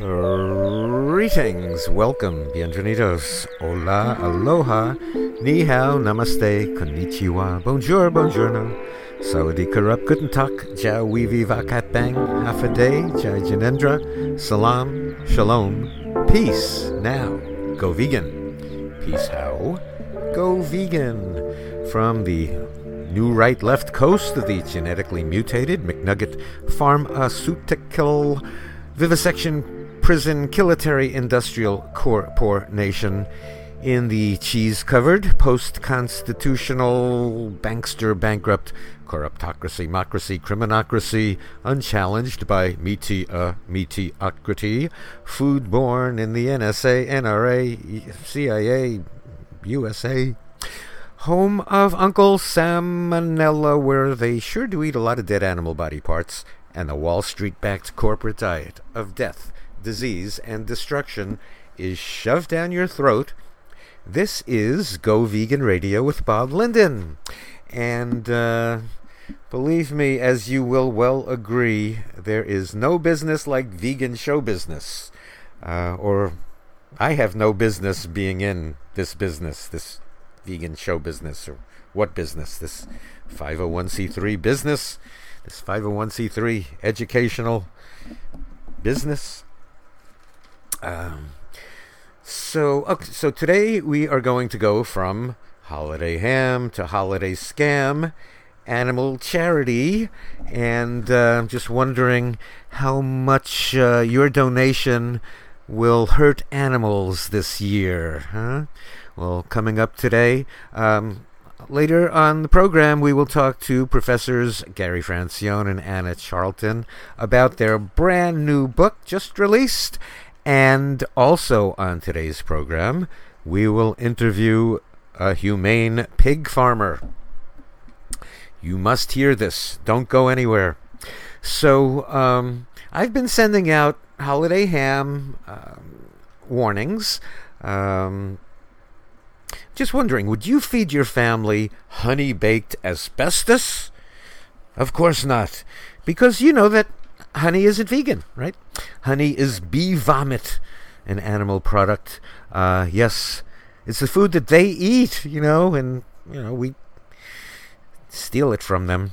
Greetings, welcome, bienvenidos, hola, aloha, ni hao, namaste, konnichiwa, bonjour, buongiorno, sawadee karup, guten tag, jiao weevi vakat bang, half a day, jai janendra, salam, shalom, peace, now, go vegan, peace how, go vegan, from the new right left coast of the genetically mutated McNugget pharmaceutical vivisection prison kilitary industrial nation. In the cheese covered post constitutional bankster bankrupt corruptocracy democracy criminocracy unchallenged by meaty uh mediocrity food born in the NSA NRA CIA USA home of Uncle Salmonella, where they sure do eat a lot of dead animal body parts, and the Wall Street backed corporate diet of death disease, and destruction is shoved down your throat. This is Go Vegan Radio with Bob Linden. And uh, believe me, as you will well agree, there is no business like vegan show business. Uh, or I have no business being in this business, this vegan show business, or what business? This 501c3 business, this 501c3 educational business. Um, so, okay, so today we are going to go from holiday ham to holiday scam, animal charity, and uh, I'm just wondering how much uh, your donation will hurt animals this year, huh? Well, coming up today, um, later on the program, we will talk to professors Gary Francione and Anna Charlton about their brand new book just released and also on today's program, we will interview a humane pig farmer. You must hear this. Don't go anywhere. So, um, I've been sending out holiday ham um, warnings. Um, just wondering, would you feed your family honey baked asbestos? Of course not. Because you know that honey isn't vegan, right? Honey is bee vomit, an animal product. Uh, yes, it's the food that they eat, you know, and, you know, we steal it from them.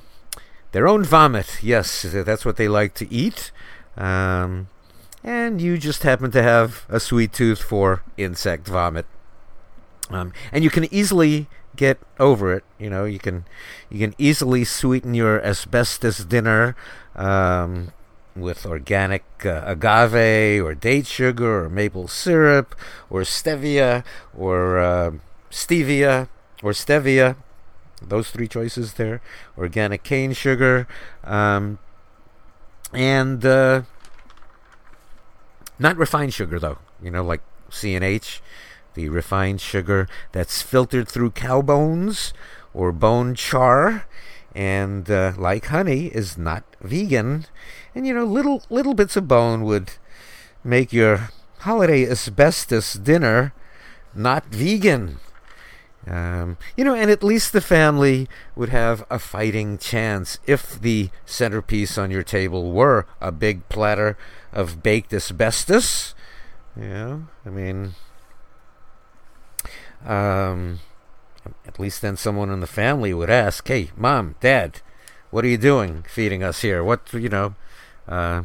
Their own vomit, yes, that's what they like to eat. Um, and you just happen to have a sweet tooth for insect vomit. Um, and you can easily get over it. You know, you can you can easily sweeten your asbestos dinner um, with organic uh, agave or date sugar or maple syrup or stevia or uh, stevia or stevia. Those three choices there. Organic cane sugar. Um, and uh, not refined sugar, though. You know, like C&H, the refined sugar that's filtered through cow bones or bone char and uh, like honey is not vegan and you know, little little bits of bone would make your holiday asbestos dinner not vegan. Um, you know, and at least the family would have a fighting chance if the centerpiece on your table were a big platter of baked asbestos. Know, I mean, um, at least then someone in the family would ask, "Hey, mom, dad, what are you doing feeding us here? What you know, uh,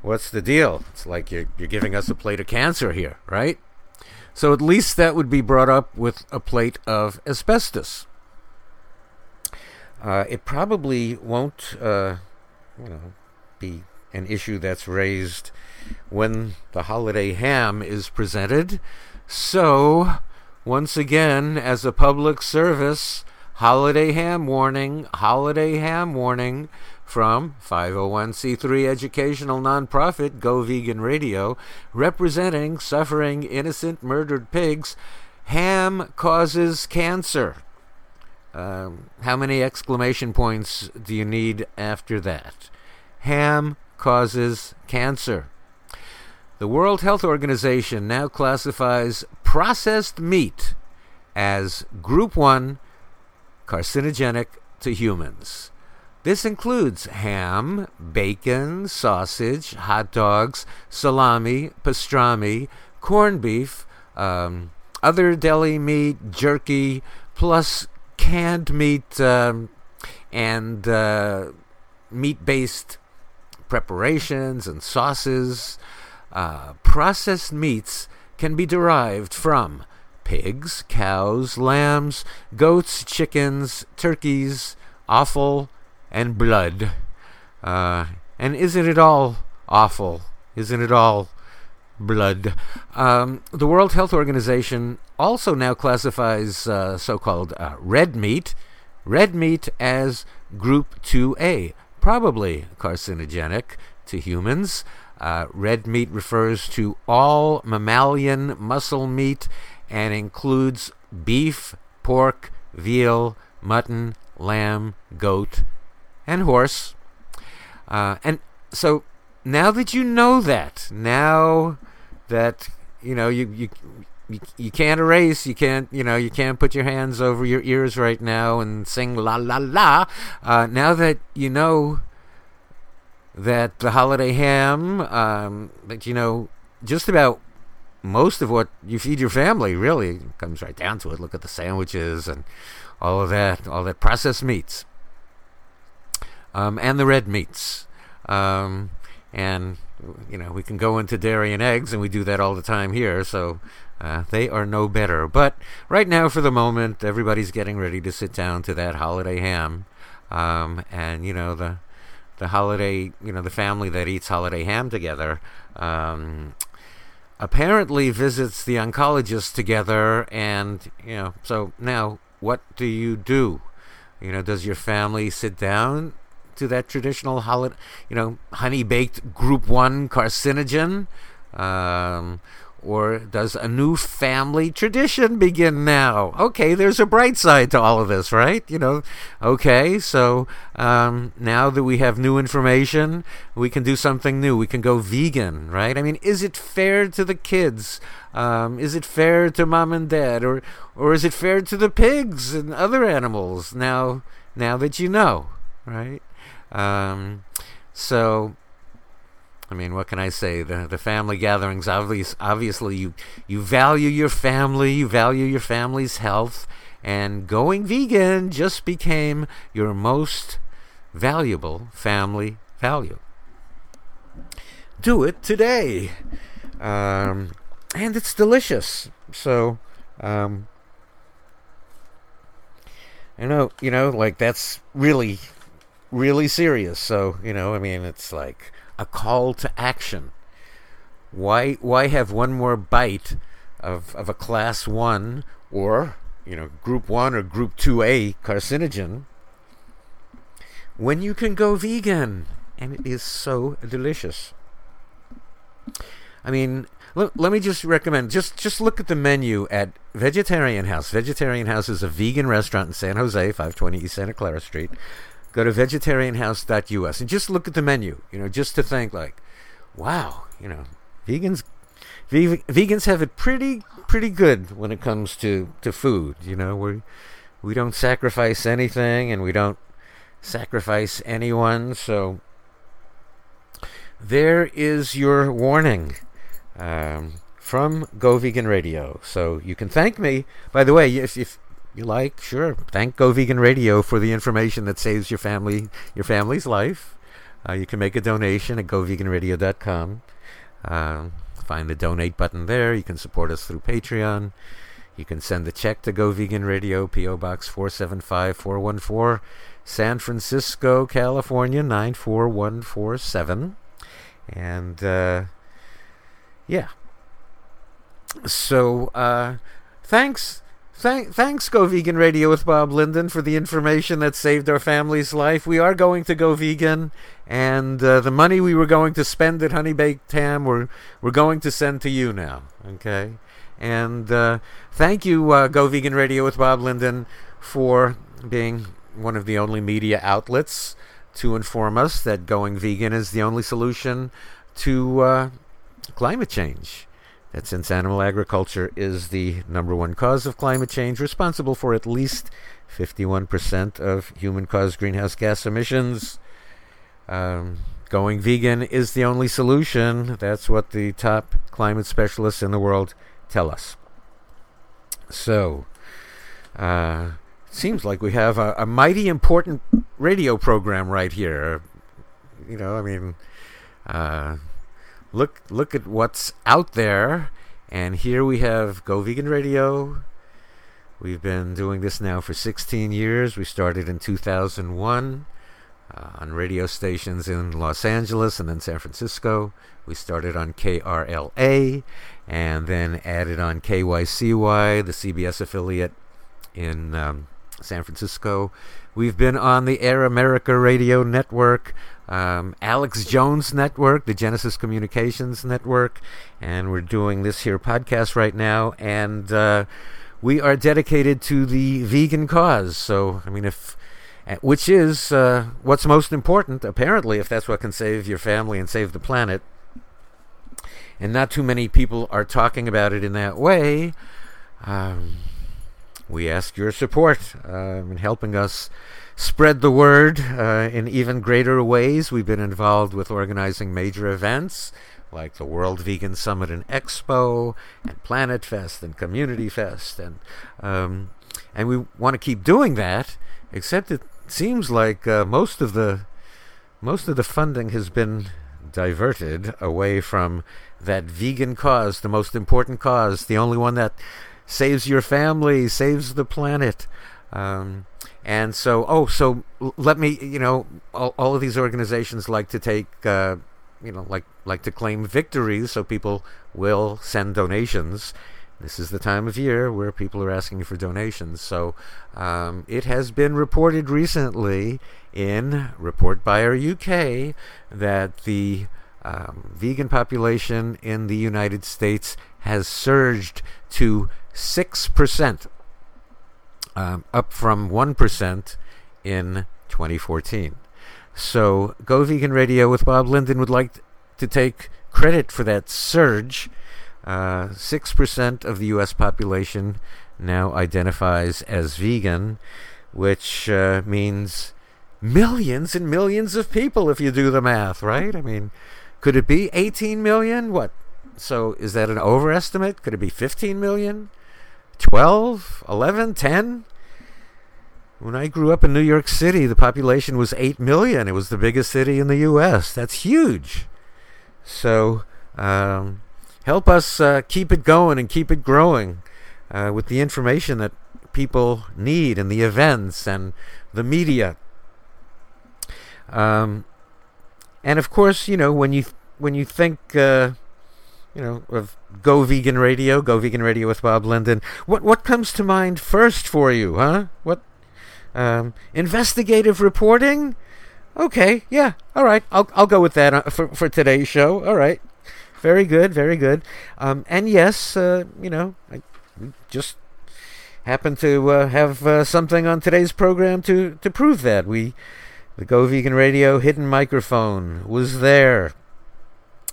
what's the deal? It's like you're, you're giving us a plate of cancer here, right? So at least that would be brought up with a plate of asbestos. Uh, it probably won't, uh, you know, be an issue that's raised when the holiday ham is presented. So, once again, as a public service, holiday ham warning, holiday ham warning from 501c3 educational nonprofit Go Vegan Radio, representing suffering innocent murdered pigs. Ham causes cancer. Um, how many exclamation points do you need after that? Ham causes cancer. The World Health Organization now classifies processed meat as Group 1 carcinogenic to humans. This includes ham, bacon, sausage, hot dogs, salami, pastrami, corned beef, um, other deli meat, jerky, plus canned meat um, and uh, meat based preparations and sauces. Uh, processed meats can be derived from pigs, cows, lambs, goats, chickens, turkeys, offal, and blood. Uh, and isn't it all awful? Isn't it all blood? Um, the World Health Organization also now classifies uh, so called uh, red meat, red meat as group 2A, probably carcinogenic to humans. Uh, red meat refers to all mammalian muscle meat and includes beef, pork, veal, mutton, lamb, goat, and horse. Uh, and so now that you know that, now that you know you, you you you can't erase, you can't you know you can't put your hands over your ears right now and sing la la la. Uh, now that you know that the holiday ham, um, that you know just about most of what you feed your family really comes right down to it. Look at the sandwiches and all of that, all that processed meats, um, and the red meats, um, and you know we can go into dairy and eggs, and we do that all the time here. So uh, they are no better. But right now, for the moment, everybody's getting ready to sit down to that holiday ham, um, and you know the the holiday, you know, the family that eats holiday ham together. Um, apparently visits the oncologist together and you know so now what do you do you know does your family sit down to that traditional holiday you know honey baked group 1 carcinogen um, or does a new family tradition begin now? Okay, there's a bright side to all of this, right? You know, okay, so um, now that we have new information, we can do something new. We can go vegan, right? I mean, is it fair to the kids? Um, is it fair to mom and dad, or or is it fair to the pigs and other animals? Now, now that you know, right? Um, so I mean, what can I say? The the family gatherings, obvious, obviously, you you value your family, you value your family's health, and going vegan just became your most valuable family value. Do it today, um, and it's delicious. So, um, I know, you know, like that's really, really serious. So, you know, I mean, it's like a call to action. Why why have one more bite of, of a class one or you know group one or group two A carcinogen when you can go vegan and it is so delicious. I mean, let, let me just recommend just just look at the menu at Vegetarian House. Vegetarian House is a vegan restaurant in San Jose, 520 East Santa Clara Street go to vegetarianhouse.us and just look at the menu, you know, just to think like, wow, you know, vegans vegans have it pretty pretty good when it comes to to food, you know, we we don't sacrifice anything and we don't sacrifice anyone, so there is your warning um, from Go Vegan Radio. So you can thank me. By the way, if, if you like, sure. Thank Go Vegan Radio for the information that saves your family your family's life. Uh, you can make a donation at goveganradio.com. Uh, find the donate button there. You can support us through Patreon. You can send a check to Go Vegan Radio, P.O. Box 475414, San Francisco, California 94147. And uh, yeah. So uh, thanks Thank, thanks, Go Vegan Radio with Bob Linden, for the information that saved our family's life. We are going to go vegan, and uh, the money we were going to spend at Honey Baked Ham, we're, we're going to send to you now. Okay? And uh, thank you, uh, Go Vegan Radio with Bob Linden, for being one of the only media outlets to inform us that going vegan is the only solution to uh, climate change that since animal agriculture is the number one cause of climate change, responsible for at least 51% of human caused greenhouse gas emissions. Um, going vegan is the only solution. That's what the top climate specialists in the world tell us. So, uh, seems like we have a, a, mighty important radio program right here. You know, I mean, uh, look look at what's out there, and here we have Go Vegan Radio. We've been doing this now for 16 years. We started in 2001 uh, on radio stations in Los Angeles and then San Francisco. We started on KRLA and then added on KYCY, the CBS affiliate in um, San Francisco. We've been on the Air America Radio Network, um, Alex Jones Network, the Genesis Communications Network, and we're doing this here podcast right now. And uh, we are dedicated to the vegan cause. So, I mean, if uh, which is uh, what's most important, apparently, if that's what can save your family and save the planet. And not too many people are talking about it in that way. Um, we ask your support uh, in helping us spread the word uh, in even greater ways. We've been involved with organizing major events like the World Vegan Summit and Expo, and Planet Fest and Community Fest, and um, and we want to keep doing that. Except it seems like uh, most of the most of the funding has been diverted away from that vegan cause, the most important cause, the only one that saves your family, saves the planet. Um, and so, oh, so let me, you know, all, all of these organizations like to take, uh, you know, like like to claim victories, so people will send donations this is the time of year where people are asking for donations. So um, it has been reported recently in Report Buyer UK that the um, vegan population in the United States has surged to 6%, um, up from 1% in 2014. So Go Vegan Radio with Bob Linden would like to take credit for that surge uh, 6% of the U.S. population now identifies as vegan, which uh, means millions and millions of people if you do the math, right? I mean, could it be 18 million? What? So is that an overestimate? Could it be 15 million? 12? 11? 10? When I grew up in New York City, the population was 8 million. It was the biggest city in the U.S. That's huge. So, um, help us uh, keep it going and keep it growing uh, with the information that people need and the events and the media. Um, and of course, you know when you when you think uh, you know of Go Vegan Radio, Go Vegan Radio with Bob Linden, what what comes to mind first for you, huh? What um, investigative reporting? Okay, yeah, all right, I'll I'll go with that uh, for for today's show. All right. Very good, very good. Um, and yes, uh, you know, I just happen to uh, have uh, something on today's program to, to prove that. We, the Go Vegan Radio hidden microphone was there.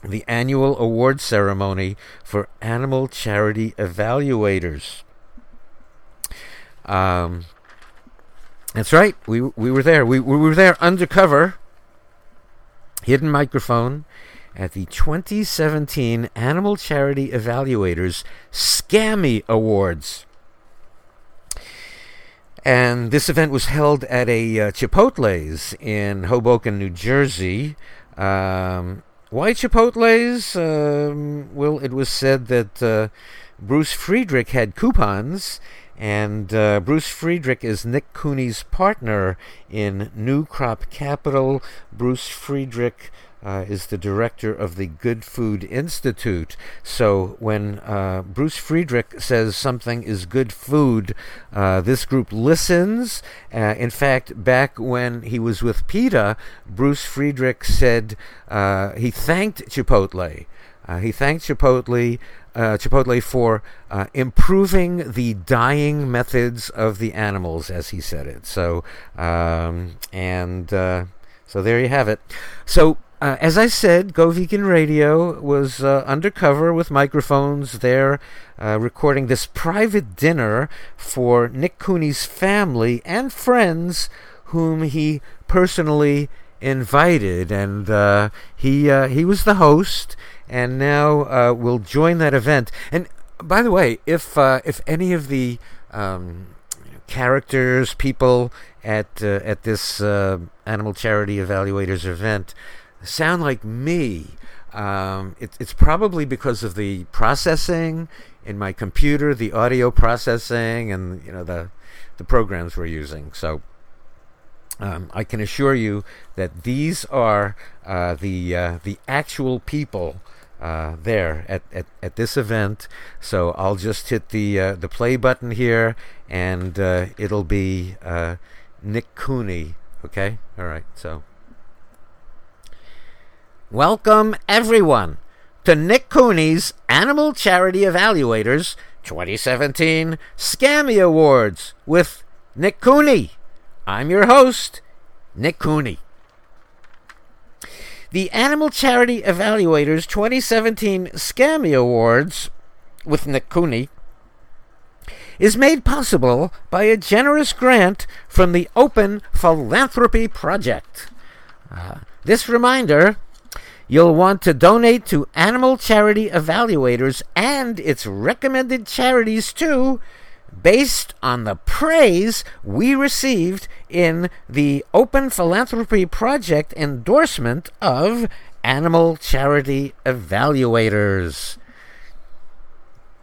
The annual award ceremony for animal charity evaluators. Um, that's right. We we were there. We we were there undercover. Hidden microphone at the 2017 Animal Charity Evaluators Scammy Awards. And this event was held at a uh, Chipotle's in Hoboken, New Jersey. Um, why Chipotle's? Um, well, it was said that uh, Bruce Friedrich had coupons, and uh, Bruce Friedrich is Nick Cooney's partner in New Crop Capital. Bruce Friedrich uh, is the director of the Good Food Institute. So when uh, Bruce Friedrich says something is good food, uh, this group listens. Uh, in fact, back when he was with PETA, Bruce Friedrich said uh, he thanked Chipotle. Uh, he thanked Chipotle. Chipotle for improving the dying methods of the animals, as he said it. So, um, and so there you have it. So uh, as I said, Go Vegan Radio was uh, undercover with microphones there, uh, recording this private dinner for Nick Cooney's family and friends, whom he personally invited, and uh, he uh, he was the host, and now uh, will join that event. And by the way, if if any of the um, characters, people at at this animal charity evaluators event sound like me. Um, it, it's probably because of the processing in my computer, the audio processing, and you know the the programs we're using. So um, I can assure you that these are uh, the uh, the actual people uh, there at, at, at this event. So I'll just hit the uh, the play button here, and uh, it'll be uh, Nick Cooney. Okay, all right. So. Welcome, everyone, to Nick Cooney's Animal Charity Evaluators 2017 Scammy Awards with Nick Cooney. I'm your host, Nick Cooney. The Animal Charity Evaluators 2017 Scammy Awards with Nick Cooney is made possible by a generous grant from the Open Philanthropy Project. Uh, this reminder You'll want to donate to Animal Charity Evaluators and its recommended charities too, based on the praise we received in the Open Philanthropy Project endorsement of Animal Charity Evaluators.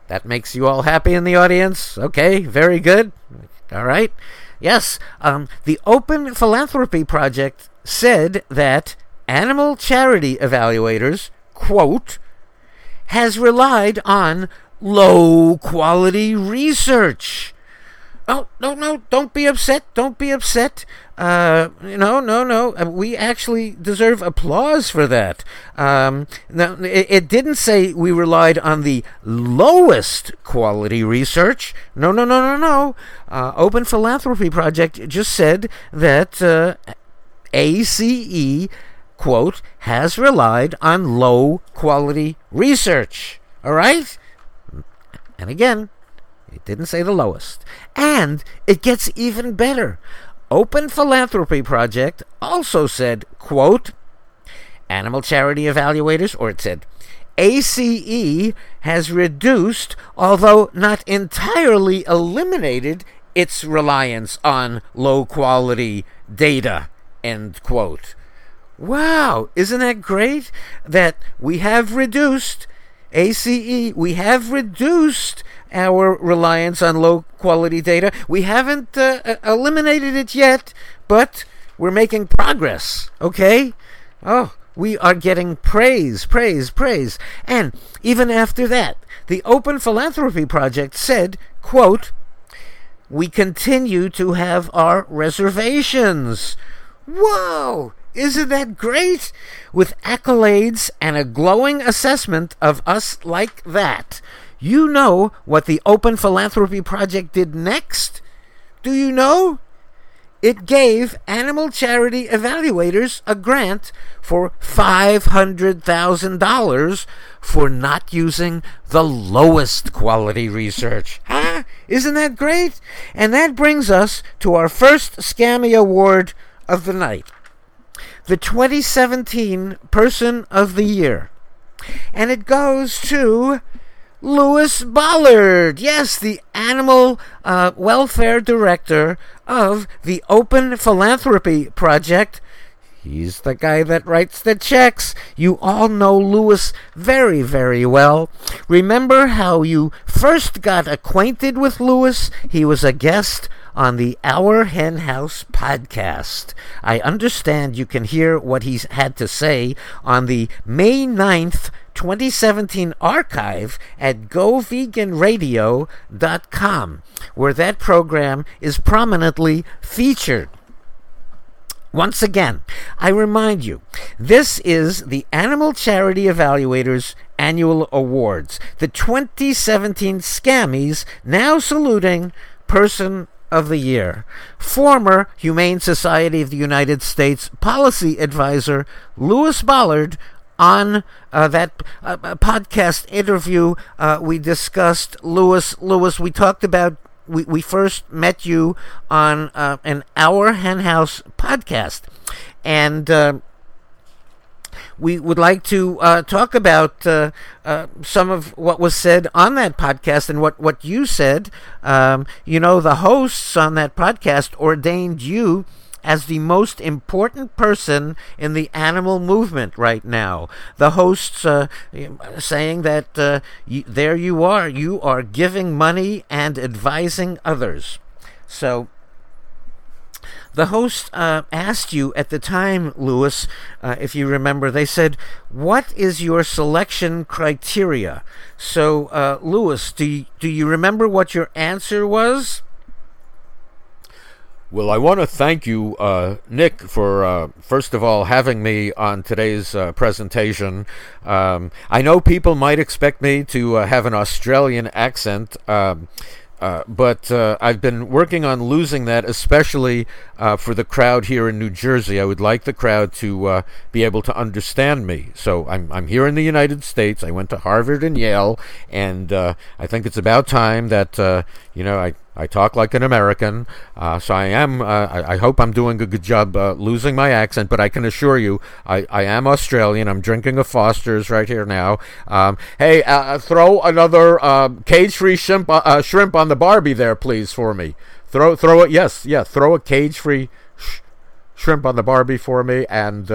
That makes you all happy in the audience? Okay, very good. All right. Yes, um, the Open Philanthropy Project said that animal charity evaluators, quote, has relied on low quality research. Oh, no, no, don't be upset. Don't be upset. Uh, no, no, no. Uh, we actually deserve applause for that. Um, now, it, it, didn't say we relied on the lowest quality research. No, no, no, no, no. Uh, Open Philanthropy Project just said that uh, ACE quote, has relied on low quality research. All right? And again, it didn't say the lowest. And it gets even better. Open Philanthropy Project also said, quote, Animal Charity Evaluators, or it said, ACE has reduced, although not entirely eliminated, its reliance on low quality data, end quote. Wow, isn't that great that we have reduced ACE, we have reduced our reliance on low quality data. We haven't uh, eliminated it yet, but we're making progress, okay? Oh, we are getting praise, praise, praise. And even after that, the Open Philanthropy Project said, quote, we continue to have our reservations. Whoa! Isn't that great? With accolades and a glowing assessment of us like that, you know what the Open Philanthropy Project did next? Do you know? It gave animal charity evaluators a grant for $500,000 for not using the lowest quality research. Huh? Isn't that great? And that brings us to our first Scammy Award of the night the 2017 Person of the Year. And it goes to Lewis Bollard. Yes, the Animal uh, Welfare Director of the Open Philanthropy Project. He's the guy that writes the checks. You all know Lewis very, very well. Remember how you first got acquainted with Lewis? He was a guest on the Our Hen House podcast. I understand you can hear what he's had to say on the May 9th, 2017 archive at goveganradio.com, where that program is prominently featured. Once again, I remind you, this is the Animal Charity Evaluators Annual Awards, the 2017 Scammies now saluting Person of the Year, former Humane Society of the United States policy advisor Lewis Bollard. On uh, that uh, podcast interview, uh, we discussed Lewis. Lewis, we talked about we, we first met you on uh, an Our Hen House podcast. And uh, we would like to uh, talk about uh, uh, some of what was said on that podcast and what, what you said. Um, you know, the hosts on that podcast ordained you as the most important person in the animal movement right now. The hosts uh, saying that uh, there you are, you are giving money and advising others. So the host uh, asked you at the time, Lewis, uh, if you remember, they said, What is your selection criteria? So, uh, Lewis, do you, do you remember what your answer was? Well, I want to thank you, uh, Nick, for uh, first of all having me on today's uh, presentation. Um, I know people might expect me to uh, have an Australian accent. Um, uh, but uh, I've been working on losing that, especially uh, for the crowd here in New Jersey. I would like the crowd to uh, be able to understand me. So I'm, I'm here in the United States. I went to Harvard and Yale, and uh, I think it's about time that, you know, I I talk like an American, uh, so I am. Uh, I, I, hope I'm doing a good job uh, losing my accent, but I can assure you, I, I am Australian. I'm drinking a Foster's right here now. Um, hey, uh, uh, throw another um, cage-free shrimp uh, shrimp on the Barbie there, please, for me. Throw throw it. Yes, yeah. Throw a cage-free sh- shrimp on the Barbie for me, and.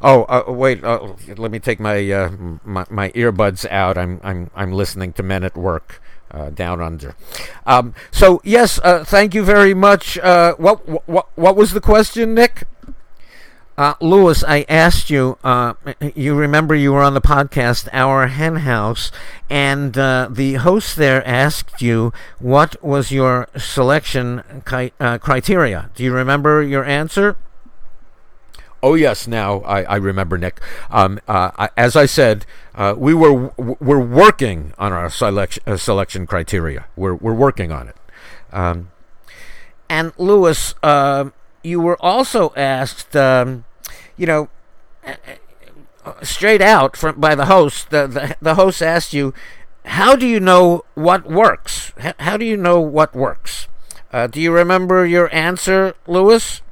Oh, uh, wait. Uh, let me take my, uh, my my earbuds out. I'm I'm I'm listening to Men at Work uh, down under. Um, so yes, uh, thank you very much. Uh, what what what was the question, Nick? Uh, Lewis, I asked you. Uh, you remember you were on the podcast Our Hen House, and uh, the host there asked you what was your selection ki- criteria. Do you remember your answer? Oh yes, now I, I remember Nick. Um, uh, I, as I said, uh, we were we're working on our selection uh, selection criteria. We're we're working on it. Um, and Lewis, uh, you were also asked, um, you know, uh, uh, straight out from by the host. The, the the host asked you, "How do you know what works? how do you know what works?" do you remember your answer, Lewis?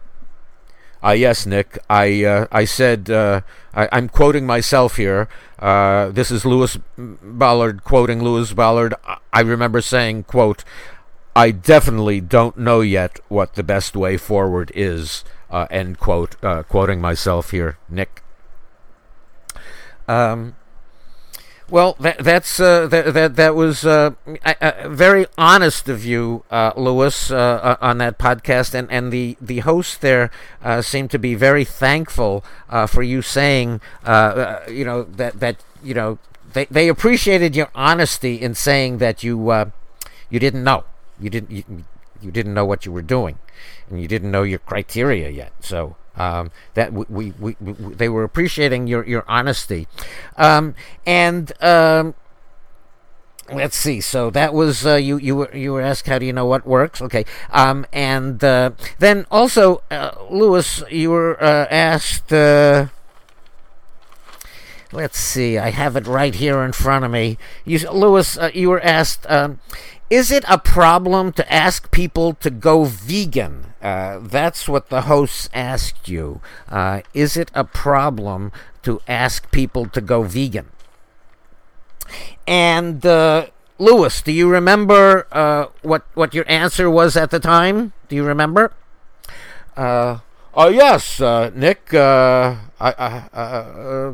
Uh, yes, Nick. I uh, I said uh, I, am quoting myself here. Uh, this is Lewis Bollard quoting Lewis Bollard. I remember saying, "quote I definitely don't know yet what the best way forward is." Uh, end quote. Uh, quoting myself here, Nick. Um, well, that, that's uh, that, that that was uh, very honest of you, uh, Lewis, uh, uh, on that podcast, and, and the, the host there uh, seemed to be very thankful for you saying, you know, that that you know they, they appreciated your honesty in saying that you you didn't know, you didn't you, you didn't know what you were doing, and you didn't know your criteria yet. So um, that we, we, we, they were appreciating your your honesty, um, and um, let's see. So that was uh, you you were you were asked how do you know what works? Okay, um, and uh, then also uh, Lewis, you were uh, asked. Uh, let's see. I have it right here in front of me. You, Lewis, uh, you were asked. Um, is it a problem to ask people to go vegan? Uh, that's what the hosts asked you. Uh, is it a problem to ask people to go vegan? And uh, Lewis, do you remember uh, what what your answer was at the time? Do you remember? Uh, oh yes, uh, Nick. I, I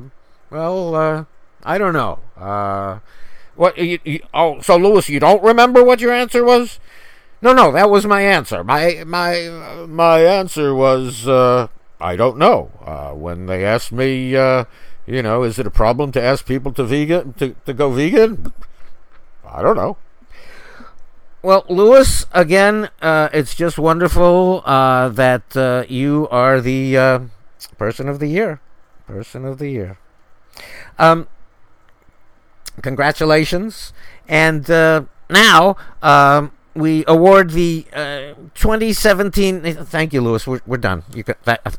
well, I don't know. What? You, you, oh, so Lewis, you don't remember what your answer was? No, no, that was my answer. My my my answer was uh, I don't know. Uh, when they asked me, uh, you know, is it a problem to ask people to vegan to, to go vegan? I don't know. Well, Lewis, again, uh, it's just wonderful uh, that uh, you are the person of the year. Person of the year. Um, congratulations. And uh, now, um, we award the uh, 2017. Thank you, Lewis. We're, we're done. You got that?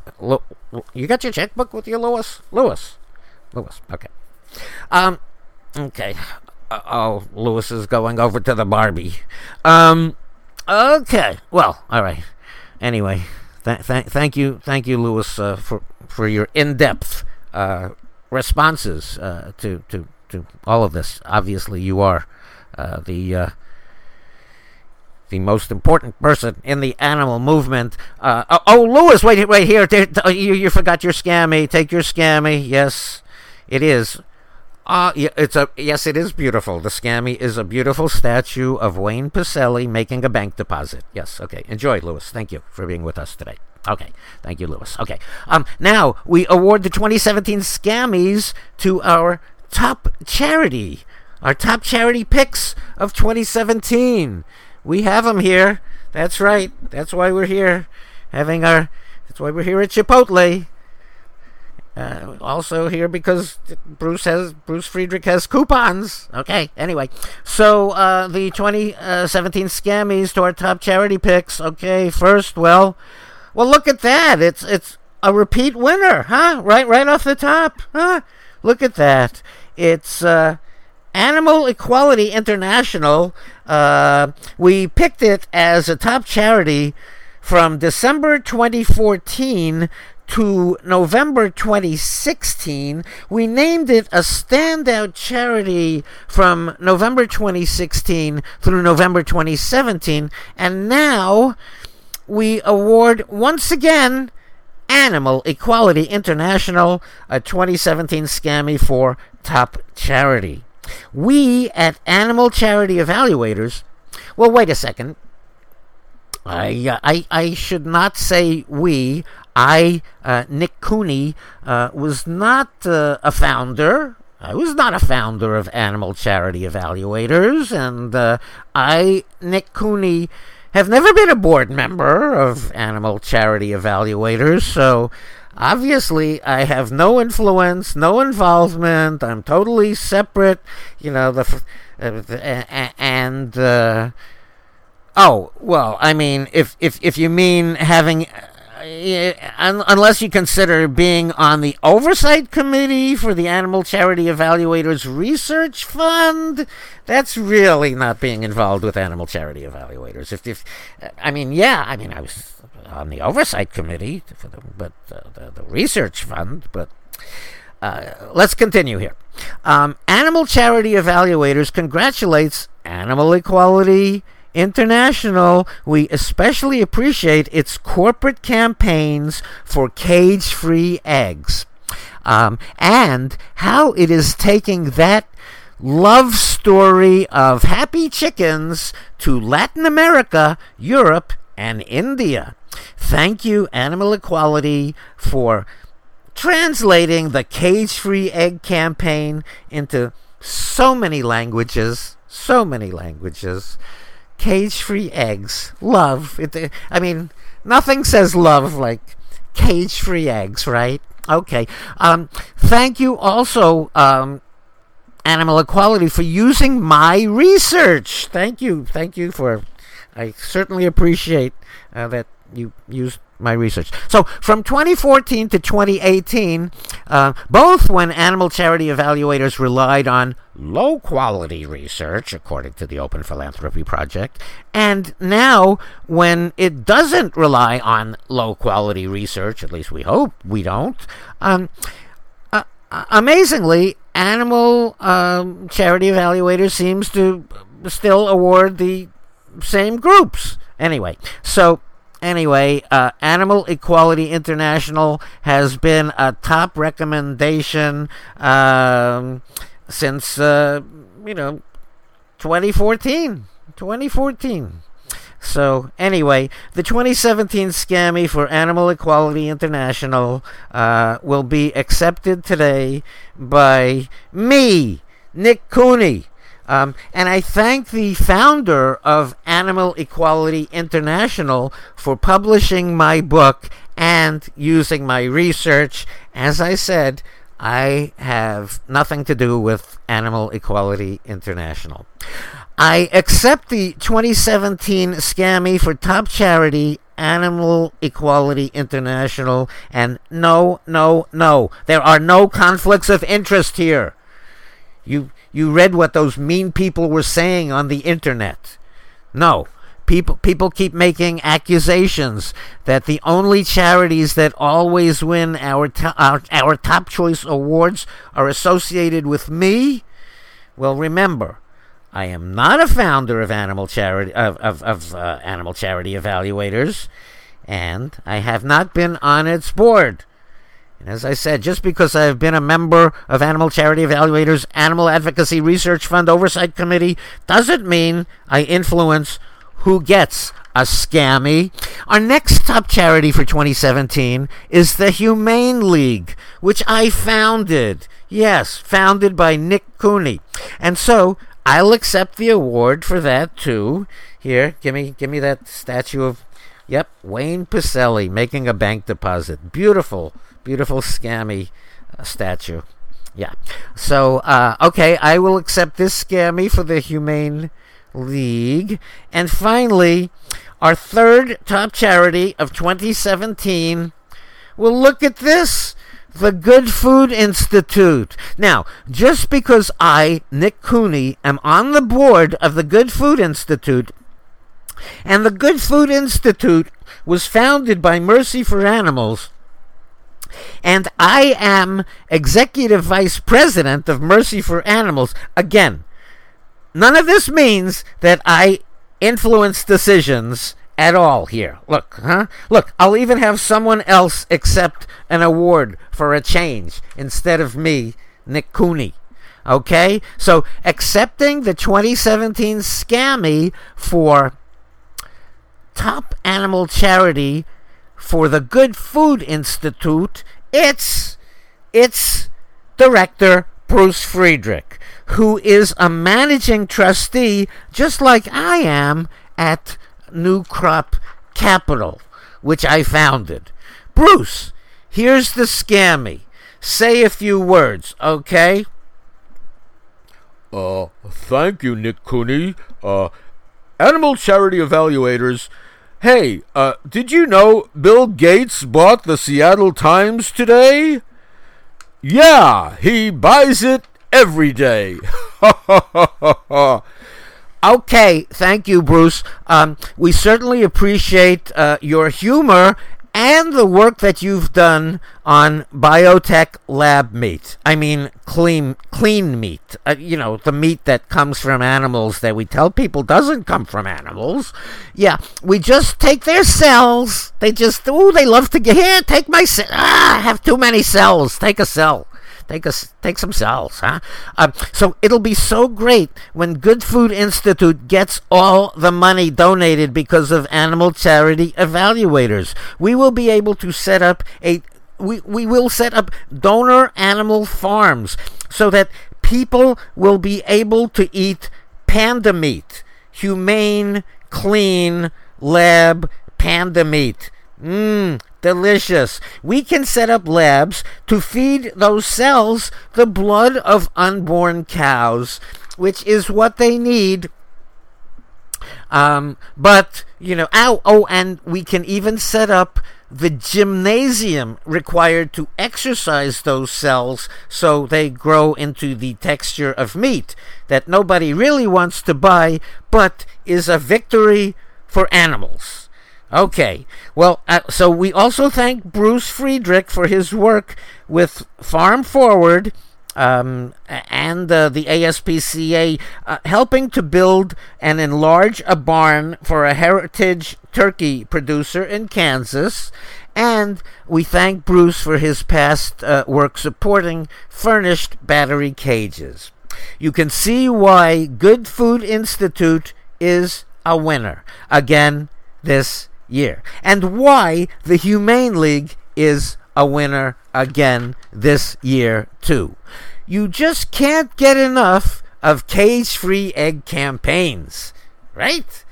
You got your checkbook with you, Lewis? Lewis, Lewis. Okay. Um. Okay. Uh, oh, Lewis is going over to the Barbie. Um. Okay. Well. All right. Anyway, th- th- thank you, thank you, Lewis, uh, for for your in-depth uh, responses uh, to to to all of this. Obviously, you are uh, the uh, the most important person in the animal movement. Uh, oh, oh, Lewis, wait, wait here. You, you forgot your scammy. Take your scammy. Yes, it is. Uh, it's a yes, it is beautiful. The scammy is a beautiful statue of Wayne Pacelle making a bank deposit. Yes, okay. Enjoy, Lewis. Thank you for being with us today. Okay, thank you, Lewis. Okay, um, now we award the 2017 Scammies to our top charity, our top charity picks of 2017. We have them here. That's right. That's why we're here, having our. That's why we're here at Chipotle. Uh, also here because Bruce has Bruce Friedrich has coupons. Okay. Anyway, so uh, the 2017 scammies to our top charity picks. Okay. First, well, well, look at that. It's it's a repeat winner, huh? Right, right off the top, huh? Look at that. It's uh, Animal Equality International. Uh, we picked it as a top charity from December 2014 to November 2016. We named it a standout charity from November 2016 through November 2017. And now we award once again Animal Equality International a 2017 Scammy for Top Charity. We at Animal Charity Evaluators, well, wait a second. I, uh, I, I should not say we. I, uh, Nick Cooney, uh, was not uh, a founder. I was not a founder of Animal Charity Evaluators, and uh, I, Nick Cooney, have never been a board member of Animal Charity Evaluators, so obviously I have no influence, no involvement. I'm totally separate, you know. The uh, and uh, oh well, I mean, if if if you mean having. Uh, unless you consider being on the oversight committee for the Animal Charity Evaluators Research Fund, that's really not being involved with Animal Charity Evaluators. If, if I mean, yeah, I mean, I was on the oversight committee for the, but uh, the, the research fund, but. Uh, let's continue here. Um, Animal Charity Evaluators congratulates Animal Equality International. We especially appreciate its corporate campaigns for cage free eggs um, and how it is taking that love story of happy chickens to Latin America, Europe, and India. Thank you, Animal Equality, for translating the cage free egg campaign into so many languages. So many languages. Cage free eggs. Love. It, I mean, nothing says love like cage free eggs, right? Okay. Um, thank you also, um, Animal Equality, for using my research. Thank you. Thank you for. I certainly appreciate uh, that you used my research. So from 2014 to 2018, uh, both when animal charity evaluators relied on low quality research, according to the Open Philanthropy Project, and now when it doesn't rely on low quality research, at least we hope we don't, um, uh, amazingly, animal um, charity evaluators seems to still award the same groups. Anyway, so anyway, uh, Animal Equality International has been a top recommendation um, since, uh, you know, 2014. 2014. So, anyway, the 2017 Scammy for Animal Equality International uh, will be accepted today by me, Nick Cooney. Um, and I thank the founder of Animal Equality International for publishing my book and using my research. As I said, I have nothing to do with Animal Equality International. I accept the 2017 Scammy for top charity Animal Equality International, and no, no, no, there are no conflicts of interest here. You you read what those mean people were saying on the internet. No, people people keep making accusations that the only charities that always win our to, our, our top choice awards are associated with me. Well, remember, I am not a founder of animal charity of of, of uh, animal charity evaluators, and I have not been on its board. And as I said, just because I've been a member of Animal Charity Evaluators Animal Advocacy Research Fund Oversight Committee doesn't mean I influence who gets a scammy. Our next top charity for 2017 is the Humane League, which I founded. Yes, founded by Nick Cooney. And so I'll accept the award for that too. Here, give me give me that statue of Yep, Wayne Pacelle making a bank deposit. Beautiful, beautiful scammy uh, statue. Yeah. So, uh, okay, I will accept this scammy for the Humane League. And finally, our third top charity of 2017. Well, look at this the Good Food Institute. Now, just because I, Nick Cooney, am on the board of the Good Food Institute, and the Good Food Institute was founded by Mercy for Animals, and I am executive vice president of Mercy for Animals. Again, none of this means that I influence decisions at all here. Look, huh? Look, I'll even have someone else accept an award for a change instead of me, Nick Cooney. Okay? So accepting the 2017 Scammy for top animal charity for the Good Food Institute, it's it's director Bruce Friedrich, who is a managing trustee just like I am at New Crop Capital, which I founded. Bruce, here's the scammy. Say a few words, okay? Uh, thank you, Nick Cooney. Uh, Animal Charity Evaluators. Hey, uh, did you know Bill Gates bought the Seattle Times today? Yeah, he buys it every day. Okay, thank you, Bruce. Um, we certainly appreciate uh, your humor and the work that you've done on biotech lab meat. I mean, clean clean meat. Uh, you know, the meat that comes from animals that we tell people doesn't come from animals. Yeah, we just take their cells. They just oh, they love to get here. Take my cell. Ah, I have too many cells. Take a cell. Take us, take some cells, huh? Um, so it'll be so great when Good Food Institute gets all the money donated because of animal charity evaluators. We will be able to set up a we, we will set up donor animal farms so that people will be able to eat panda meat, humane, clean, lab panda meat. Mmm, delicious. We can set up labs to feed those cells the blood of unborn cows, which is what they need. Um, but, you know, ow, oh, and we can even set up the gymnasium required to exercise those cells so they grow into the texture of meat that nobody really wants to buy, but is a victory for animals. Okay. Well, uh, so we also thank Bruce Friedrich for his work with Farm Forward um, and uh, the ASPCA, uh, helping to build and enlarge a barn for a heritage turkey producer in Kansas. And we thank Bruce for his past uh, work supporting furnished battery cages. You can see why Good Food Institute is a winner. Again, this year, and why the Humane League is a winner again this year, too. You just can't get enough of cage free egg campaigns, right?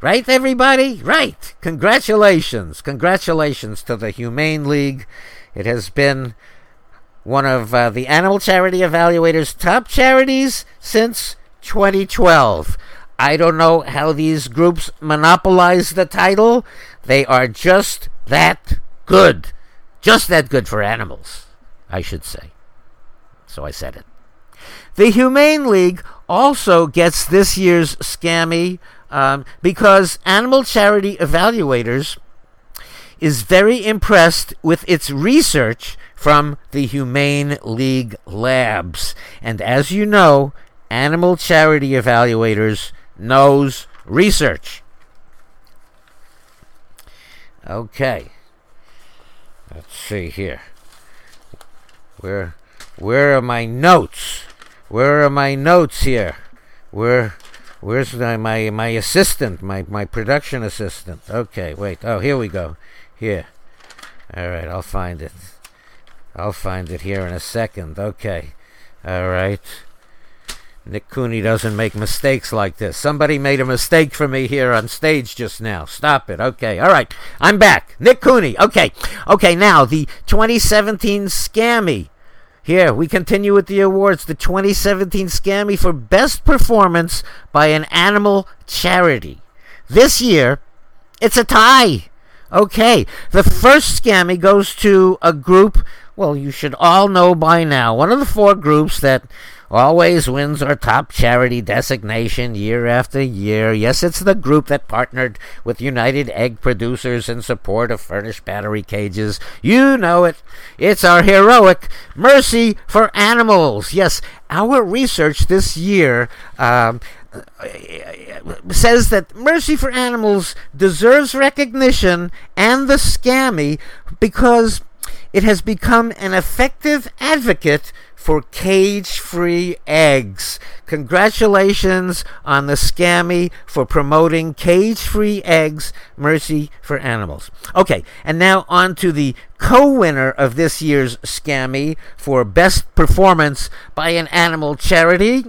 Right, everybody? Right. Congratulations. Congratulations to the Humane League. It has been one of uh, the Animal Charity Evaluator's top charities since 2012. I don't know how these groups monopolize the title. They are just that good. Just that good for animals, I should say. So I said it. The Humane League also gets this year's Scammy um, because Animal Charity Evaluators is very impressed with its research from the Humane League labs. And as you know, Animal Charity Evaluators knows research. Okay. Let's see here. Where where are my notes? Where are my notes here? Where where's my my, my assistant, my, my production assistant? Okay, wait. Oh, here we go. Here. All right, I'll find it. I'll find it here in a second. Okay. All right. Nick Cooney doesn't make mistakes like this. Somebody made a mistake for me here on stage just now. Stop it. Okay. All right. I'm back. Nick Cooney. Okay. Okay. Now, the 2017 Scammy. Here, we continue with the awards. The 2017 Scammy for Best Performance by an Animal Charity. This year, it's a tie. Okay. The first Scammy goes to a group, well, you should all know by now. One of the four groups that always wins our top charity designation year after year. Yes, it's the group that partnered with United Egg Producers in support of furnished battery cages. You know it. It's our heroic Mercy for Animals. Yes, our research this year. Um, says that Mercy for Animals deserves recognition and the scammy because it has become an effective advocate for cage free eggs. Congratulations on the scammy for promoting cage free eggs, Mercy for Animals. Okay, and now on to the co winner of this year's scammy for best performance by an animal charity.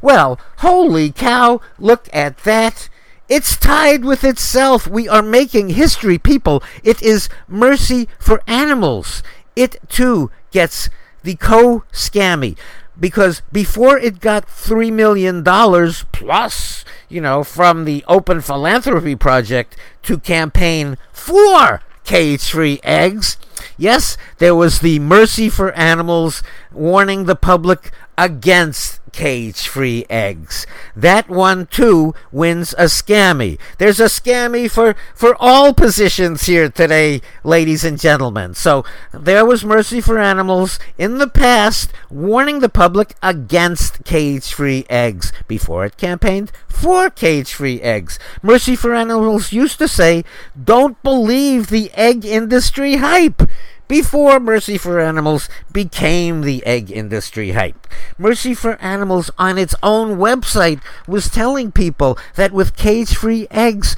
Well, holy cow, look at that. It's tied with itself. We are making history, people. It is Mercy for Animals. It too gets the co scammy because before it got $3 million plus, you know, from the Open Philanthropy Project to campaign for cage free eggs, yes, there was the Mercy for Animals warning the public against cage free eggs. That one too wins a scammy. There's a scammy for, for all positions here today, ladies and gentlemen. So there was Mercy for Animals in the past warning the public against cage free eggs before it campaigned for cage free eggs. Mercy for Animals used to say, don't believe the egg industry hype before Mercy for Animals became the egg industry hype. Mercy for Animals on its own website was telling people that with cage free eggs,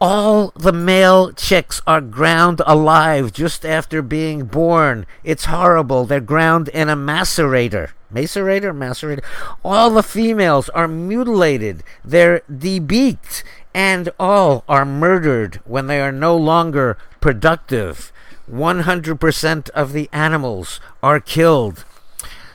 all the male chicks are ground alive just after being born. It's horrible. They're ground in a macerator. Macerator? Macerator. All the females are mutilated. They're debeaked. And all are murdered when they are no longer productive. 100% of the animals are killed.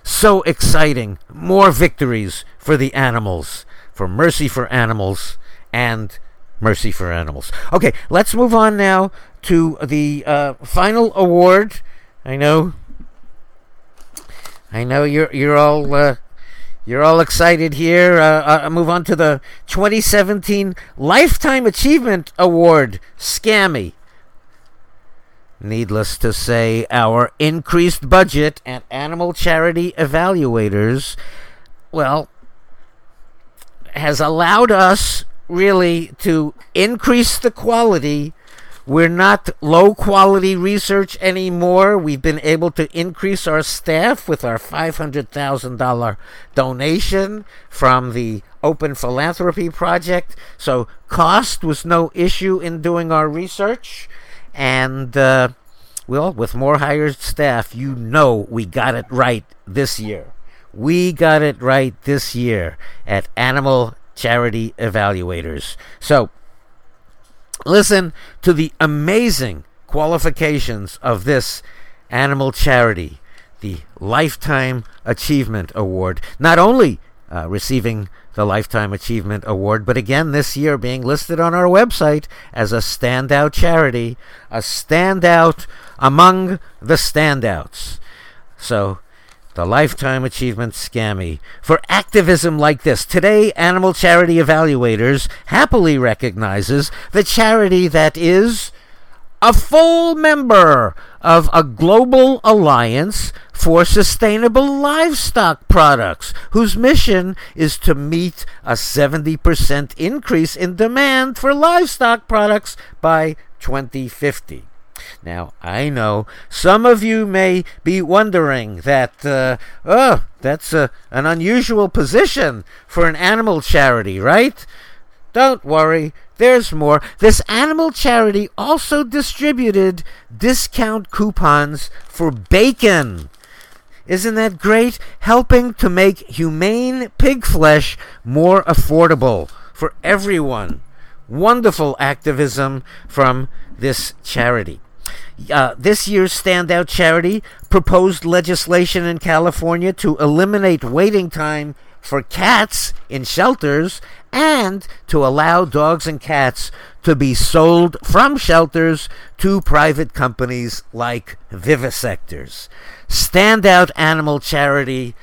So exciting. More victories for the animals, for Mercy for Animals, and Mercy for Animals. Okay, let's move on now to the uh, final award. I know. I know you're you're all uh, you're all excited here. Uh, uh move on to the 2017 Lifetime Achievement Award, Scammy. Needless to say, our increased budget at Animal Charity Evaluators, well, has allowed us really to increase the quality. We're not low quality research anymore. We've been able to increase our staff with our $500,000 donation from the Open Philanthropy Project. So, cost was no issue in doing our research. And, uh, well, with more hired staff, you know we got it right this year. We got it right this year at Animal Charity Evaluators. So, listen to the amazing qualifications of this animal charity, the Lifetime Achievement Award. Not only uh, receiving the Lifetime Achievement Award, but again this year being listed on our website as a standout charity, a standout among the standouts. So, the Lifetime Achievement Scammy. For activism like this, today Animal Charity Evaluators happily recognizes the charity that is a full member of a global alliance for sustainable livestock products, whose mission is to meet a 70% increase in demand for livestock products by 2050. Now, I know some of you may be wondering that, uh, oh, that's a, an unusual position for an animal charity, right? Don't worry, there's more. This animal charity also distributed discount coupons for bacon. Isn't that great? Helping to make humane pig flesh more affordable for everyone. Wonderful activism from this charity. Uh, this year's standout charity proposed legislation in California to eliminate waiting time for cats in shelters and to allow dogs and cats to be sold from shelters to private companies like vivisectors. Standout animal charity,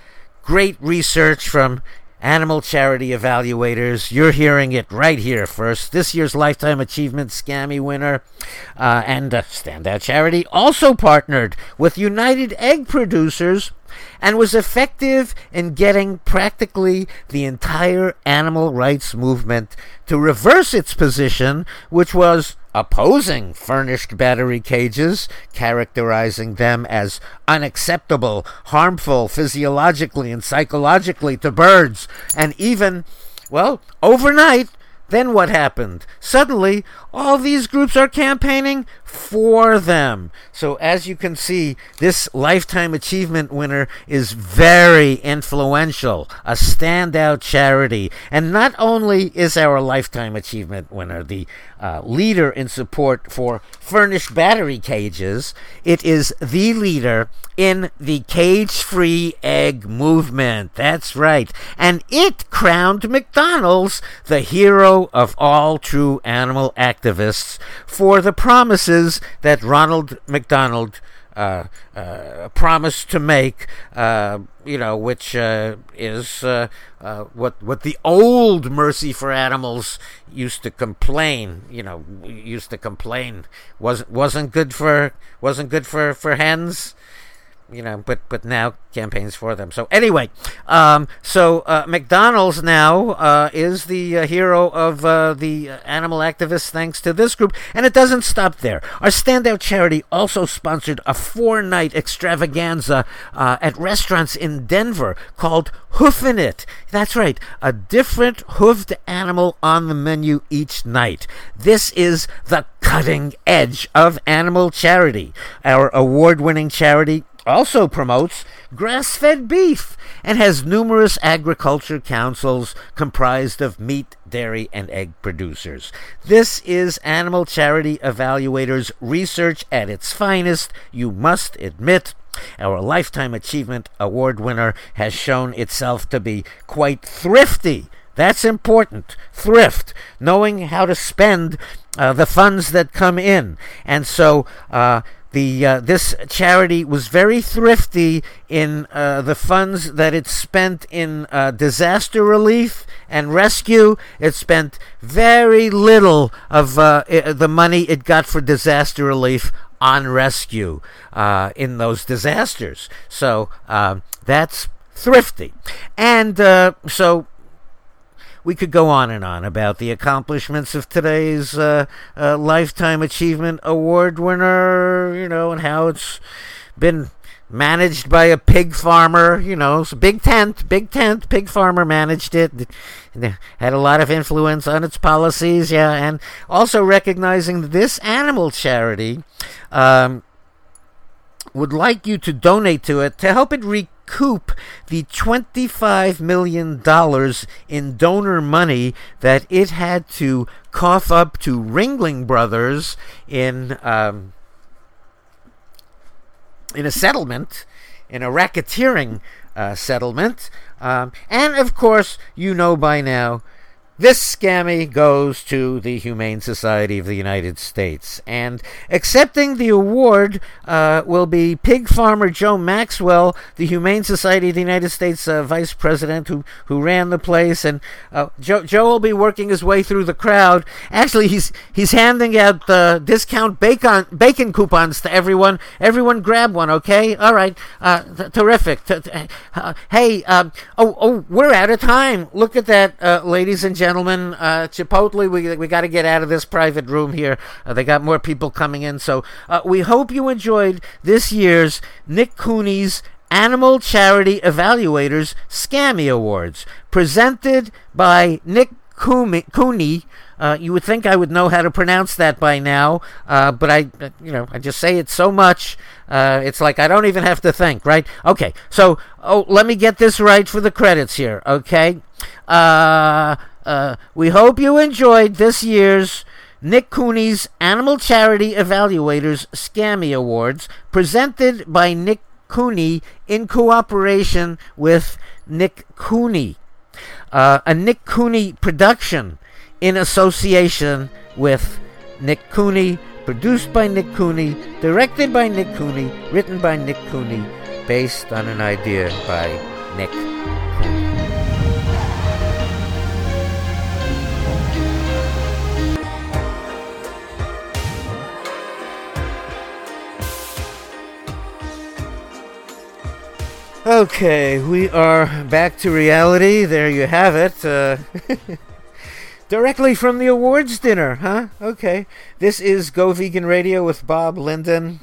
great research from Animal Charity Evaluators. You're hearing it right here first. This year's Lifetime Achievement Scammy winner uh, and uh, Standout Charity also partnered with United Egg Producers and was effective in getting practically the entire animal rights movement to reverse its position, which was opposing furnished battery cages, characterizing them as unacceptable, harmful physiologically and psychologically to birds, and even, well, overnight, then what happened? Suddenly, all these groups are campaigning for them. So, as you can see, this Lifetime Achievement winner is very influential, a standout charity. And not only is our Lifetime Achievement winner the uh, leader in support for furnished battery cages, it is the leader in the cage free egg movement. That's right. And it crowned McDonald's the hero of all true animal activists for the promises that Ronald McDonald uh, uh, promised to make, uh, you know, which uh, is uh, uh, what what the old Mercy for Animals used to complain, you know, used to complain. Wasn't wasn't good for wasn't good for for hens you know, but but now campaigns for them. So anyway, um, so uh, McDonald's now uh, is the uh, hero of uh, the animal activists, thanks to this group, and it doesn't stop there. Our standout charity also sponsored a four-night extravaganza uh, at restaurants in Denver called Hoofin' It. That's right, a different hoofed animal on the menu each night. This is the cutting edge of animal charity. Our award-winning charity also promotes grass fed beef and has numerous agriculture councils comprised of meat, dairy, and egg producers. This is Animal Charity Evaluators research at its finest, you must admit. Our Lifetime Achievement Award winner has shown itself to be quite thrifty. That's important. Thrift, knowing how to spend uh, the funds that come in. And so, uh, the uh, this charity was very thrifty in uh, the funds that it spent in uh, disaster relief and rescue. It spent very little of uh, it, the money it got for disaster relief on rescue uh, in those disasters. So um, that's thrifty, and uh, so we could go on and on about the accomplishments of today's uh, uh, Lifetime Achievement Award winner, you know, and how it's been managed by a pig farmer, you know, a big tent, big tent, pig farmer managed it, had a lot of influence on its policies, yeah, and also recognizing this animal charity um, would like you to donate to it to help it reach recoup the $25 million in donor money that it had to cough up to Ringling Brothers in, um, in a settlement in a racketeering uh, settlement. Um, and of course, you know by now this scammy goes to the Humane Society of the United States. And accepting the award uh, will be pig farmer Joe Maxwell, the Humane Society of the United States uh, vice president who, who ran the place. And uh, Joe, Joe will be working his way through the crowd. Actually, he's, he's handing out the discount bacon, bacon coupons to everyone. Everyone grab one, okay? All right. Uh, th- terrific. T- t- uh, hey, um, oh, oh, we're out of time. Look at that, uh, ladies and gentlemen, uh, Chipotle, we, we got to get out of this private room here. Uh, they got more people coming in. So uh, we hope you enjoyed this year's Nick Cooney's Animal Charity Evaluators Scammy Awards, presented by Nick Cooney. Uh, you would think I would know how to pronounce that by now, uh, but I, uh, you know, I just say it so much. Uh, it's like I don't even have to think, right? Okay, so oh, let me get this right for the credits here. Okay, uh, we hope you enjoyed this year's Nick Cooney's Animal Charity Evaluators Scammy Awards, presented by Nick Cooney in cooperation with Nick Cooney. Uh, a Nick Cooney production in association with Nick Cooney, produced by Nick Cooney, directed by Nick Cooney, written by Nick Cooney, based on an idea by Nick Okay, we are back to reality. There you have it. Uh, directly from the awards dinner, huh? Okay. This is Go Vegan Radio with Bob Linden,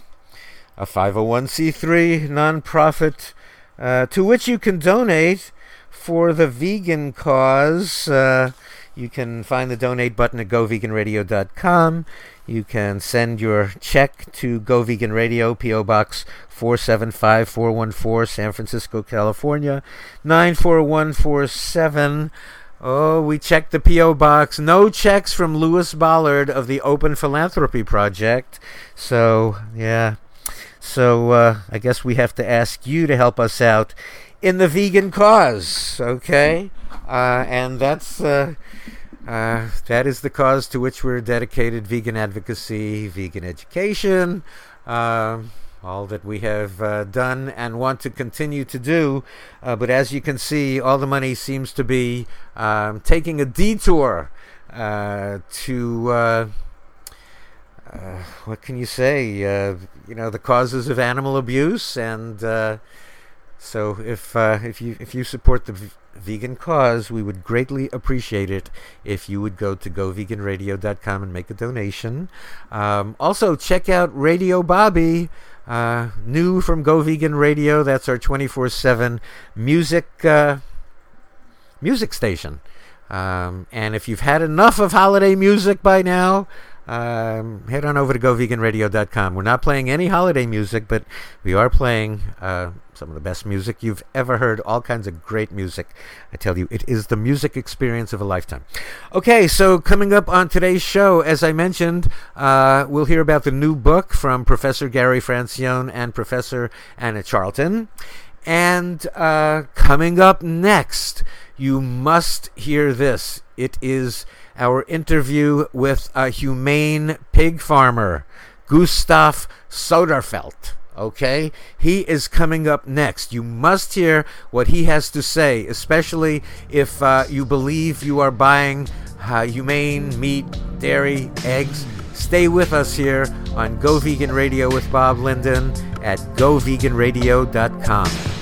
a 501c3 nonprofit uh, to which you can donate for the vegan cause. Uh, you can find the donate button at goveganradio.com. You can send your check to Go Vegan Radio, P.O. Box 475414, San Francisco, California, 94147. Oh, we checked the P.O. Box. No checks from Lewis Bollard of the Open Philanthropy Project. So, yeah. So, uh, I guess we have to ask you to help us out in the vegan cause, okay? Uh, and that's. Uh, uh, that is the cause to which we're dedicated vegan advocacy, vegan education, uh, all that we have uh, done and want to continue to do. Uh, but as you can see, all the money seems to be um, taking a detour uh, to. What can you say? you know the causes of animal abuse, and so if if you if you support the vegan cause, we would greatly appreciate it if you would go to goveganradio.com and make a donation. Um, also, check out Radio Bobby, uh, new from Go Vegan Radio. That's our 24 7 music, uh, music station. Um, and if you've had enough of holiday music by now, um, head on over to goveganradio.com. We're not playing any holiday music, but we are playing uh, some of the best music you've ever heard, all kinds of great music. I tell you, it is the music experience of a lifetime. Okay, so coming up on today's show, as I mentioned, uh, we'll hear about the new book from Professor Gary Francione and Professor Anna Charlton. And uh, coming up next, you must hear this. It is our interview with a humane pig farmer, Gustav Soderfeldt. Okay? He is coming up next. You must hear what he has to say, especially if uh, you believe you are buying uh, humane meat, dairy, eggs. Stay with us here on Go Vegan Radio with Bob Linden at goveganradio.com.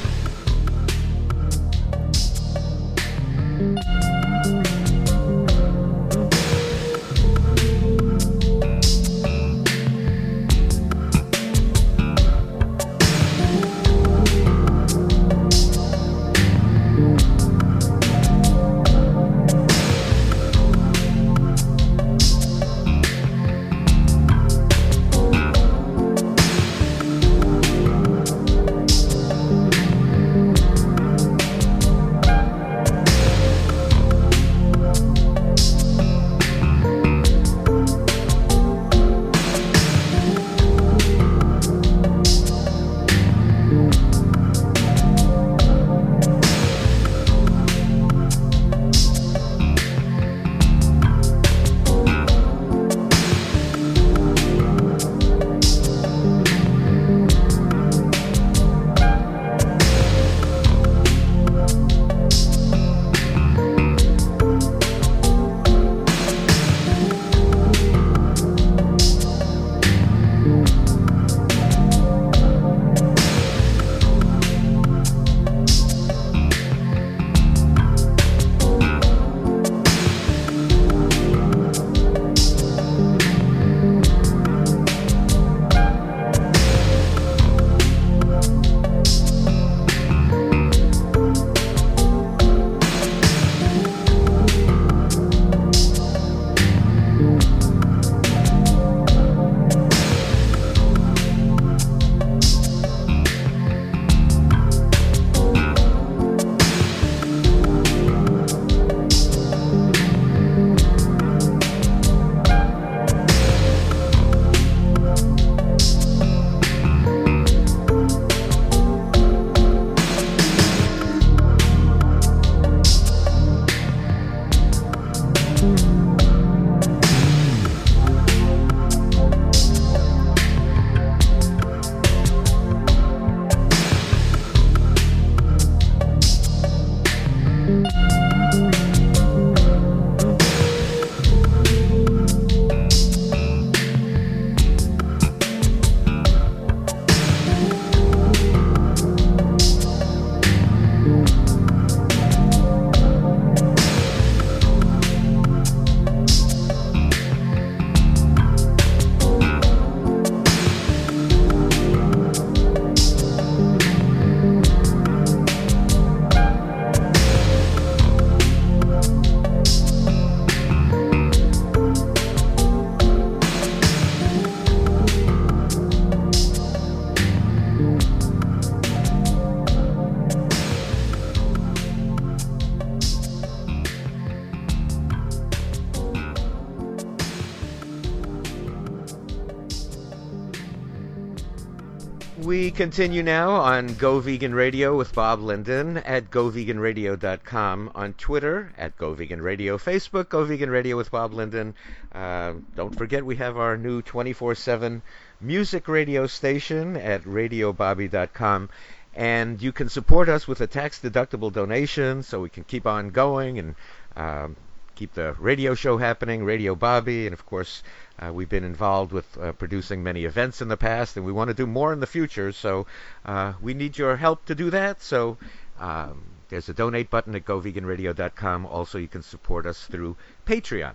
continue now on Go Vegan Radio with Bob Linden at goveganradio.com, on Twitter at Go Vegan Radio, Facebook Go Vegan Radio with Bob Linden. Uh, don't forget we have our new 24/7 music radio station at radiobobby.com. And you can support us with a tax deductible donation so we can keep on going and um, keep the radio show happening, Radio Bobby, and of course, uh, we've been involved with uh, producing many events in the past, and we want to do more in the future. So uh, we need your help to do that. So um, there's a donate button at goveganradio.com. Also, you can support us through Patreon.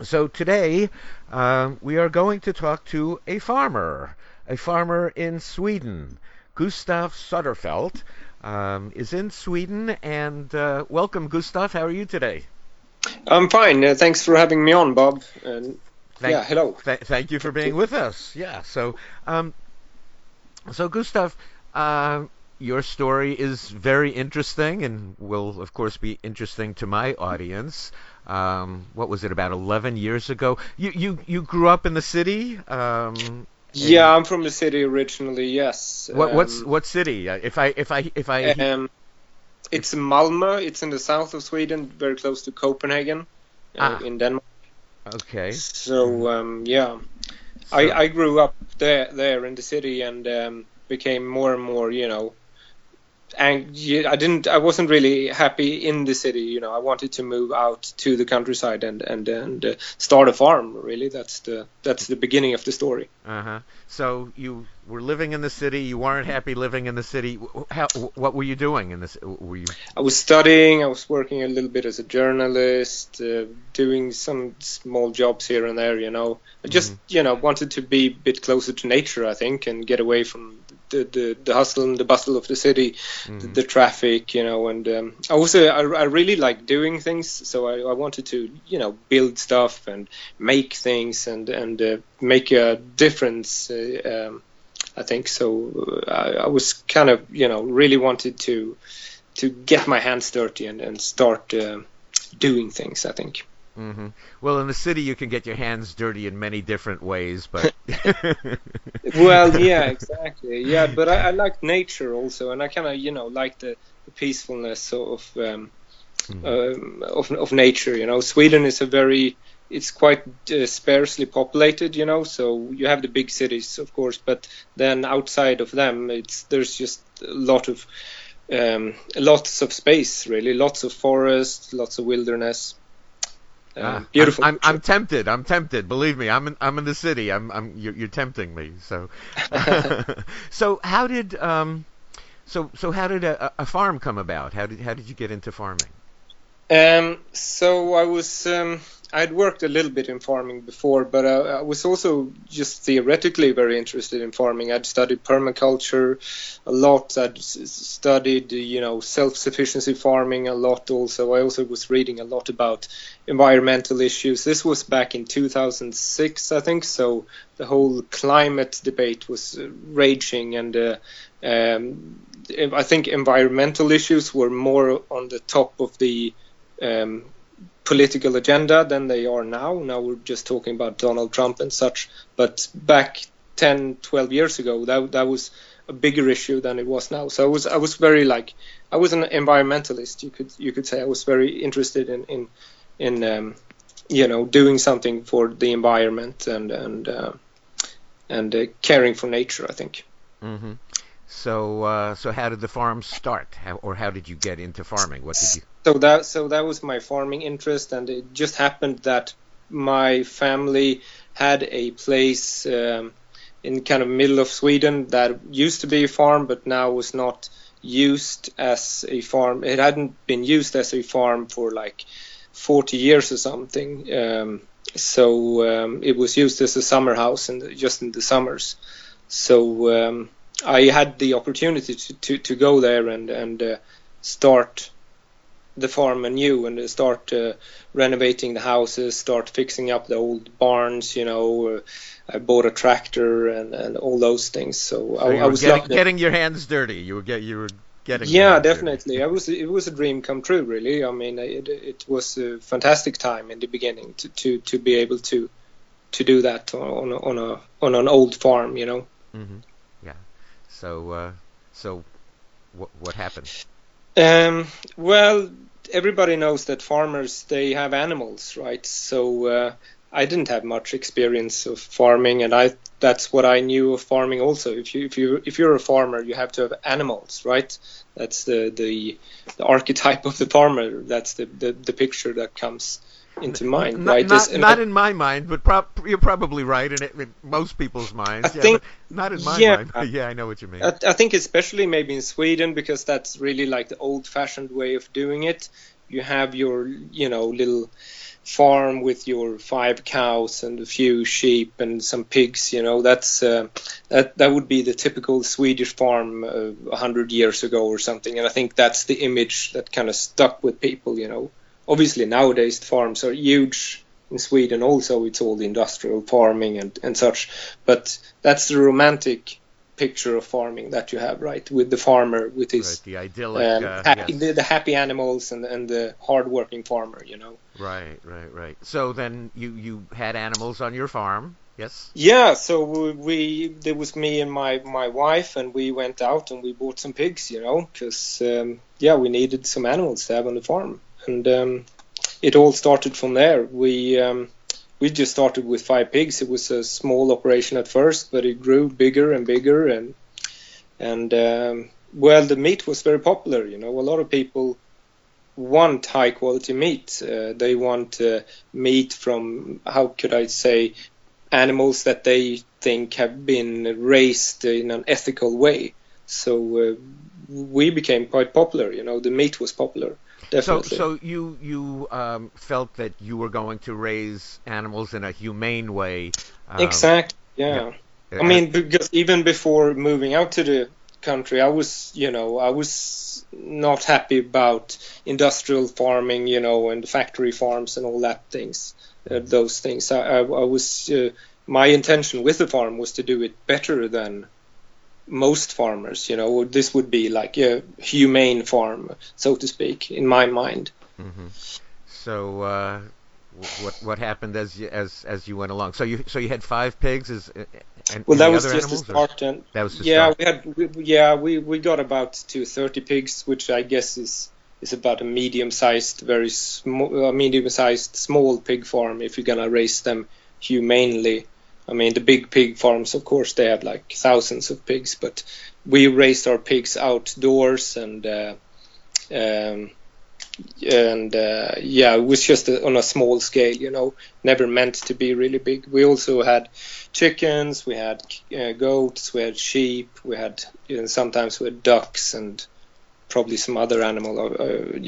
So today um, we are going to talk to a farmer, a farmer in Sweden. Gustav Soderfeldt um, is in Sweden, and uh, welcome, Gustav. How are you today? I'm fine. Uh, thanks for having me on, Bob. And thank, yeah, hello. Th- thank you for being with us. Yeah. So, um, so Gustav, uh, your story is very interesting, and will of course be interesting to my audience. Um, what was it about 11 years ago? You you you grew up in the city. Um, yeah, I'm from the city originally. Yes. What what's um, what city? Uh, if I if I if I um, it's Malmö. It's in the south of Sweden, very close to Copenhagen, uh, ah. in Denmark. Okay. So um, yeah, so. I I grew up there there in the city and um, became more and more you know and I didn't I wasn't really happy in the city you know. I wanted to move out to the countryside and and and uh, start a farm really. That's the that's the beginning of the story. Uh-huh. So you were living in the city. You weren't happy living in the city. How what were you doing in this were you? I was studying. I was working a little bit as a journalist uh, doing some small jobs here and there you know. I just mm-hmm. you know wanted to be a bit closer to nature I think and get away from the, the, the hustle and the bustle of the city, mm. the, the, traffic, you know, and um, also I, I really like doing things, so I, I wanted to, you know, build stuff and make things and and uh, make a difference. Uh, um, I think so. Uh, I, I, was kind of, you know, really wanted to to get my hands dirty and and start uh, doing things. I think. Mm-hmm. Well, in the city, you can get your hands dirty in many different ways, but. well, yeah, exactly. Yeah, but I, I like nature also, and I kind of, you know, like the, the peacefulness of, um, mm-hmm. uh, of of nature. You know, Sweden is a very it's quite uh, sparsely populated, you know. So you have the big cities, of course, but then outside of them, it's there's just a lot of um, lots of space, really, lots of forest, lots of wilderness. Uh, beautiful. I'm, I'm, I'm, tempted. I'm tempted. Believe me, I'm in, I'm in the city. I'm, I'm you're, you're tempting me. So, so how did um, so so how did a, a, farm come about? How did how did you get into farming? Um, so I was um, I'd worked a little bit in farming before, but uh, I was also just theoretically very interested in farming. I'd studied permaculture a lot. I'd studied, you know, self-sufficiency farming a lot. Also, I also was reading a lot about environmental issues. This was back in 2006, I think. So the whole climate debate was uh, raging, and uh, um, I think environmental issues were more on the top of the um, political agenda than they are now. Now we're just talking about Donald Trump and such. But back 10, 12 years ago, that that was a bigger issue than it was now. So I was I was very like I was an environmentalist. You could you could say I was very interested in in in um, you know doing something for the environment and and uh, and uh, caring for nature. I think. Mm-hmm. So, uh, so how did the farm start, how, or how did you get into farming? What did you? So that so that was my farming interest, and it just happened that my family had a place um, in kind of middle of Sweden that used to be a farm, but now was not used as a farm. It hadn't been used as a farm for like 40 years or something. Um, so um, it was used as a summer house and just in the summers. So um, I had the opportunity to, to, to go there and and uh, start the farm anew and start uh, renovating the houses, start fixing up the old barns. You know, uh, I bought a tractor and, and all those things. So, so I, I, was getting, getting, your hands dirty. You were get you were getting. Yeah, definitely. I was. It was a dream come true. Really. I mean, it it was a fantastic time in the beginning to to, to be able to to do that on a, on a on an old farm. You know. Mm-hmm. Yeah so, uh, so what what happened? Um, well, everybody knows that farmers they have animals, right? So uh, I didn't have much experience of farming, and I that's what I knew of farming. Also, if you if you if you're a farmer, you have to have animals, right? That's the the, the archetype of the farmer. That's the, the, the picture that comes into mind, not, right? Not, not in my mind, but prob- you're probably right in, it, in most people's minds. I yeah, think- not in my yeah. mind. yeah, I know what you mean. I, I think especially maybe in Sweden because that's really like the old-fashioned way of doing it. You have your you know little farm with your five cows and a few sheep and some pigs. You know that's uh, that that would be the typical Swedish farm uh, a hundred years ago or something. And I think that's the image that kind of stuck with people. You know, obviously nowadays farms are huge in Sweden. Also, it's all industrial farming and and such. But that's the romantic picture of farming that you have, right? With the farmer with his right, the idyllic. um, uh, happy, yes. the, the happy animals and and the hard-working farmer, you know. Right, right, right. So then you you had animals on your farm, yes? Yeah, so we, we there was me and my my wife, and we went out and we bought some pigs, you know, because um, yeah, we needed some animals to have on the farm, and um, it all started from there. We um, we just started with five pigs. It was a small operation at first, but it grew bigger and bigger, and and um, well, the meat was very popular. You know, a lot of people want high quality meat. Uh, they want uh, meat from how could I say animals that they think have been raised in an ethical way. So uh, we became quite popular. You know, the meat was popular. So Definitely. so you you um, felt that you were going to raise animals in a humane way. Um, exactly. Yeah. uh, I mean, because even before moving out to the country, I was, you know, I was not happy about industrial farming, you know, and factory farms and all that things, uh, those things. I, I, I was, uh, my intention with the farm was to do it better than most farmers, you know. This would be like a humane farm, so to speak, in my mind. mhm. So uh, what what happened as you, as as you went along? So you so you had five pigs, is uh, and Well, that was just animals, or- start, and That was yeah, start. we had we, yeah we we got about to 30 pigs, which I guess is is about a medium-sized, very small, uh, medium-sized small pig farm if you're gonna raise them humanely. I mean, the big pig farms, of course, they have like thousands of pigs, but we raised our pigs outdoors and uh, um, and uh, yeah, it was just a, on a small scale, you know, never meant to be really big. We also had chickens, we had uh, goats, we had sheep, we had you know, sometimes we had ducks and probably some other animal. Uh,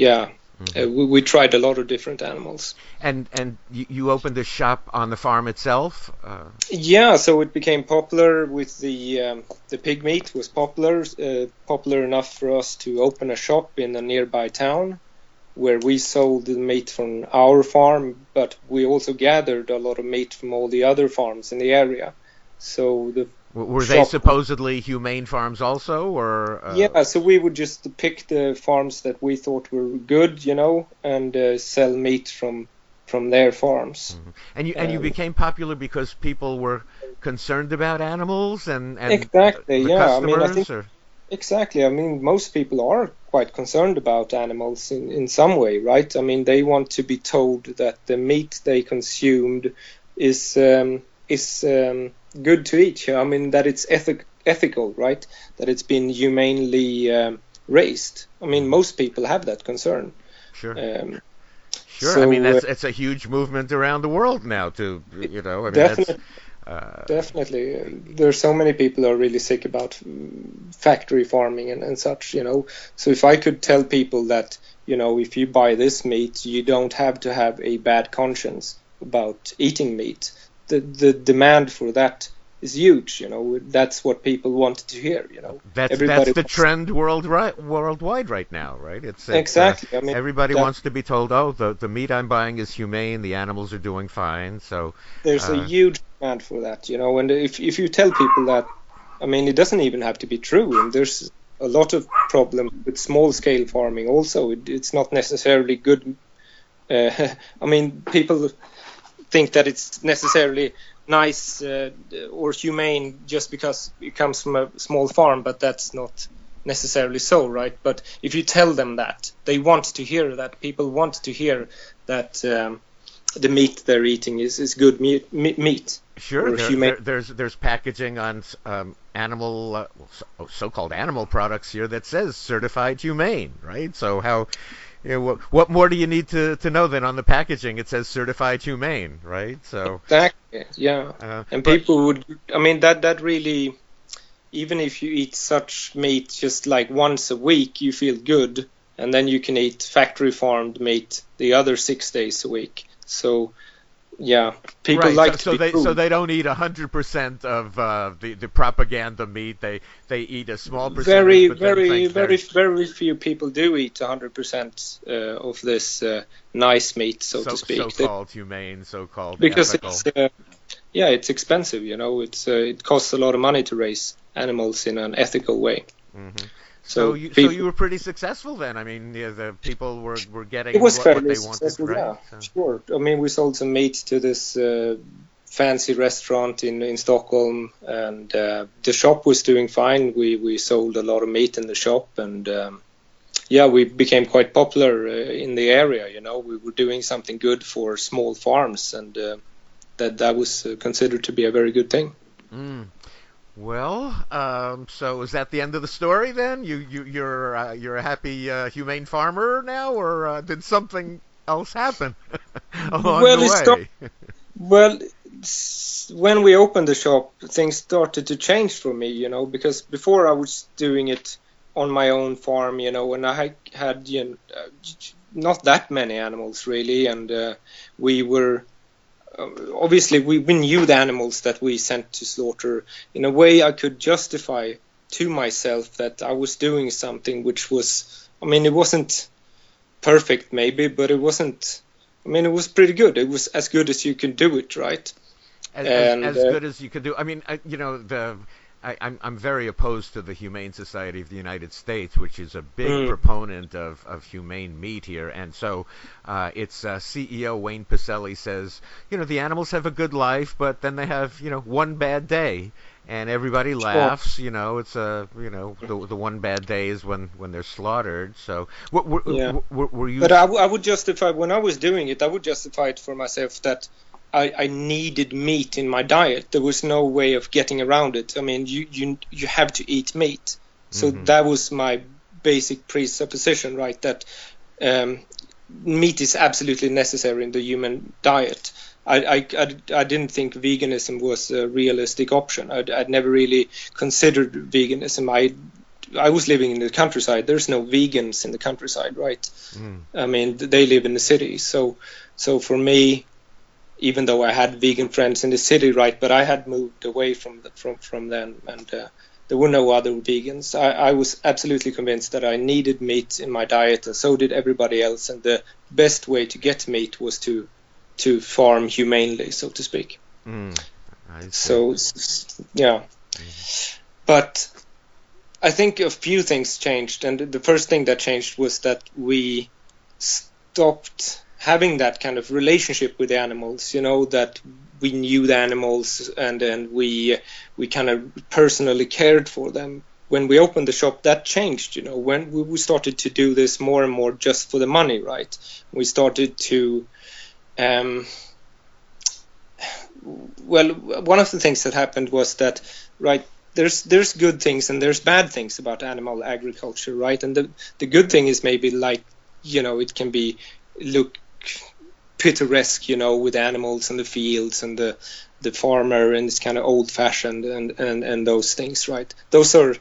yeah, uh, we, we tried a lot of different animals. And and you, you opened a shop on the farm itself. Uh, Yeah, so it became popular with the um, the pig meat was popular, uh, popular enough for us to open a shop in a nearby town, where we sold the meat from our farm, but we also gathered a lot of meat from all the other farms in the area. So the were they Shop. supposedly humane farms also, or uh, yeah, so we would just pick the farms that we thought were good, you know, and uh, sell meat from from their farms. And you and you Um, became popular because people were concerned about animals and, and Exactly, yeah, I mean, I think- or Exactly. I mean, most people are quite concerned about animals in, in some way, right? I mean, they want to be told that the meat they consumed is um, is um, good to eat. I mean, that it's ethic- ethical, right? That it's been humanely um, raised. I mean, most people have that concern. sure, Um, sure. I mean, that's uh, it's a huge movement around the world now. To you know, I mean, Definitely. that's uh, Definitely, there's so many people who are really sick about factory farming and, and such, you know. So if I could tell people that, you know, if you buy this meat, you don't have to have a bad conscience about eating meat. The the demand for that is huge, you know. That's what people wanted to hear, you know. that's everybody that's the wants- trend world right, worldwide right now, right? It's, it's, uh, Exactly. I mean, everybody that- wants to be told, oh, the the meat I'm buying is humane. The animals are doing fine. So there's Uh, a huge demand for that, you know. And if if you tell people that, I mean, it doesn't even have to be true. And there's a lot of problem with small scale farming. Also, it, it's not necessarily good. Uh, I mean, people think that it's necessarily nice uh, or humane just because it comes from a small farm, but that's not necessarily so, right? But if you tell them that, they want to hear that. People want to hear that um, the meat they're eating is, is good meat. meat sure, there, there, there's there's packaging on um, animal uh, so-called animal products here that says certified humane, right? So how you know, what, what more do you need to, to know than on the packaging it says certified humane, right? So exactly, yeah. Uh, and but, people would, I mean, that that really, even if you eat such meat just like once a week, you feel good, and then you can eat factory farmed meat the other six days a week. So yeah, people right. like so, so they so they don't eat hundred percent of uh, the the propaganda meat. They they eat a small percentage. Very very very very few people do eat hundred percent uh, of this uh, nice meat, so, so to speak. So-called humane, so-called because ethical. it's uh, yeah, it's expensive. You know, it's uh, it costs a lot of money to raise animals in an ethical way. Mm-hmm. So, you, people, so you were pretty successful then. I mean, yeah, the people were, were getting it was what, fairly what they wanted, right? Yeah, so. sure. I mean, we sold some meat to this uh, fancy restaurant in in Stockholm, and uh, the shop was doing fine. We we sold a lot of meat in the shop, and um, yeah, we became quite popular uh, in the area. You know, we were doing something good for small farms, and uh, that that was uh, considered to be a very good thing. Mm. Well, um, so is that the end of the story then? You you you're uh, you're a happy uh, humane farmer now, or uh, did something else happen along well, the way? well, when we opened the shop, things started to change for me, you know, because before I was doing it on my own farm, you know, and I had you know, uh, not that many animals really, and uh, we were obviously we, we knew the animals that we sent to slaughter. In a way, I could justify to myself that I was doing something which was, I mean, it wasn't perfect maybe, but it wasn't. I mean, it was pretty good. It was as good as you can do it, right? As, and, as, as uh, good as you could do. I mean, I, you know, the I, I'm, I'm very opposed to the Humane Society of the United States, which is a big mm. proponent of, of humane meat here. And so uh, its uh, CEO, Wayne Pacelle, says, you know, the animals have a good life, but then they have, you know, one bad day. And everybody laughs, you know. It's a, you know, the, the one bad day is when, when they're slaughtered. So, what were, yeah. were, were you? But I, w- I would justify when I was doing it. I would justify it for myself that I, I, needed meat in my diet. There was no way of getting around it. I mean, you you you have to eat meat. So mm-hmm. that was my basic presupposition, right? That um, meat is absolutely necessary in the human diet. I, I, I, I, didn't think veganism was a realistic option. I'd, I'd never really considered veganism. I I was living in the countryside. There's no vegans in the countryside, right? Mm. I mean, they live in the city. So so for me, even though I had vegan friends in the city, right? But I had moved away from the, from from them, and uh, there were no other vegans. I, I was absolutely convinced that I needed meat in my diet, and so did everybody else. And the best way to get meat was to to farm humanely, so to speak. Mm, so yeah, mm. but I think a few things changed, and the first thing that changed was that we stopped having that kind of relationship with the animals, you know, that we knew the animals and and we we kind of personally cared for them. When we opened the shop, that changed, you know. When we started to do this more and more just for the money, right? We started to, um, well, one of the things that happened was that, right, there's there's good things and there's bad things about animal agriculture, right? And the the good thing is maybe like, you know, it can be look picturesque, you know, with animals and the fields and the the farmer and it's kind of old fashioned and, and and those things, right? Those are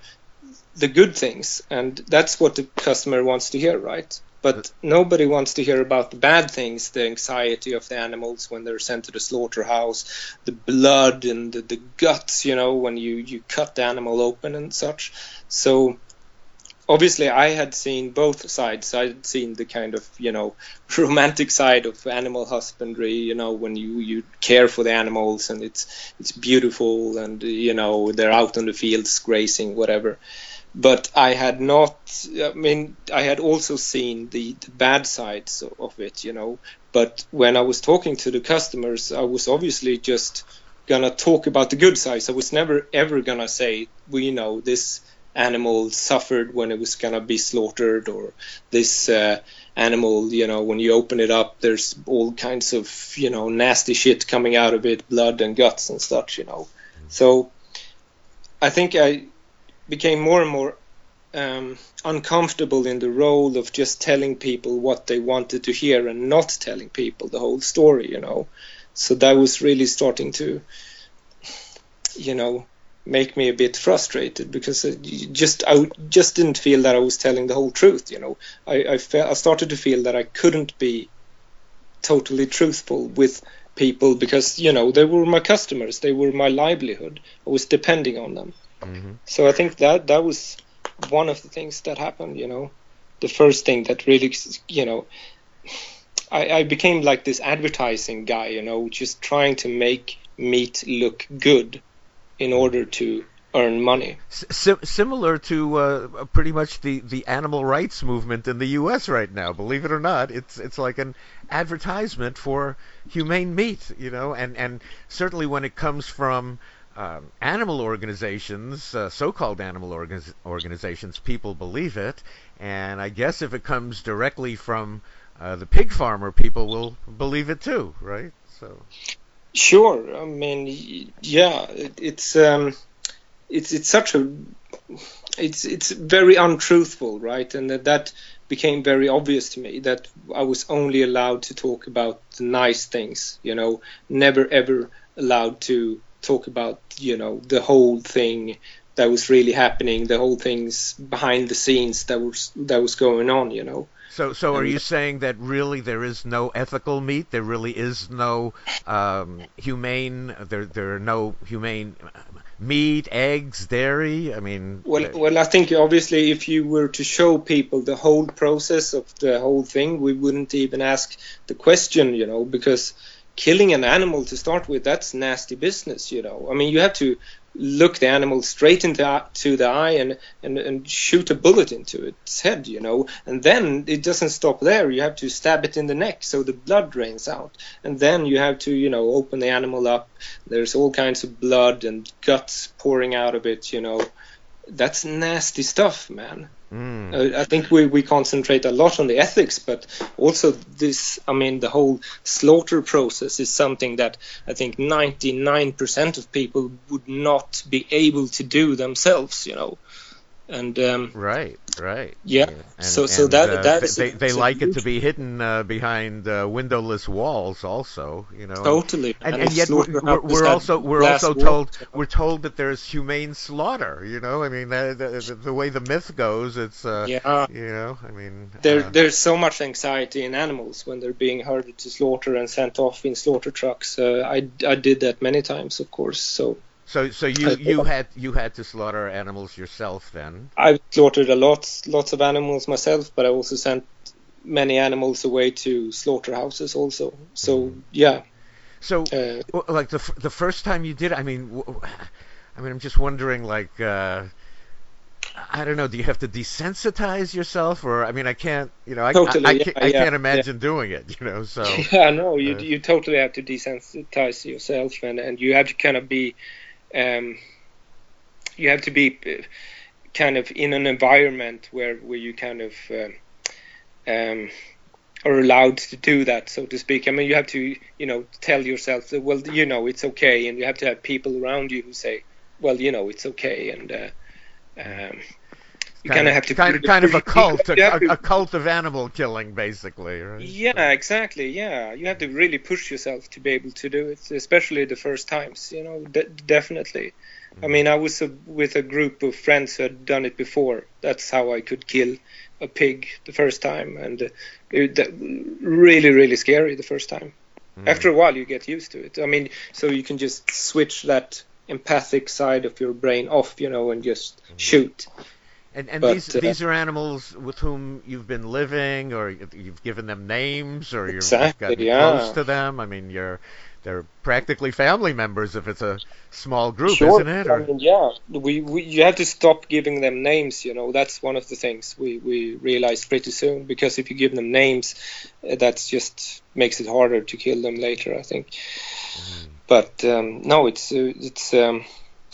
the good things, and that's what the customer wants to hear, right? But nobody wants to hear about the bad things, the anxiety of the animals when they're sent to the slaughterhouse, the blood and the, the guts, you know, when you, you cut the animal open and such. So obviously I had seen both sides. I had seen the kind of you know romantic side of animal husbandry. You know when you you care for the animals and it's it's beautiful and you know they're out on the fields grazing whatever. But I had not. I mean, I had also seen the, the bad sides of it. You know, but when I was talking to the customers, I was obviously just gonna talk about the good sides. I was never ever gonna say, well, you know, this animal suffered when it was gonna be slaughtered, or this uh, animal, you know, when you open it up, there's all kinds of, you know, nasty shit coming out of it, blood and guts and such, you know. So I think I became more and more um, uncomfortable in the role of just telling people what they wanted to hear and not telling people the whole story, you know. So that was really starting to, you know, make me a bit frustrated because I just I just didn't feel that I was telling the whole truth. You know, I I, felt, I started to feel that I couldn't be totally truthful with people because you know they were my customers, they were my livelihood. I was depending on them. Mm-hmm. So I think that that was one of the things that happened. You know, the first thing that really you know. I, I became like this advertising guy, you know, just trying to make meat look good in order to earn money. S- similar to uh, pretty much the, the animal rights movement in the U.S. right now. Believe it or not, it's it's like an advertisement for humane meat, you know, and and certainly when it comes from um, animal organizations, uh, so-called animal orga- organizations, people believe it, and I guess if it comes directly from uh, the pig farmer, people will believe it too, right? So. Sure. I mean, yeah, it, it's um, it's it's such a it's it's very untruthful, right? And that, that became very obvious to me that I was only allowed to talk about the nice things, you know, never ever allowed to talk about, you know, the whole thing that was really happening, the whole things behind the scenes that was that was going on, you know. So, so are you saying that really there is no ethical meat? There really is no um, humane. There, there are no humane meat, eggs, dairy. I mean, well, uh, well, I think obviously if you were to show people the whole process of the whole thing, we wouldn't even ask the question, you know, because killing an animal to start with, that's nasty business, you know. I mean, you have to look the animal straight into the eye and, and, and shoot a bullet into its head, you know. And then it doesn't stop there. You have to stab it in the neck so the blood drains out. And then you have to, you know, open the animal up. There's all kinds of blood and guts pouring out of it, you know. That's nasty stuff, man. Mm. Uh, I think we, we concentrate a lot on the ethics, but also this, I mean, the whole slaughter process is something that I think 99% of people would not be able to do themselves, you know and um, right, right, yeah. And, so, so that uh, that they, they like it to be hidden uh, behind uh, windowless walls, also, you know. Totally, and, and, yet we're, we're, we're also we're also told we're told that there's humane slaughter. You know, I mean, the, the, the way the myth goes, it's uh, yeah, you know, I mean, there uh, there's so much anxiety in animals when they're being herded to slaughter and sent off in slaughter trucks. Uh, I I did that many times, of course, so. So, so you, you had you had to slaughter animals yourself then? I slaughtered a lot, lots of animals myself, but I also sent many animals away to slaughterhouses also. So mm. yeah. So, uh, like the the first time you did, I mean, I mean, I'm just wondering, like, uh, I don't know, do you have to desensitize yourself, or I mean, I can't, you know, I, totally, I, I, yeah, can't, I yeah, can't imagine yeah. doing it, you know. So yeah, no, you uh, you totally have to desensitize yourself, and and you have to kind of be um, you have to be uh, kind of in an environment where where you kind of uh, um, are allowed to do that, so to speak. I mean, you have to you know tell yourself that well, you know, it's okay, and you have to have people around you who say, well, you know, it's okay, and uh, um, you kind of have to kind of kind of a cult, a, a, cult of animal killing, basically. Right? Yeah, exactly. Yeah, you have to really push yourself to be able to do it, especially the first times. You know, de- definitely. Mm-hmm. I mean, I was a, with a group of friends who had done it before. That's how I could kill a pig the first time, and it, that, really, really scary the first time. Mm-hmm. After a while, you get used to it. I mean, so you can just switch that empathic side of your brain off, you know, and just mm-hmm. shoot and and but, these uh, these are animals with whom you've been living, or you've given them names, or you've exactly, gotten yeah. close to them. I mean, you're they're practically family members if it's a small group, sure. isn't it? Or... I mean, yeah, we, we you have to stop giving them names. You know, that's one of the things we we realized pretty soon because if you give them names, uh, that just makes it harder to kill them later. I think. Mm. but um, no, it's uh, it's um,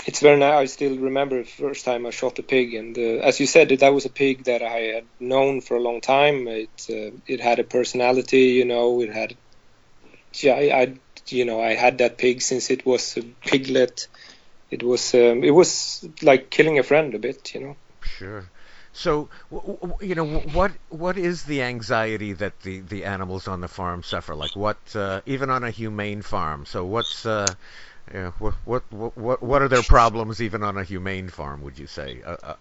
it's very nice. I still remember the first time I shot a pig, and uh, as you said, that was a pig that I had known for a long time. It uh, it had a personality, you know. It had, yeah, I, I, you know, I had that pig since it was a piglet. It was um, it was like killing a friend a bit, you know. Sure. So, you know, what what is the anxiety that the, the animals on the farm suffer? Like, what uh, even on a humane farm? So, what's uh, yeah, what, what what what are their problems even on a humane farm? Would you say? Uh, uh,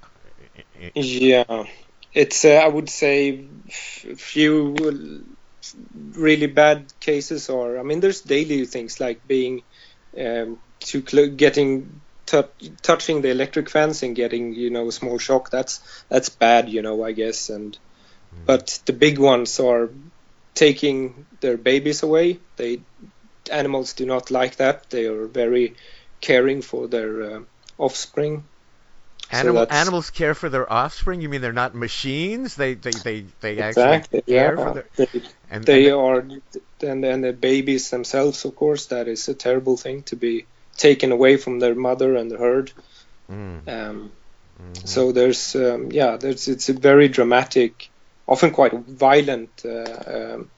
yeah, it's uh, I would say few really bad cases, or I mean, there's daily things like being um, to cl- getting touching the electric fence and getting you know a small shock. That's that's bad, you know, I guess. And mm. but the big ones are taking their babies away. They animals do not like that. They are very caring for their uh, offspring. Animal, so animals care for their offspring. You mean they're not machines? They they they, they exactly, actually care yeah. for their. They, and, they and are, and and the babies themselves, of course. That is a terrible thing to be taken away from their mother and the herd. Mm. Um, mm-hmm. So there's um, yeah, there's it's a very dramatic, often quite violent uh, um,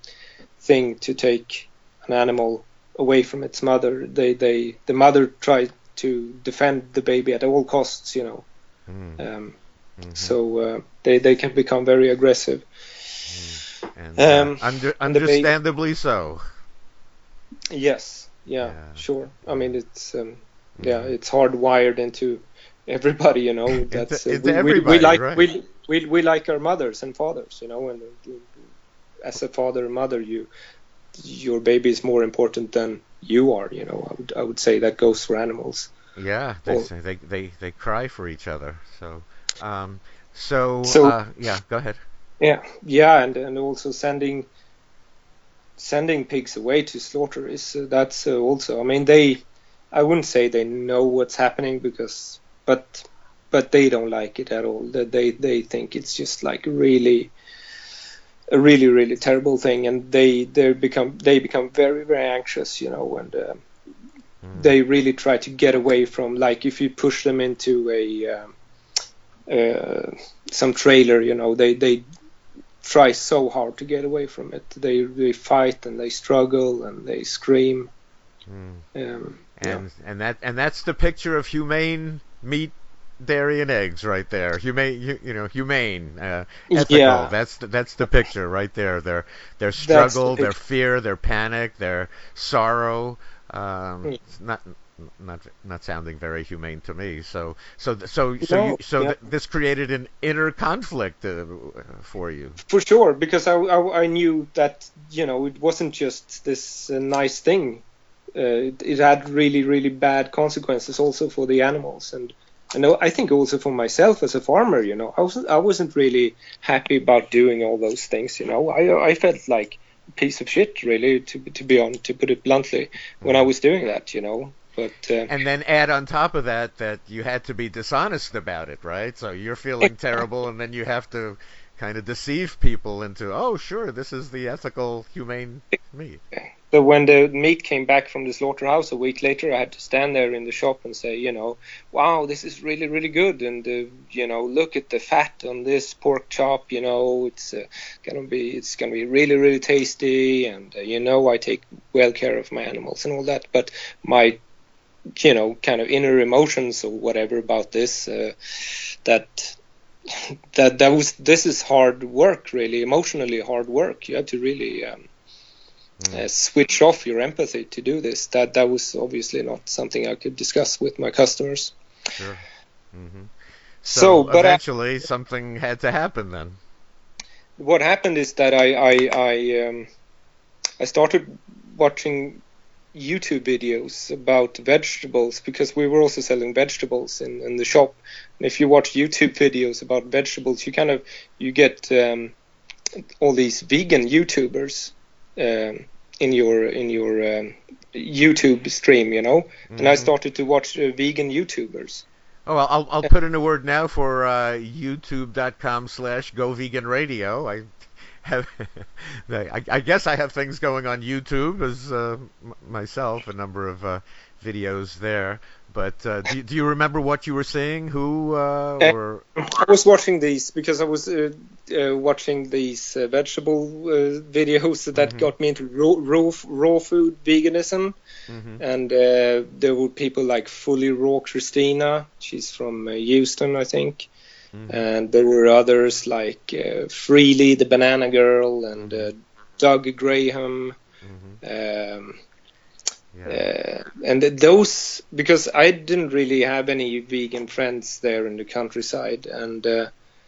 thing to take an animal away from its mother. They they the mother tries to defend the baby at all costs, you know. Mm. Um, mm-hmm. So uh, they they can become very aggressive. Mm. And, uh, um, under, understandably so. Yes. Yeah, yeah, Sure. I mean, it's um, yeah, mm-hmm. it's hardwired into everybody. You know, that's into, uh, we, we, we, like right. we, we we like our mothers and fathers. You know, and uh, as a father and mother, you your baby is more important than you are. You know, I would I would say that goes for animals. Yeah, they or, they, they they cry for each other. So um, so, so uh, yeah, go ahead. Yeah, yeah, and and also sending sending pigs away to slaughter is uh, that's uh, also. I mean, they I wouldn't say they know what's happening because, but but they don't like it at all. They they think it's just like really a really really terrible thing and they they become they become very very anxious you know and uh, mm. they really try to get away from like if you push them into a um, uh, some trailer you know they they try so hard to get away from it they they fight and they struggle and they scream mm. um, and yeah. and that and that's the picture of humane meat dairy and eggs right there. Humane, you, you know, humane, uh, ethical. Yeah. That's the, that's the picture right there. Their their struggle, the their fear, their panic, their sorrow. Um, mm. not not not sounding very humane to me. So so so so no, you, so yeah. th- this created an inner conflict uh, for you. For sure, because I, I, I knew that you know it wasn't just this uh, nice thing. Uh, it, it, had really really bad consequences also for the animals and and I think also for myself as a farmer, you know, I wasn't I wasn't really happy about doing all those things. You know, I I felt like a piece of shit, really, to to be on to put it bluntly, when I was doing that. You know, but uh, and then add on top of that that you had to be dishonest about it, right? So you're feeling terrible, and then you have to kind of deceive people into, oh, sure, this is the ethical, humane meat. So when the meat came back from the slaughterhouse a week later, I had to stand there in the shop and say, you know, wow, this is really, really good, and uh, you know, look at the fat on this pork chop. You know, it's uh, gonna be, it's gonna be really, really tasty, and uh, you know, I take well care of my animals and all that. But my, you know, kind of inner emotions or whatever about this, uh, that that that was this is hard work really emotionally hard work you have to really um, mm. uh, switch off your empathy to do this that that was obviously not something i could discuss with my customers sure mm-hmm. so, so, but eventually I, something had to happen then what happened is that i i i, um, I started watching YouTube videos about vegetables because we were also selling vegetables in, in the shop. And if you watch YouTube videos about vegetables, you kind of you get um, all these vegan YouTubers in your in your um, YouTube stream, you know. Mm-hmm. And I mm-hmm. started to watch uh, vegan YouTubers. Oh, well, I'll I'll put in a word now for uh, YouTube.com/slash Go Vegan Radio. I have, I, I, guess I have things going on YouTube as uh, m- myself, a number of uh, videos there. But uh, do, do, you remember what you were saying? Who uh, uh or I was watching these because I was uh, uh, watching these uh, vegetable videos that mm-hmm. got me into raw, raw, raw food veganism, mm-hmm. and there were people like FullyRaw Kristina. She's from Houston, I think, mm-hmm. and there were others like Freelee the Banana Girl and. Doug Graham. Mm-hmm. Um, yeah. Uh, and those because I didn't really have any vegan friends there in the countryside, and uh,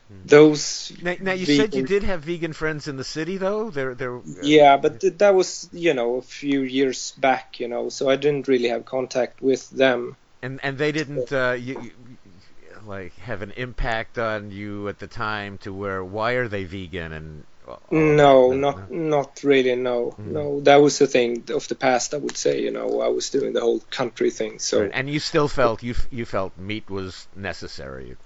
hmm. those. Now, now you vegan... said you did have vegan friends in the city, though. They're, they're, uh, yeah, but th- that was you know a few years back, you know, so I didn't really have contact with them. And and they didn't uh, you, you, like have an impact on you at the time to where why are they vegan and no, not not really. No, mm. no. That was the thing of the past. I would say. You know, I was doing the whole country thing. So. Right. And you still felt you you felt meat was necessary.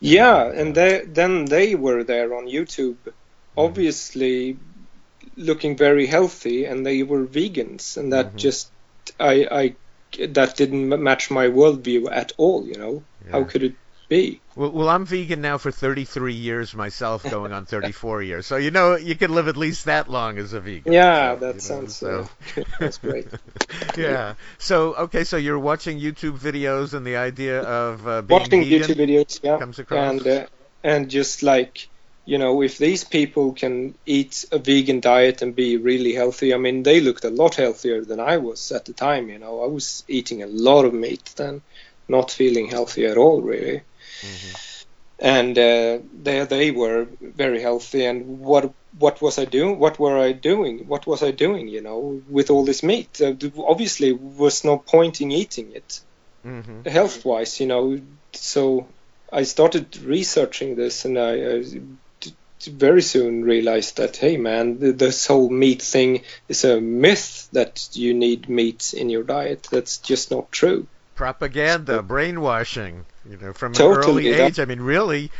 Yeah, and they, then they were there on YouTube, mm. obviously looking very healthy, and they were vegans, and that mm-hmm. just I I that didn't match my worldview at all. You know, yeah. how could it be? Well, well, I'm vegan now for 33 years myself, going on 34 years. So you know you can live at least that long as a vegan. Yeah, so, that know, sounds so. Uh, that's great. yeah. So okay, so you're watching YouTube videos, and the idea of uh, being watching vegan YouTube videos, yeah, comes across, and uh, and just like you know, if these people can eat a vegan diet and be really healthy, I mean, they looked a lot healthier than I was at the time. You know, I was eating a lot of meat then, not feeling healthy at all, really. Mm-hmm. And uh, there they were very healthy. And what what was I doing? What were I doing? What was I doing? You know, with all this meat, uh, obviously was no point in eating it, mm-hmm. health wise. You know, so I started researching this, and I. Uh, very soon realized that hey man this whole meat thing is a myth that you need meat in your diet that's just not true propaganda brainwashing you know, from totally, an early age. I mean, really,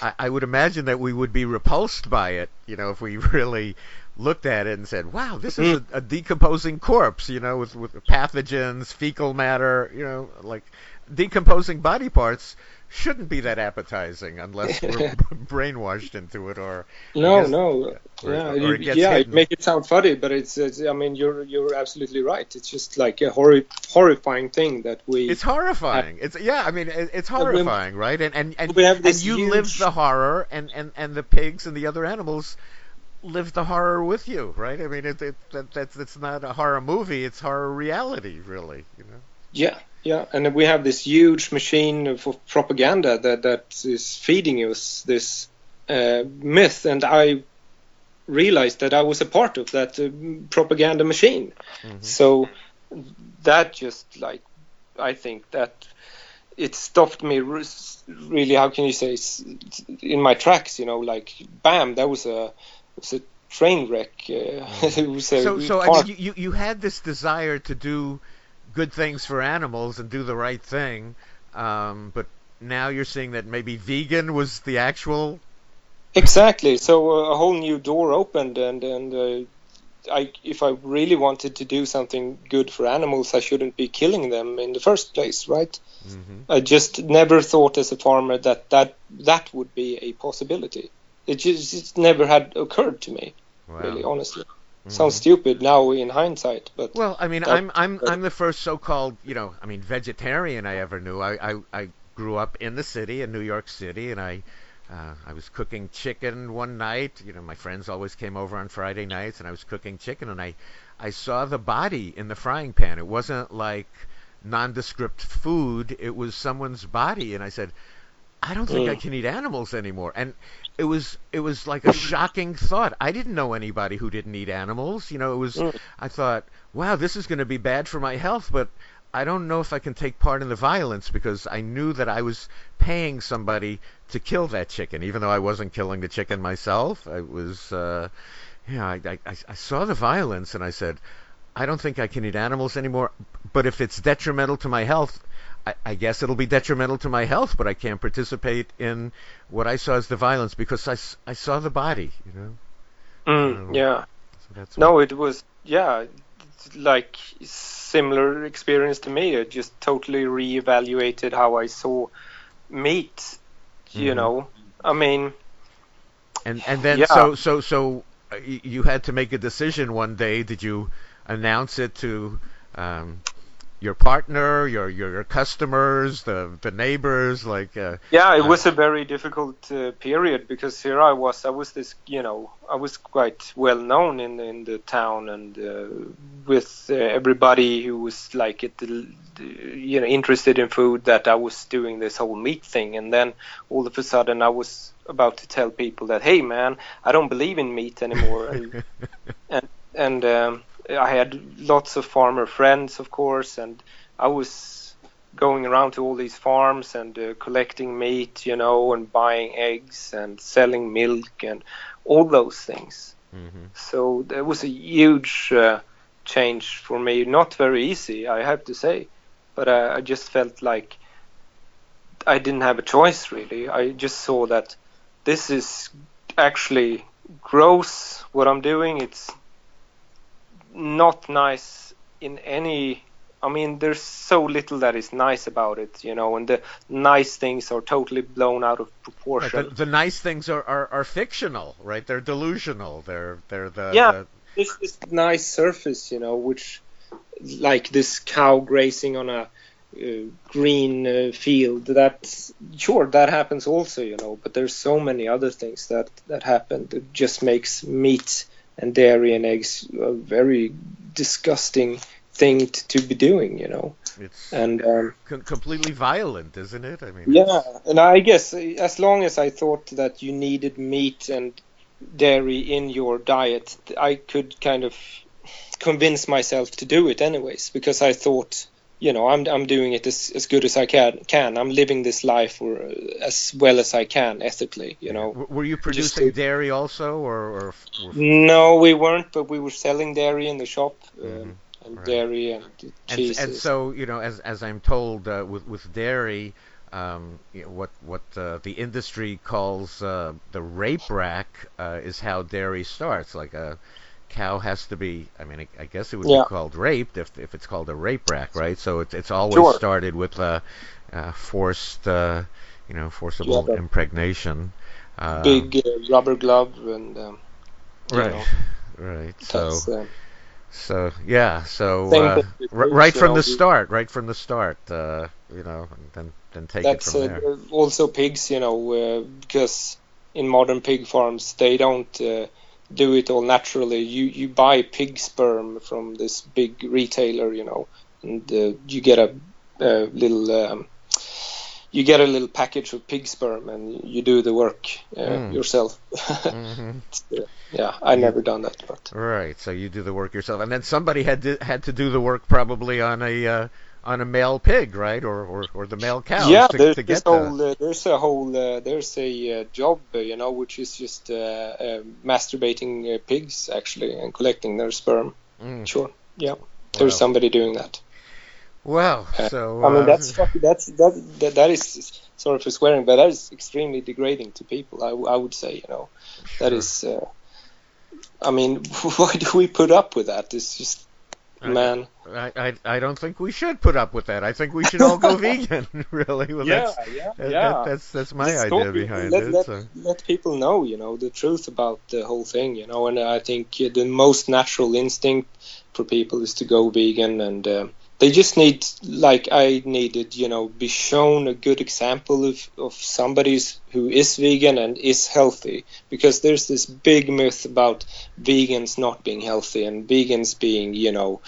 I, I would imagine that we would be repulsed by it. You know, if we really looked at it and said, "Wow, this is mm. a, a, decomposing corpse," you know, with with pathogens, fecal matter, you know, like decomposing body parts shouldn't be that appetizing unless we're brainwashed into it or no no. or, yeah or you, yeah hidden. make it sound funny but it's, it's, i mean you're you're absolutely right. It's just like a horri- horrifying thing that we it's horrifying. have, it's yeah i mean it, it's horrifying right? And and and, and you huge... live the horror and and and the pigs and the other animals live the horror with you right? I mean it, it that, that's it's not a horror movie. It's horror reality really you know? Yeah yeah, and we have this huge machine for propaganda that that is feeding us this uh, myth, and I realized that I was a part of that uh, propaganda machine. Mm-hmm. So that just like I think that it stopped me really. How can you say in my tracks? You know, like bam, that was a was a train wreck. Uh, so so I mean, you you had this desire to do good things for animals and do the right thing. Um, but now you're seeing that maybe vegan was the actual. Exactly. So uh, a whole new door opened, and and uh, I, if I really wanted to do something good for animals, I shouldn't be killing them in the first place, right? Mm-hmm. I just never thought as a farmer that that that would be a possibility. It just it never had occurred to me, wow. really, honestly. Mm-hmm. Sounds stupid now in hindsight, but well, I mean, I'm I'm I'm the first so-called, you know, I mean, vegetarian I ever knew. I I, I grew up in the city in New York City, and I uh, I was cooking chicken one night. You know, my friends always came over on Friday nights, and I was cooking chicken, and I I saw the body in the frying pan. It wasn't like nondescript food; it was someone's body, and I said, I don't think mm. I can eat animals anymore. And it was it was like a shocking thought. I didn't know anybody who didn't eat animals. You know, it was mm. I thought, wow, this is going to be bad for my health, but I don't know if I can take part in the violence because I knew that I was paying somebody to kill that chicken, even though I wasn't killing the chicken myself. I was, uh, yeah, I, I, I saw the violence and I said, I don't think I can eat animals anymore. But if it's detrimental to my health, I, I, guess it'll be detrimental to my health, but I can't participate in what I saw as the violence because I, I saw the body, you know. Mm, yeah. So no, it was yeah, like similar experience to me. It just totally reevaluated how I saw meat. You mm-hmm. know, I mean. And and then yeah. so so so uh, you had to make a decision one day. Did you announce it to um, your partner, your your, customers, the the neighbors, like uh, yeah, it uh, was a very difficult uh, period because here I was, I was this, you know, I was quite well known in in the town and uh, with uh, everybody who was like it, you know, interested in food that I was doing this whole meat thing, and then all of a sudden I was about to tell people that hey man, I don't believe in meat anymore, and and, and um, I had lots of farmer friends, of course, and I was going around to all these farms and uh, collecting meat, you know, and buying eggs and selling milk and all those things. Mm-hmm. So there was a huge uh, change for me. Not very easy, I have to say, but uh, I just felt like I didn't have a choice really. I just saw that this is actually gross what I'm doing. It's not nice in any I mean, there's so little that is nice about it, you know, and the nice things are totally blown out of proportion. Right, the, the, nice things are, are, are, fictional, right? They're delusional. They're they're the yeah. The... This this nice surface, you know, which like this cow grazing on a uh, green uh, field. That sure that happens also, you know, but there's so many other things that that happen that just makes meat and dairy and eggs a very disgusting thing to, to be doing, you know. It's and um, completely violent, isn't it? I mean, yeah, it's... and I guess as long as I thought that you needed meat and dairy in your diet, I could kind of convince myself to do it anyways because I thought you know I'm I'm doing it as, as good as I can can I'm living this life or uh, as well as I can ethically you know were you producing to, dairy also or, or, or, no we weren't but we were selling dairy in the shop um, mm-hmm. um, and right. dairy and cheese and, and, so you know as as I'm told uh, with with dairy um, you know, what what uh, the industry calls uh, the rape rack uh, is how dairy starts like a cow has to be. I mean, I, I guess it would yeah. be called raped if if it's called a rape rack, right? So it's it's always sure. started with uh, uh, forced, uh, you know, forcible yeah, impregnation. Uh, big uh, rubber glove and. Um, right. Know, right. So. Uh, so yeah, so uh, r- right from know, the start, right from the start, uh, you know, then then take it from there. also pigs, you know, because in modern pig farms they don't do it all naturally. You you buy pig sperm from this big retailer, you know, and uh, you get a, a little um, you get a little package of pig sperm and you do the work uh, mm. yourself. mm-hmm. yeah, I never done that. But. Right, so you do the work yourself, and then somebody had to, had to do the work probably on a uh, on a male pig, right, or or, or the male cow. Yeah, to, there's, to there's, whole, uh, there's a whole uh, there's a uh, job, uh, you know, which is just uh, uh, masturbating pigs actually and collecting their sperm. Mm. Sure, yeah, there's somebody doing that. Wow. So I mean, that's that's that, that that is sorry for swearing, but that is extremely degrading to people. I, I would say, you know, sure. that is. I mean, why do we put up with that? It's just man. I, I, I don't think we should put up with that. I think we should all go vegan. Really, well, yeah, that's, yeah, that, yeah. That, that's that's my Let's idea behind let, it. Let, so. let people know, you know, the truth about the whole thing, you know. And I think the most natural instinct for people is to go vegan and. Uh, they just need like I needed, you know, be shown a good example of, of somebody who is vegan and is healthy because there's this big myth about vegans not being healthy and vegans being, you know,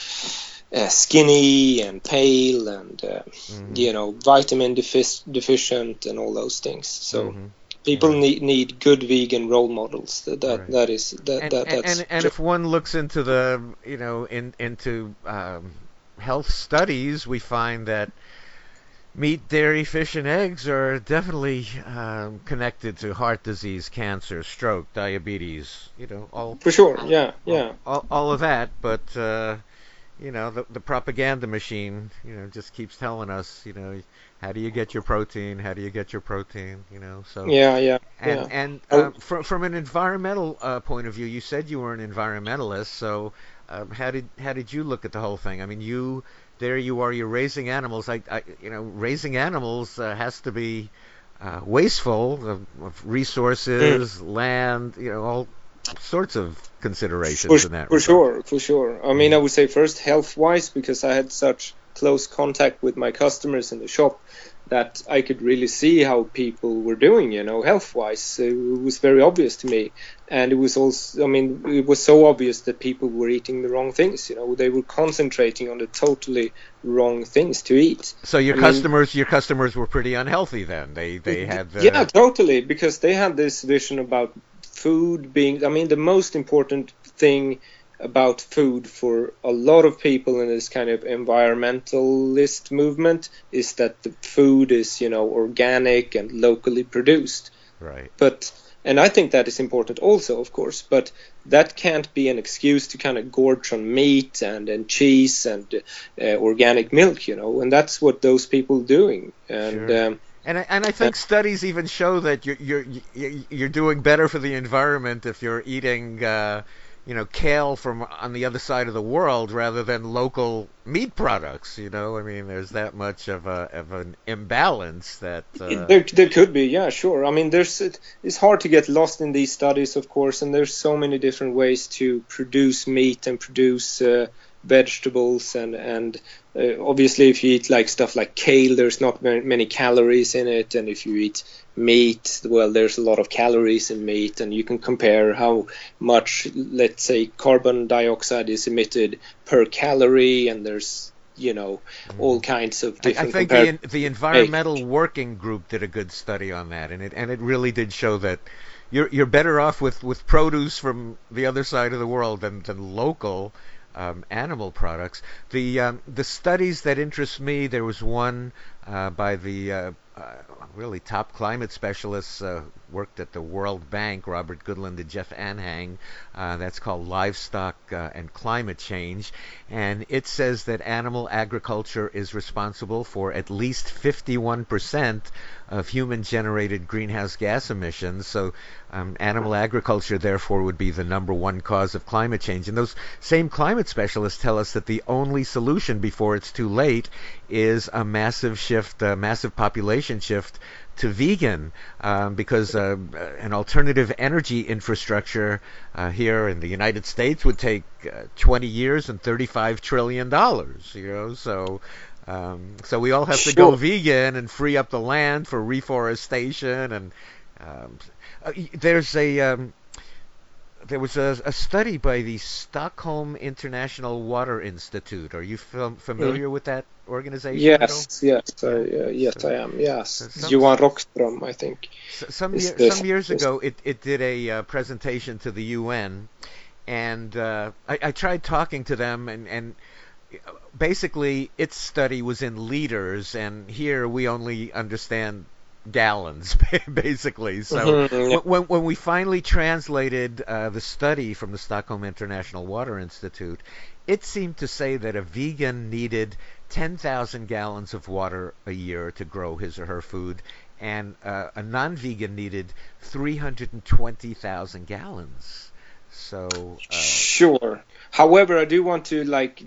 uh, skinny and pale and uh, mm-hmm. you know vitamin defic- deficient and all those things. So. Mm-hmm people right. need need good vegan role models that that, right. that is that, and, that that's and, and if one looks into the you know in into um, health studies, we find that meat, dairy, fish, and eggs are definitely um, connected to heart disease, cancer, stroke, diabetes. You know, all for sure. Yeah, yeah. All, all, of that, but uh, you know, the the propaganda machine, you know, just keeps telling us, you know, how do you get your protein? How do you get your protein? You know, so yeah, yeah, and yeah. and Oh. uh, from from an environmental uh, point of view, you said you were an environmentalist. So um, how did how did you look at the whole thing? I mean, you there you are, you're raising animals. I, I you know, raising animals uh, has to be uh, wasteful of, of resources, land, you know, all sorts of considerations for, in that. for regard. sure, for sure. I mean, I would say first health wise because I had such close contact with my customers in the shop that I could really see how people were doing, you know, health wise. It was very obvious to me. And it was also, I mean, it was so obvious that people were eating the wrong things, you know, they were concentrating on the totally wrong things to eat. So your I mean- customers, your customers were pretty unhealthy then. They they had the, yeah totally because they had this vision about food being i mean the most important thing about food for a lot of people in this kind of environmentalist movement is that the food is you know organic and locally produced right. but and i think that is important also of course but that can't be an excuse to kind of gorge on meat and, and cheese and uh, organic milk you know and that's what those people doing and Sure. um, And I, and I think studies even show that you're you're you're you're doing better for the environment if you're eating uh, you know kale from on the other side of the world rather than local meat products. You know, I mean, there's that much of a of an imbalance that. Uh, There, there could be, yeah, sure. I mean, there's it's hard to get lost in these studies, of course, and there's so many different ways to produce meat and produce uh, vegetables, and and uh, obviously, if you eat like stuff like kale, there's not many calories in it, and if you eat meat, well, there's a lot of calories in meat, and you can compare how much, let's say, carbon dioxide is emitted per calorie, and there's you know all kinds of I, I different think the the environmental working group did a good study on that, and it and it really did show that you're you're better off with, with produce from the other side of the world than than local um, animal products. The um, the studies that interest me, there was one uh, by the uh, uh, really top climate specialists uh, worked at the World Bank, Robert Goodland and Jeff Anhang. Uh, that's called Livestock uh, and Climate Change, and it says that animal agriculture is responsible for at least 51% of human-generated greenhouse gas emissions. So, um, animal agriculture, therefore, would be the number one cause of climate change. And those same climate specialists tell us that the only solution before it's too late is a massive shift, a massive population shift to vegan, um, because uh, an alternative energy infrastructure uh, here in the United States would take uh, 20 years and 35 trillion dollars. You know, so. Um, so we all have to go vegan and free up the land for reforestation and um, uh, there's a um, there was a, a study by the Stockholm International Water Institute. Are you fam- familiar with that organization? Yes, yes, I, uh, yes, So- I am. Yes, so Johan Rockström, I think. Some year, some years ago, it, it did a uh, presentation to the UN, and uh, I, I tried talking to them, and, and basically its study was in liters, and here we only understand gallons, basically. So Mhm, when, when we finally translated uh, the study from the Stockholm International Water Institute, it seemed to say that a vegan needed 10,000 gallons of water a year to grow his or her food, and uh, a non-vegan needed 320,000 gallons. So, uh, Sure. However, I do want to like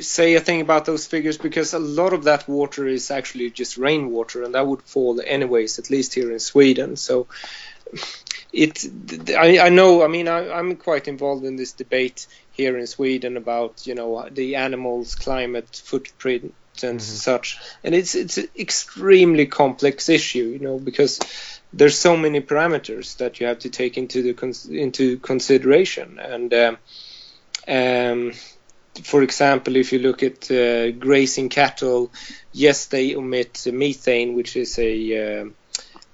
say a thing about those figures because a lot of that water is actually just rainwater, and that would fall anyways, at least here in Sweden. So it, I, I know. I mean, I, I'm quite involved in this debate here in Sweden about you know the animals' climate footprint and such, and it's it's an extremely complex issue, you know, because there's so many parameters that you have to take into the into consideration and um, um, for example if you look at uh, grazing cattle yes they emit methane which is a um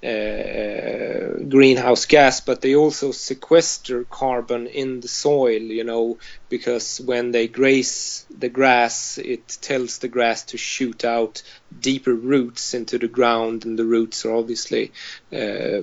uh, greenhouse gas, but they also sequester carbon in the soil, you know, because when they graze the grass, it tells the grass to shoot out deeper roots into the ground, and the roots are obviously uh,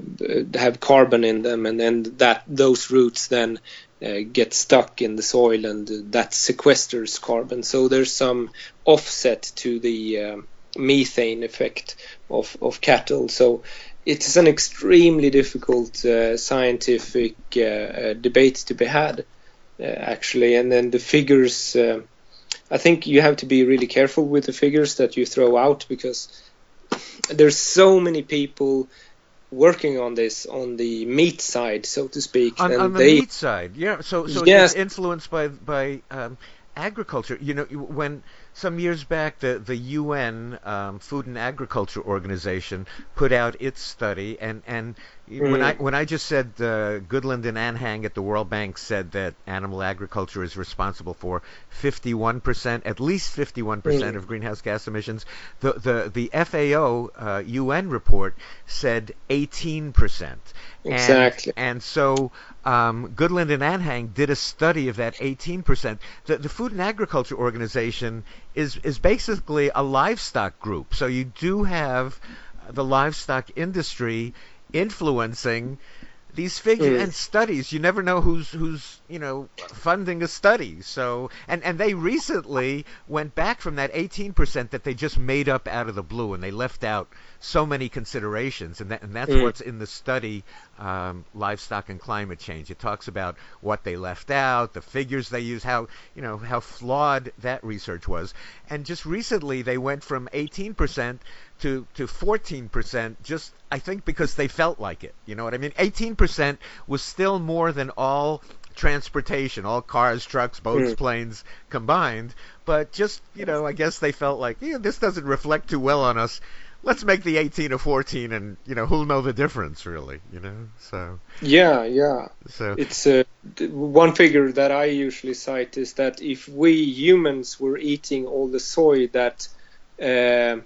have carbon in them, and then that those roots then uh, get stuck in the soil and that sequesters carbon. So there's some offset to the um, methane effect of, of cattle. So it is an extremely difficult uh, scientific uh, uh debate to be had, uh, actually. And then the figures, uh, I think you have to be really careful with the figures that you throw out because there's so many people working on this on the meat side, so to speak. On, on the they, meat side, yeah. So, so yes. it's influenced by by um, agriculture. You know, when some years back, the the UN um, Food and Agriculture Organization put out its study, and and mm. when I when I just said uh, Goodland and Anhang at the World Bank said that animal agriculture is responsible for 51 percent, at least 51 percent mm. of greenhouse gas emissions, the the the FAO uh, UN report said 18 percent. Exactly. And, and so um, Goodland and Anhang did a study of that 18%. The, the Food and Agriculture Organization is, is basically a livestock group. So you do have the livestock industry influencing these figures mm. and studies you never know who's who's you know funding a study so and and they recently went back from that 18% that they just made up out of the blue and they left out so many considerations and that and that's mm. what's in the study um, livestock and climate change it talks about what they left out the figures they use how you know how flawed that research was and just recently they went from 18% to to 14% just I think because they felt like it. You know what I mean? 18% was still more than all transportation, all cars, trucks, boats, mm. planes combined, but just, you know, I guess they felt like, yeah, this doesn't reflect too well on us. Let's make the 18 or 14 and, you know, who'll know the difference really, you know? So Yeah, yeah. So it's uh, one figure that I usually cite is that if we humans were eating all the soy that uh,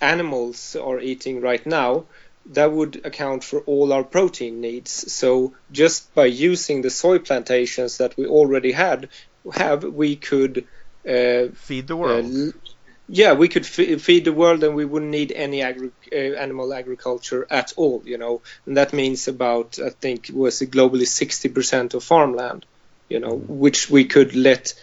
animals are eating right now, that would account for all our protein needs. So just by using the soy plantations that we already had have, we could uh, feed the world. Yeah, we could f- feed the world, and we wouldn't need any agri- uh, animal agriculture at all. You know, and that means about I think was globally 60% of farmland. You know, mm-hmm. which we could let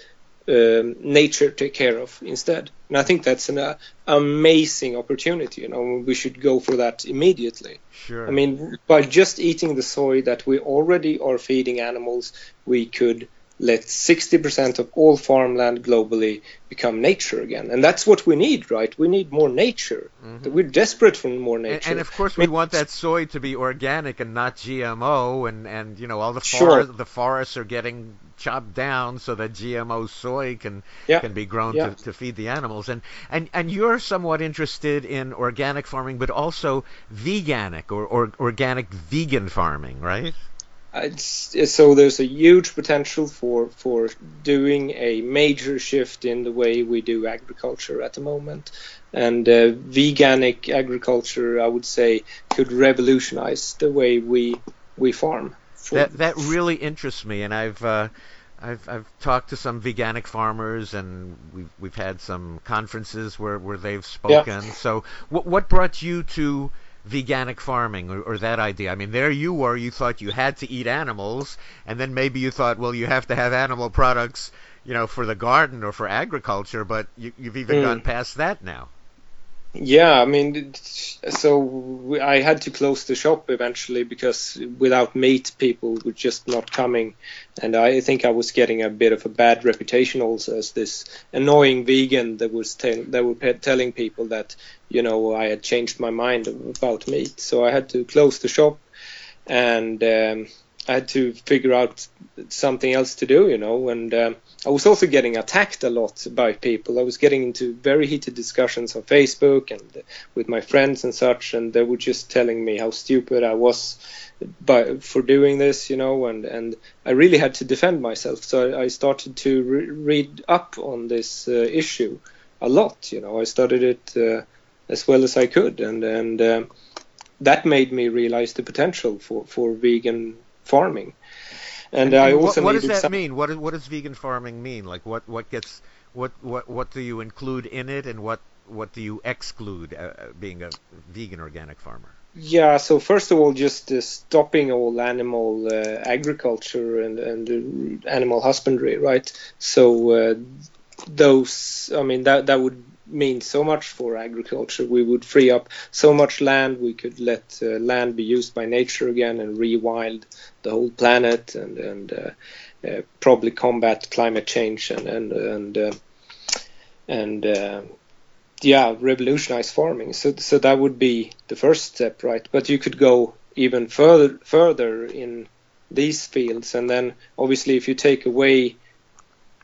um, nature take care of instead. And I think that's an uh, amazing opportunity. You know, we should go for that immediately. Sure. I mean, by just eating the soy that we already are feeding animals, we could let 60% of all farmland globally become nature again. And that's what we need, right? We need more nature. Mm-hmm. We're desperate for more nature. And, and of course, we want that soy to be organic and not GMO. And, and you know, all the, sure. the forests are getting chopped down so that GMO soy can yeah. can be grown yeah. to, to feed the animals. And, and and you're somewhat interested in organic farming, but also veganic or, or organic vegan farming, right? So there's a huge potential for for doing a major shift in the way we do agriculture at the moment and uh, veganic agriculture i would say could revolutionize the way we we farm that that really interests me and i've uh, I've I've talked to some veganic farmers, and we've we've had some conferences where, where they've spoken. Yeah. So, what what brought you to veganic farming or, or, that idea. I mean, there you were, you thought you had to eat animals, and then maybe you thought, well, you have to have animal products, you know, for the garden or for agriculture, but you, have even mm. gone past that now. Yeah, I mean, so I had to close the shop eventually because without meat, people were just not coming, and I think I was getting a bit of a bad reputation also as this annoying vegan that was that were telling people that you know I had changed my mind about meat. So I had to close the shop, and um, I had to figure out something else to do, you know, and. Um, I was also getting attacked a lot by people. I was getting into very heated discussions on Facebook and with my friends and such, and they were just telling me how stupid I was by for doing this, you know, and and I really had to defend myself. So I started to re- read up on this uh, issue a lot. You know, I studied it uh, as well as I could, and and uh, that made me realize the potential for for vegan farming and, I also what, what does that some... mean? What, what does vegan farming mean? Like what, what gets what, what what do you include in it, and what what do you exclude uh, uh being a vegan organic farmer? yeah, so first of all, just uh, stopping all animal uh, agriculture and, and animal husbandry, right? So uh, those, I mean, that that would mean so much for agriculture. We would free up so much land. We could let uh, land be used by nature again and rewild the whole planet and and uh, uh, probably combat climate change and and and and yeah, revolutionize farming. So so that would be the first step, right? But you could go even further further in these fields, and then obviously if you take away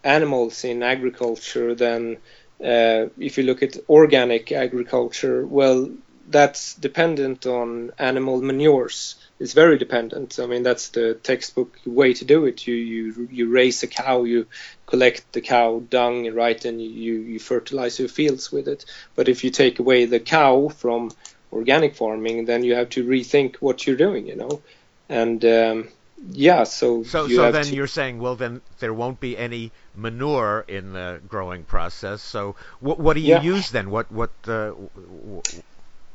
animals in agriculture, then uh, if you look at organic agriculture, well, that's dependent on animal manures It's very dependent. I mean, that's the textbook way to do it. You you you raise a cow, you collect the cow dung, right, and you you fertilize your fields with it. But if you take away the cow from organic farming, then you have to rethink what you're doing, you know, and um, yeah, so so so then to... you're saying, well, then there won't be any manure in the growing process. So what what do you yeah. use then? What what uh,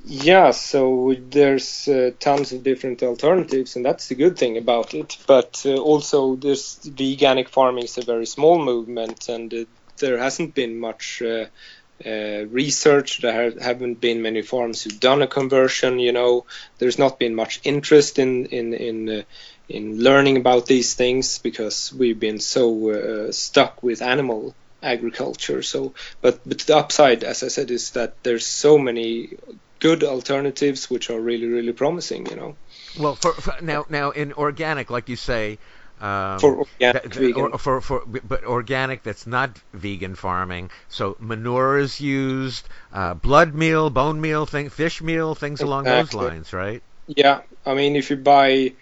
yeah, so there's uh, tons of different alternatives, and that's the good thing about it. But uh, also, this veganic farming is a very small movement, and uh, there hasn't been much uh, uh, research. There haven't been many farms who've done a conversion. You know, there's not been much interest in in in uh, in learning about these things because we've been so stuck with animal agriculture. So, but but the upside, as I said, is that there's so many good alternatives which are really really promising you know well for, for now now in organic like you say um, for organic that, vegan. Or, for for but organic that's not vegan farming so manure is used uh, blood meal bone meal thing fish meal things exactly. along those lines right yeah i mean if you buy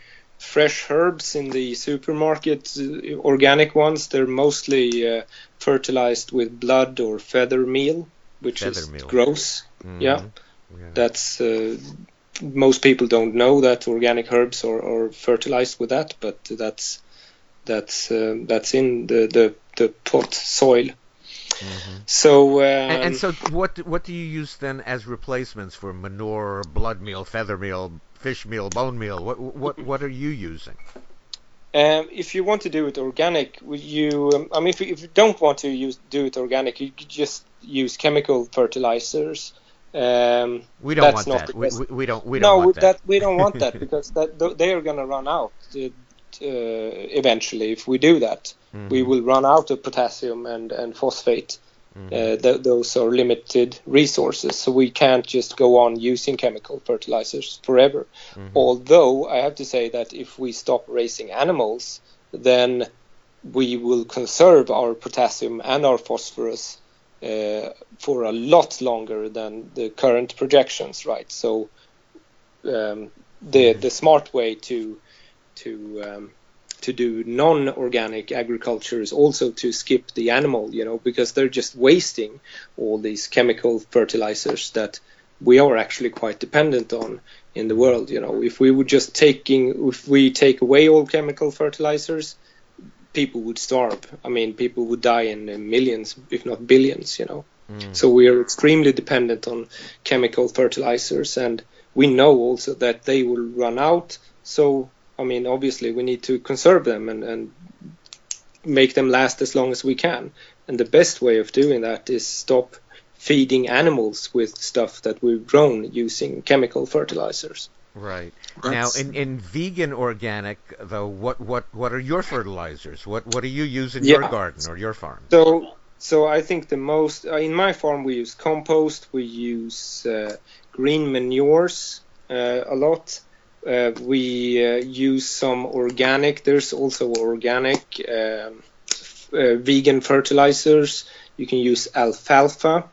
fresh herbs in the supermarket uh, organic ones they're mostly uh, fertilized with blood or feather meal which feather is meal. gross mm-hmm. yeah yeah. That's uh, most people don't know that organic herbs are, are fertilized with that, but that's that's uh, that's in the, the, the pot soil. Mm-hmm. So um, and, and, so what what do you use then as replacements for manure, blood meal, feather meal, fish meal, bone meal? What what what are you using? Um, if you want to do it organic, you um, I mean if you, if you don't want to use do it organic, you just use chemical fertilizers. Um, we don't want that. We, we, we, don't. We don't no, want that. that. we don't want that because that they are going to run out uh, eventually. If we do that, mm-hmm. we will run out of potassium and and phosphate. Mm-hmm. Uh, th- those are limited resources, so we can't just go on using chemical fertilizers forever. Mm-hmm. Although I have to say that if we stop raising animals, then we will conserve our potassium and our phosphorus uh, for a lot longer than the current projections, right? So um, the the smart way to to um, to do non-organic agriculture is also to skip the animal, you know, because they're just wasting all these chemical fertilizers that we are actually quite dependent on in the world. You know, if we would just taking if we take away all chemical fertilizers, people would starve. I mean, people would die in millions, if not billions, you know. Mm. So we are extremely dependent on chemical fertilizers, and we know also that they will run out. So, I mean, obviously, we need to conserve them and, and make them last as long as we can. And the best way of doing that is stop feeding animals with stuff that we've grown using chemical fertilizers. Right. That's... Now, in, in vegan organic, though, what, what, what are your fertilizers? What what do you use in yeah. your garden or your farm? So, so I think the most uh, in my farm we use compost, we use uh, green manures uh, a lot. Uh, we uh, use some organic. There's also organic um, uh, vegan fertilizers. You can use alfalfa,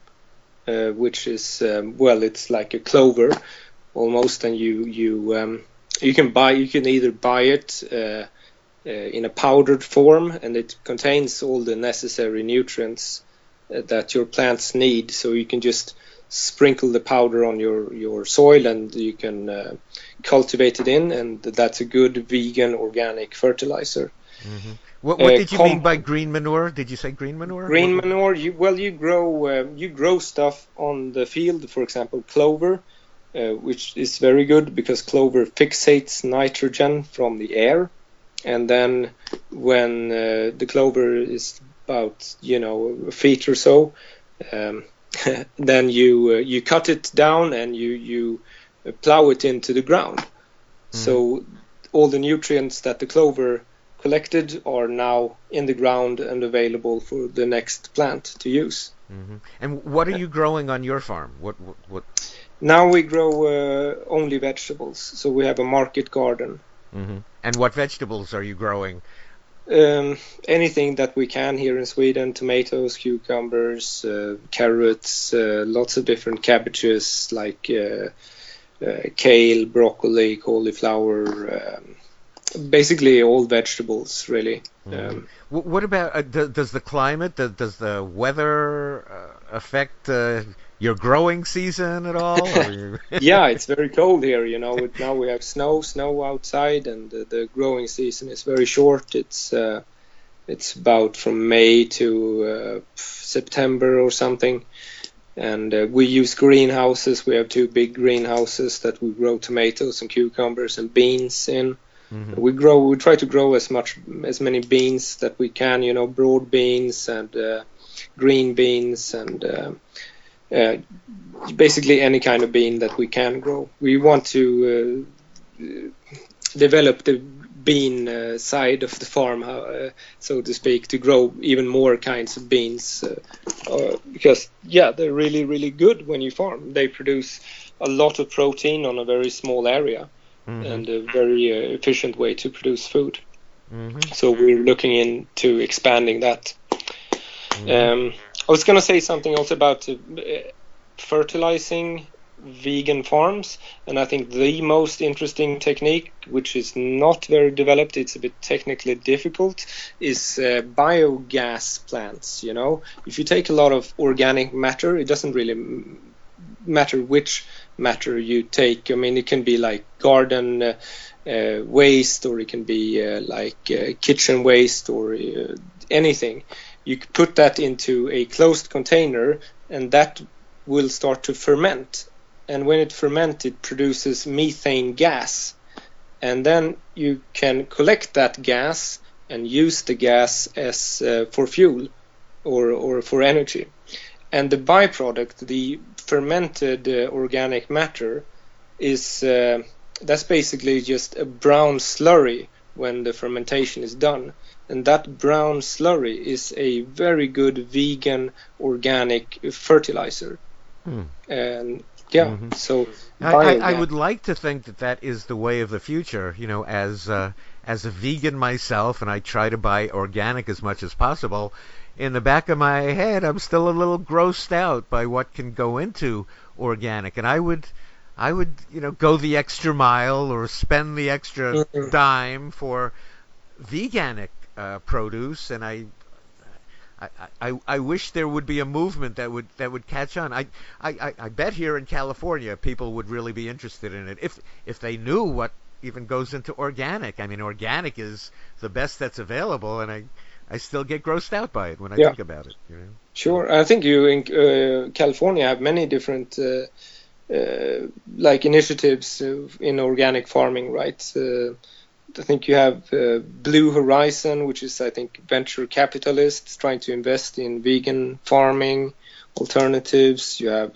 which is um, well, it's like a clover almost, and you you um, you can buy you can either buy it uh, uh, in a powdered form, and it contains all the necessary nutrients uh, that your plants need. So you can just sprinkle the powder on your your soil, and you can cultivate it in, and that's a good vegan organic fertilizer. Mm-hmm. What, what uh, did you mean by green manure? Did you say green manure? Green manure. You, well, you grow uh, you grow stuff on the field. For example, clover uh, which is very good because clover fixates nitrogen from the air, and then when uh, the clover is about you know a feet or so, um, then you uh, you cut it down and you you plow it into the ground. Mm. So all the nutrients that the clover collected are now in the ground and available for the next plant to use. Mm-hmm. And what are you growing on your farm? What what? what? Now we grow uh, only vegetables, so we have a market garden. Mm-hmm. And what vegetables are you growing? Um, anything that we can here in Sweden: tomatoes, cucumbers, uh, carrots, uh, lots of different cabbages like uh, kale, broccoli, cauliflower. Um, basically all vegetables really mm. um, what about uh, does the climate does the weather uh, affect uh, your growing season at all yeah it's very cold here you know now we have snow snow outside and the, the growing season is very short it's uh, it's about from may to uh, september or something and uh, we use greenhouses we have two big greenhouses that we grow tomatoes and cucumbers and beans in Mm-hmm. We grow. We try to grow as much as many beans that we can. You know, broad beans and uh, green beans and uh, uh, basically any kind of bean that we can grow. We want to uh, develop the bean uh, side of the farm, uh, so to speak, to grow even more kinds of beans because yeah, they're really really good when you farm. They produce a lot of protein on a very small area mm-hmm. and a very uh, efficient way to produce food. Mm-hmm. So we're looking into expanding that. Mm-hmm. Um, I was going to say something also about uh, fertilizing vegan farms, and I think the most interesting technique, which is not very developed, it's a bit technically difficult, is uh, biogas plants. You know, if you take a lot of organic matter, it doesn't really matter which matter you take. I mean, it can be like garden uh, uh, waste, or it can be uh, like uh, kitchen waste, or uh, anything. You put that into a closed container, and that will start to ferment. And when it ferments, it produces methane gas. And then you can collect that gas and use the gas as uh, for fuel or, or for energy. And the byproduct, the fermented uh, organic matter is uh, that's basically just a brown slurry when the fermentation is done and that brown slurry is a very good vegan organic fertilizer hmm. and yeah mm-hmm. so I, I, I, would like to think that that is the way of the future you know as uh, as a vegan myself and i try to buy organic as much as possible in the back of my head, I'm still a little grossed out by what can go into organic, and I would, I would, you know, go the extra mile or spend the extra mm-hmm. dime for veganic uh, produce, and I, I, I, I wish there would be a movement that would that would catch on. I, I, I bet here in California people would really be interested in it if if they knew what even goes into organic. I mean, organic is the best that's available, and I I still get grossed out by it when I yeah. think about it. You know? Sure, I think you in uh, California have many different uh, uh, like initiatives in organic farming, right? I think you have uh, Blue Horizon, which is I think venture capitalists trying to invest in vegan farming alternatives. You have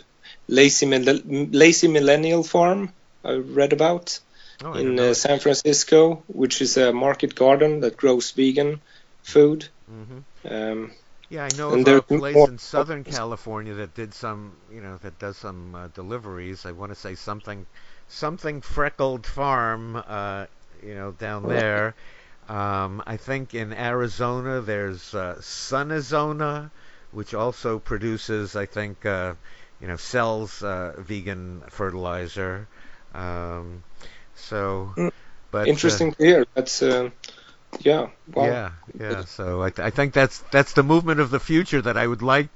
Lazy, Lazy Millennial Farm I read about oh, in uh, San Francisco, which is a market garden that grows vegan food. Mm-hmm. Um, yeah, I know of a place more... in Southern California that did some, you know, that does some uh, deliveries. I want to say something, something freckled farm, uh, you know, down there. Um, I think in Arizona there's uh, Sunizona, which also produces, I think, uh, you know, sells uh, vegan fertilizer. Um, so, mm. but interesting to hear. That's uh, yeah. Wow. Yeah, yeah. So I, th- I think that's that's the movement of the future that I would like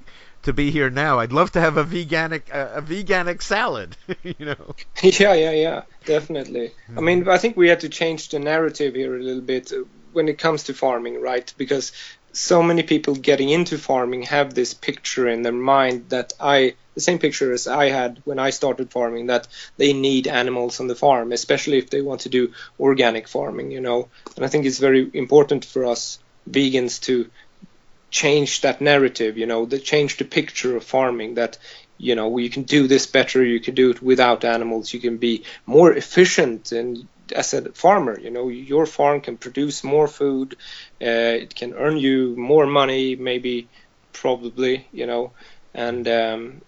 to be here now. I'd love to have a veganic uh, a veganic salad, you know. Yeah, yeah, yeah, definitely. I mean, I think we had to change the narrative here a little bit uh, when it comes to farming, right? Because so many people getting into farming have this picture in their mind that I the same picture as I had when I started farming that they need animals on the farm, especially if they want to do organic farming, you know. And I think it's very important for us vegans to change that narrative, you know, the change the picture of farming that you know you can do this better, you can do it without animals, you can be more efficient and as a farmer, you know, your farm can produce more food, uh, it can earn you more money, maybe, probably, you know, and um,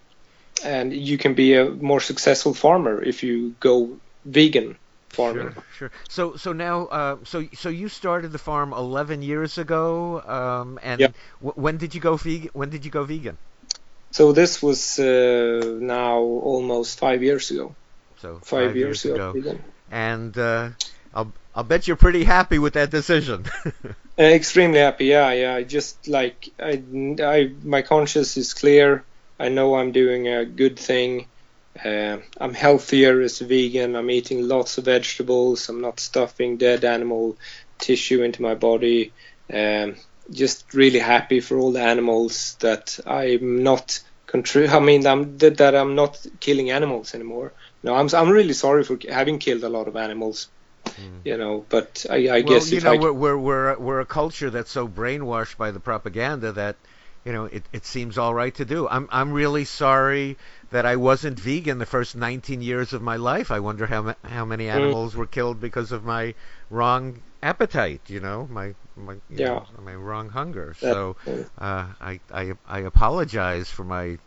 and you can be a more successful farmer if you go vegan farming. Sure, sure. So, so now, uh, so so you started the farm 11 years ago, um, and Yeah. w- when did you go vegan? When did you go vegan? So this was uh, now almost five years ago. So Five, years, ago. vegan. and uh, I'll I'll bet you're pretty happy with that decision. Uh, extremely happy. Yeah, yeah. I just like I, I, my conscience is clear. I know I'm doing a good thing. Uh, I'm healthier as a vegan. I'm eating lots of vegetables. I'm not stuffing dead animal tissue into my body. Um, just really happy for all the animals that I'm not contri- I mean, I'm, that, that I'm not killing animals anymore. No, I'm I'm really sorry for having killed a lot of animals. You know, but I, I well, guess you know, I we're, we're we're we're a culture that's so brainwashed by the propaganda that you know it, it seems all right to do. I'm I'm really sorry that I wasn't vegan the first 19 years of my life. I wonder how ma- how many animals were killed because of my wrong appetite. You know, my my Yeah. know, my wrong hunger. That- so uh, I I I apologize for my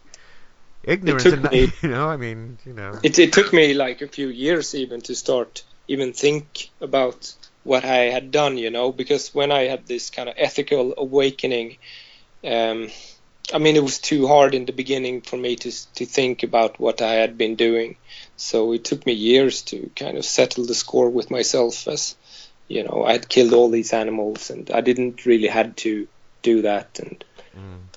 ignorance. took and not- me- you know, I mean, you know. it, it took me like a few years even to start even think about what I had done, you know, because when I had this kind of ethical awakening, um, I mean, it was too hard in the beginning for me to to think about what I had been doing. So it took me years to kind of settle the score with myself, as you know, I had killed all these animals, and I didn't really had to do that, and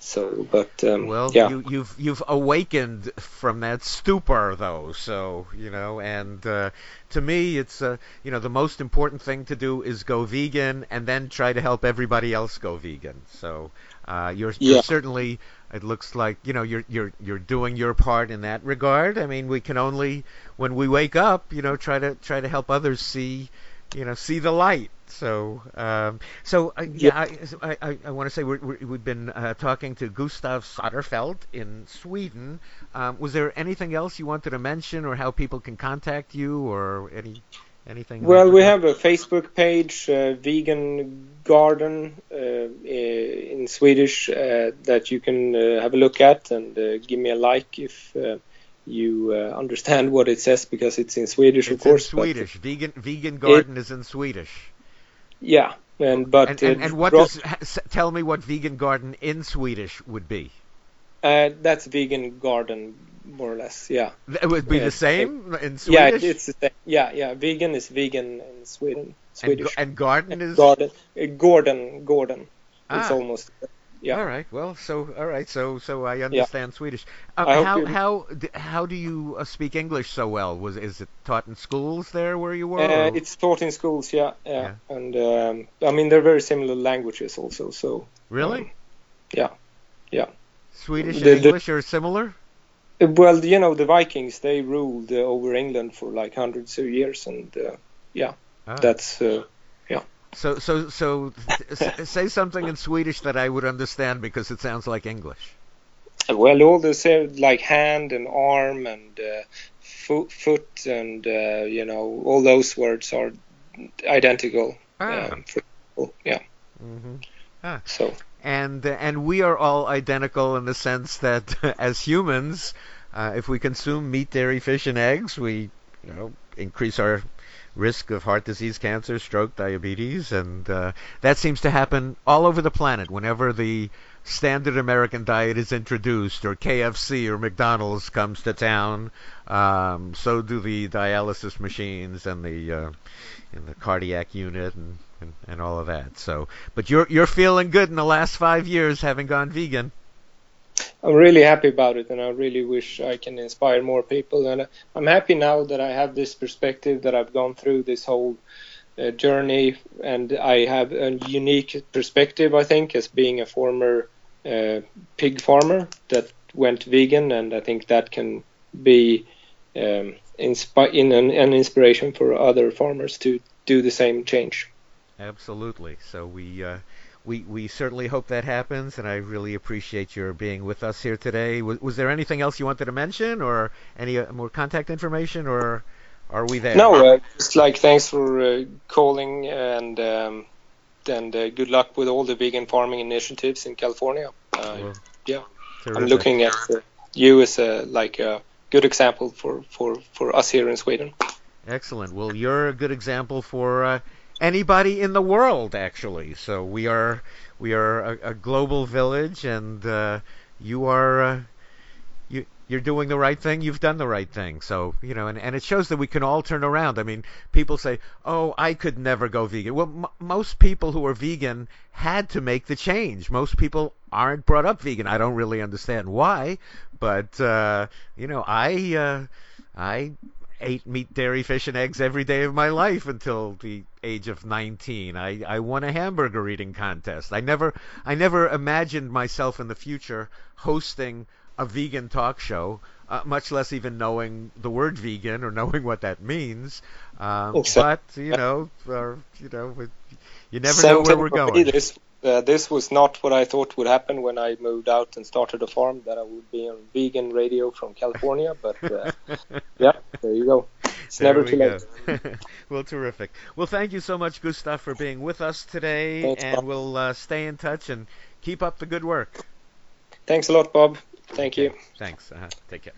so, but um, Well, yeah. you, you've you've awakened from that stupor, though. So you know, and uh, to me, it's uh, you know the most important thing to do is go vegan, and then try to help everybody else go vegan. So uh, you're, Yeah. you're certainly. It looks like you know you're you're you're doing your part in that regard. I mean, we can only when we wake up, you know, try to try to help others see, you know, see the light. So, um, so uh, yeah, I, I, I want to say we're, we're, we've been uh, talking to Gustav Soderfeld in Sweden. Um, was there anything else you wanted to mention, or how people can contact you, or any anything? Well, we have a Facebook page, uh, Vegan Garden uh, in Swedish, uh, that you can uh, have a look at and uh, give me a like if uh, you uh, understand what it says because it's in Swedish, It's of course. in Swedish. Vegan Vegan Garden is in Swedish. yeah, and but And, and, and what does tell me what Vegan Garden in Swedish would be? uh, that's Vegan Garden, more or less. Yeah, It would be Yeah, the same in Swedish. yeah, it's the same. Yeah, yeah. Vegan is vegan in Sweden. and, Swedish. ga- and garden is Garden, uh, Gordon, Gordon. It's Ah. almost. yeah. All right. Well, so all right. So so I understand Swedish. Uh, how you- how how do you uh, speak English so well? Was is it taught in schools there where you were? Uh, it's taught in schools, yeah, yeah, and um, I mean they're very similar languages also. So really um, yeah, yeah. Swedish the- the- English are similar. Well, you know the Vikings they ruled uh, over England for like hundreds of years, and uh, Ah. that's uh, so so so s- say something in Swedish that I would understand because it sounds like English. well all the like hand and arm and uh, foot, foot and uh, you know all those words are identical. Ah. Um, for yeah. hmm So and and we are all identical in the sense that as humans, uh, if we consume meat, dairy, fish, and eggs, we you know increase our risk of heart disease, cancer, stroke, diabetes, and uh, that seems to happen all over the planet whenever the standard American diet is introduced, or KFC or McDonald's comes to town. Um, so do the dialysis machines and the uh, and the cardiac unit and, and, and all of that. So, but you're you're feeling good in the last five years having gone vegan. I'm really happy about it, and I really wish I can inspire more people. And I'm happy now that I have this perspective that I've gone through this whole uh, journey, and I have a unique perspective. I think as being a former uh, pig farmer, that went vegan, and I think that can be um, inspi- in an, an inspiration for other farmers to do the same change. Absolutely. So we uh, we we certainly hope that happens, and I really appreciate your being with us here today. Was, was there anything else you wanted to mention, or any uh, more contact information, or are we there? No, uh, just like thanks for uh, calling, and um, and uh, good luck with all the vegan farming initiatives in California. Uh, well, yeah, terrific. I'm looking at you as a like a good example for for for us here in Sweden. Excellent. Well, you're a good example for anybody in the world actually. So we are we are a, a global village, and uh, you are uh, you you're doing the right thing. You've done the right thing. So you know, and and it shows that we can all turn around. I mean, people say, "Oh, I could never go vegan." Well, m- most people who are vegan had to make the change. Most people aren't brought up vegan. I don't really understand why, but uh, you know, I. Uh, I ate meat, dairy, fish, and eggs every day of my life until the age of 19. I, I won a hamburger eating contest. I never I never imagined myself in the future hosting a vegan talk show, uh, much less even knowing the word vegan or knowing what that means. Um, but you know, or, you know, you never know where we're going. This uh, this was not what I thought would happen when I moved out and started a farm. That I would be on vegan radio from California, but uh, yeah, there you go. It's there never too late. well, terrific. Well, thank you so much, Gustav, for being with us today, Thanks, and Bob. we'll uh, stay in touch and keep up the good work. Thanks a lot, Bob. Thank you. Thanks. Uh-huh. Take care.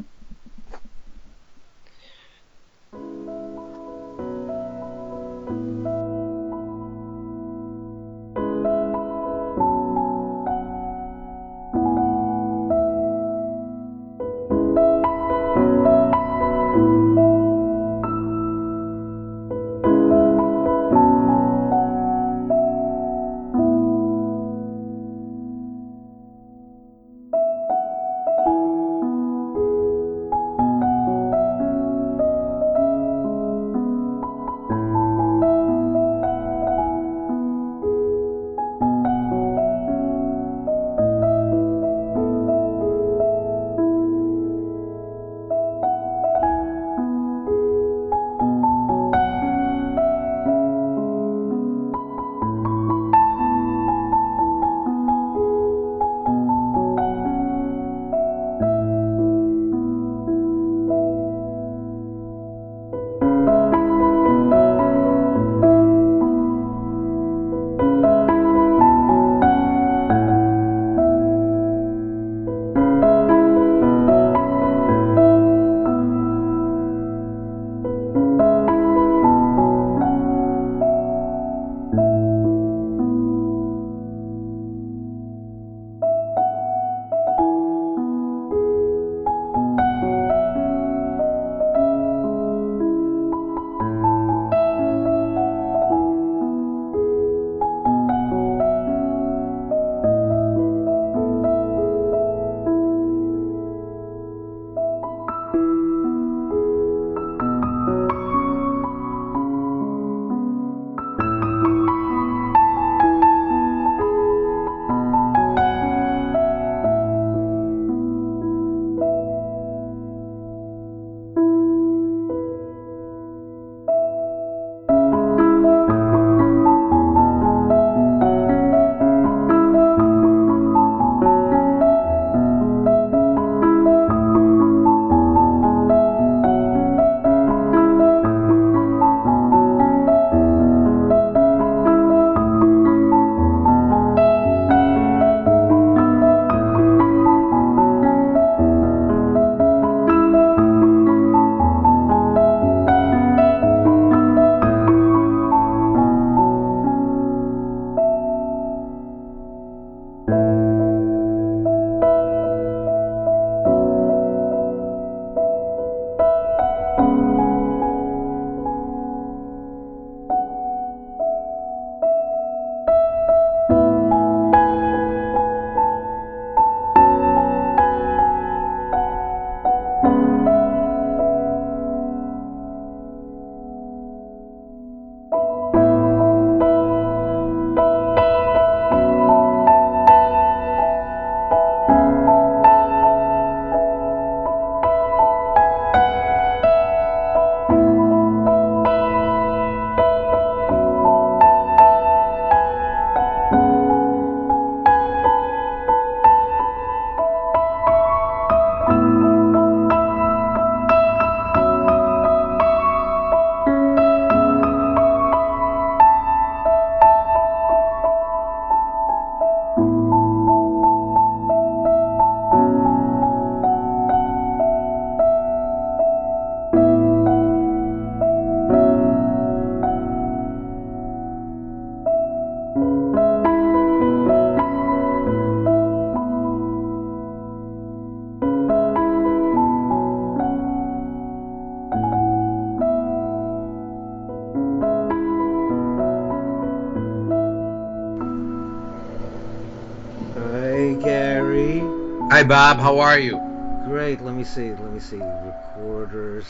Bob. How are you? Great. Let me see. Let me see. Recorder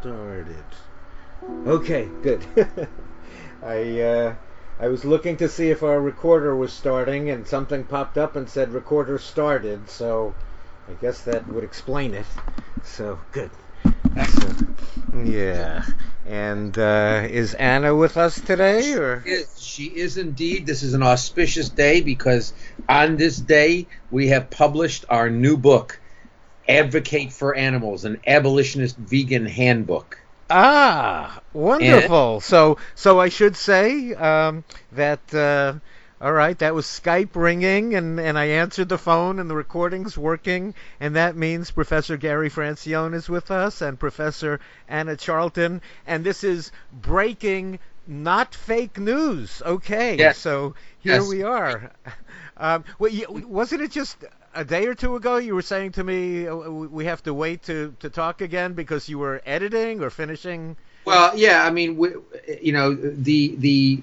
started. Okay, good. I uh, I was looking to see if our recorder was starting, and something popped up and said recorder started. So I guess that would explain it. So good. Excellent. Yeah. And uh, is Anna with us today, or? Yes, she is indeed. This is an auspicious day because on this day we have published our new book, Advocate for Animals, an abolitionist vegan handbook. Ah, wonderful. And, so, so I should say um, that. Uh, all right, that was Skype ringing, and, and I answered the phone, and the recording's working, and that means Professor Gary Francione is with us, and Professor Anna Charlton, and this is breaking, not fake news. Okay, yes. so here yes. we are. Um, wasn't it just a day or two ago you were saying to me uh, we have to wait to, to talk again because you were editing or finishing? Well, yeah, I mean, we, you know, the the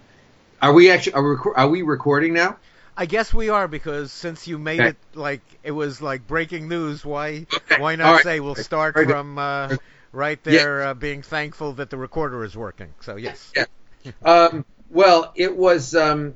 are we actually are we, are we recording now? I guess we are because since you made okay. it like it was like breaking news, why okay. why not right. say we'll start from uh, right there, yeah. uh, being thankful that the recorder is working. So yes. Yeah. Um, well, it was um,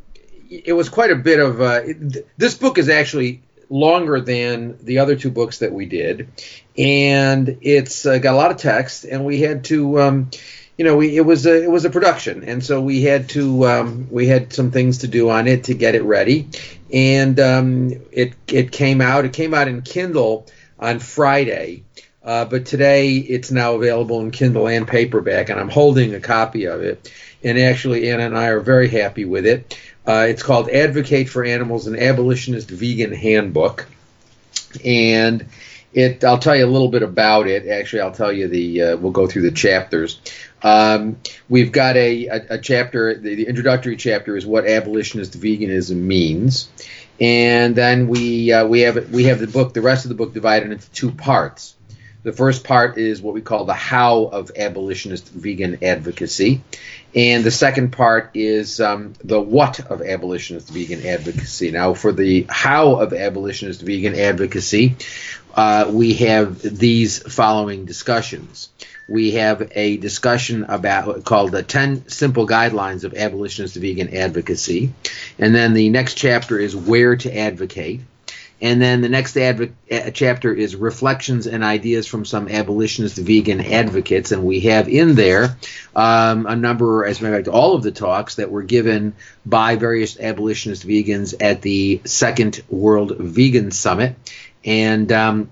it was quite a bit of uh, it, this book is actually longer than the other two books that we did, and it's uh, got a lot of text, and we had to. Um, you know, we, it was a it was a production, and so we had to um, we had some things to do on it to get it ready, and um, it it came out. It came out in Kindle on Friday, uh, but today it's now available in Kindle and paperback, and I'm holding a copy of it. And actually, Anna and I are very happy with it. Uh, it's called Advocate for Animals: An Abolitionist Vegan Handbook, and it. I'll tell you a little bit about it. Actually, I'll tell you the. Uh, we'll go through the chapters. Um, we've got a, a, a chapter, the, the, introductory chapter is what abolitionist veganism means, and then we uh, we have we have the book, the rest of the book divided into two parts. The first part is what we call the how of abolitionist vegan advocacy, and the second part is um, the what of abolitionist vegan advocacy. Now, for the how of abolitionist vegan advocacy, uh, we have these following discussions. We have a discussion about called the 10 simple guidelines of abolitionist vegan advocacy. And then the next chapter is where to advocate and then the next advo- chapter is reflections and ideas from some abolitionist vegan advocates. And we have in there um, a number as a matter of fact all of the talks that were given by various abolitionist vegans at the second world vegan summit. And um,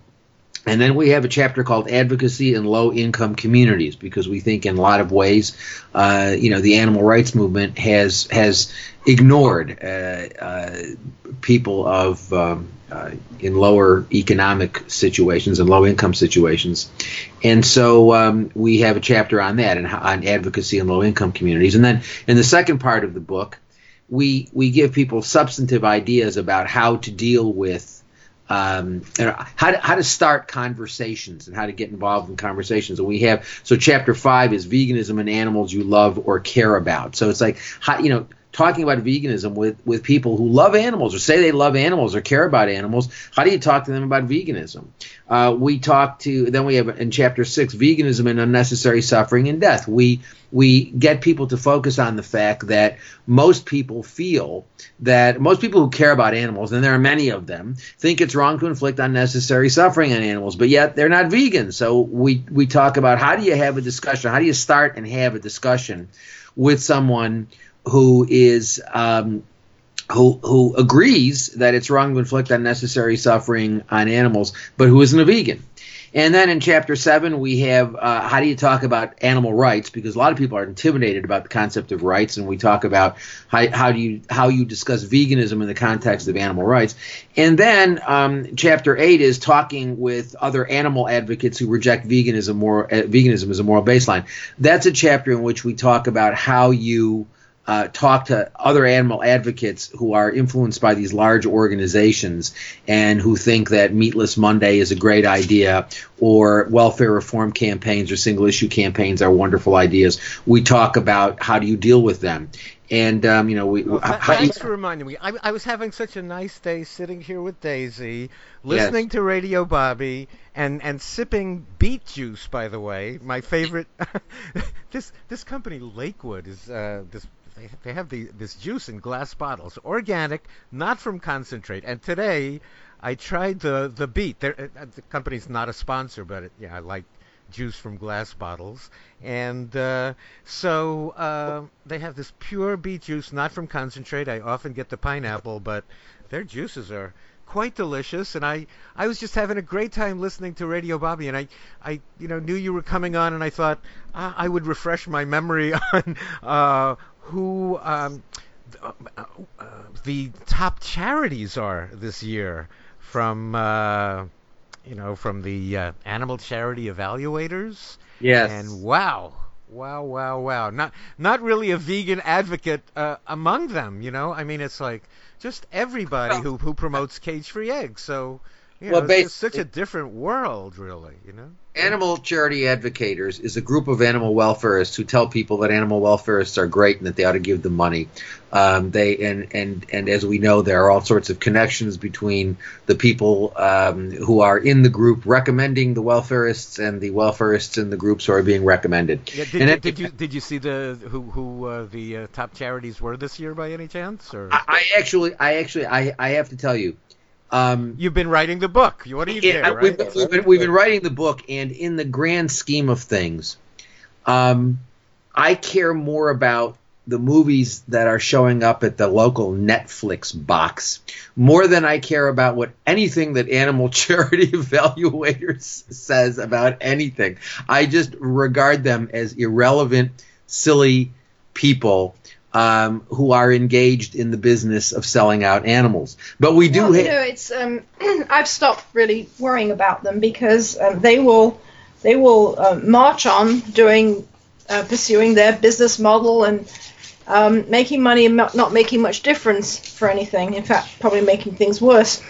and then we have a chapter called Advocacy in Low Income Communities because we think in a lot of ways, uh, you know, the animal rights movement has has ignored uh, uh, people of um, uh, in lower economic situations and low income situations, and so um, we have a chapter on that and on advocacy in low income communities. And then in the second part of the book, we we give people substantive ideas about how to deal with um, how to, how to start conversations and how to get involved in conversations. And we have so chapter five is veganism and animals you love or care about. So it's like how you know talking about veganism with with people who love animals or say they love animals or care about animals. How do you talk to them about veganism? Uh, we talk to then we have in chapter six veganism and unnecessary suffering and death. We we get people to focus on the fact that most people feel that most people who care about animals, and there are many of them, think it's wrong to inflict unnecessary suffering on animals, but yet they're not vegan. So we we talk about how do you have a discussion? How do you start and have a discussion with someone who is um, who who agrees that it's wrong to inflict unnecessary suffering on animals, but who isn't a vegan. And then in chapter seven, we have uh, how do you talk about animal rights? Because a lot of people are intimidated about the concept of rights, and we talk about how, how do you how you discuss veganism in the context of animal rights. And then um, chapter eight is talking with other animal advocates who reject veganism more uh, veganism as a moral baseline. That's a chapter in which we talk about how you uh, talk to other animal advocates who are influenced by these large organizations and who think that Meatless Monday is a great idea or welfare reform campaigns or single issue campaigns are wonderful ideas. We talk about how do you deal with them. and um, you know we. Well, how- thanks for reminding me. I, I was having such a nice day sitting here with Daisy, listening to Radio Bobby, and and sipping beet juice. By the way, my favorite. this this company Lakewood is uh, this. They, they have the, this juice in glass bottles, organic, not from concentrate. And today, I tried the the beet. They're, uh, the company's not a sponsor, but it, yeah, I like juice from glass bottles. And uh, so uh, they have this pure beet juice, not from concentrate. I often get the pineapple, but their juices are quite delicious. And I, I was just having a great time listening to Radio Bobby, and I, I you know, knew you were coming on, and I thought uh, I would refresh my memory on uh, who. Um, uh, uh, the top charities are this year from uh, you know, from the uh, animal charity evaluators. Yes. And wow, wow, wow, wow. Not not really a vegan advocate uh, among them. You know, I mean, it's like just everybody who who promotes cage-free eggs. So. You Well, know, it's basi- such a different world, really. You know. Animal charity advocators is a group of animal welfarists who tell people that animal welfarists are great and that they ought to give them money. Um, they and and and as we know, there are all sorts of connections between the people um, who are in the group recommending the welfarists and the welfarists in the groups who are being recommended. Yeah, did, And you, it- did you did you see the who who uh, the uh, top charities were this year by any chance? Or I, I actually, I actually, I, I have to tell you. Um, you've been writing the book. What do you Yeah, care, we've, we've been, we've been writing the book, and in the grand scheme of things, um, I care more about the movies that are showing up at the local Netflix box more than I care about what anything that Animal Charity Evaluators says about anything. I just regard them as irrelevant, silly people. Um, who are engaged in the business of selling out animals, but we do. Well, ha- you know, it's um, I've stopped really worrying about them because um, they will they will uh, march on doing uh, pursuing their business model and um, making money and not not making much difference for anything. In fact, probably making things worse.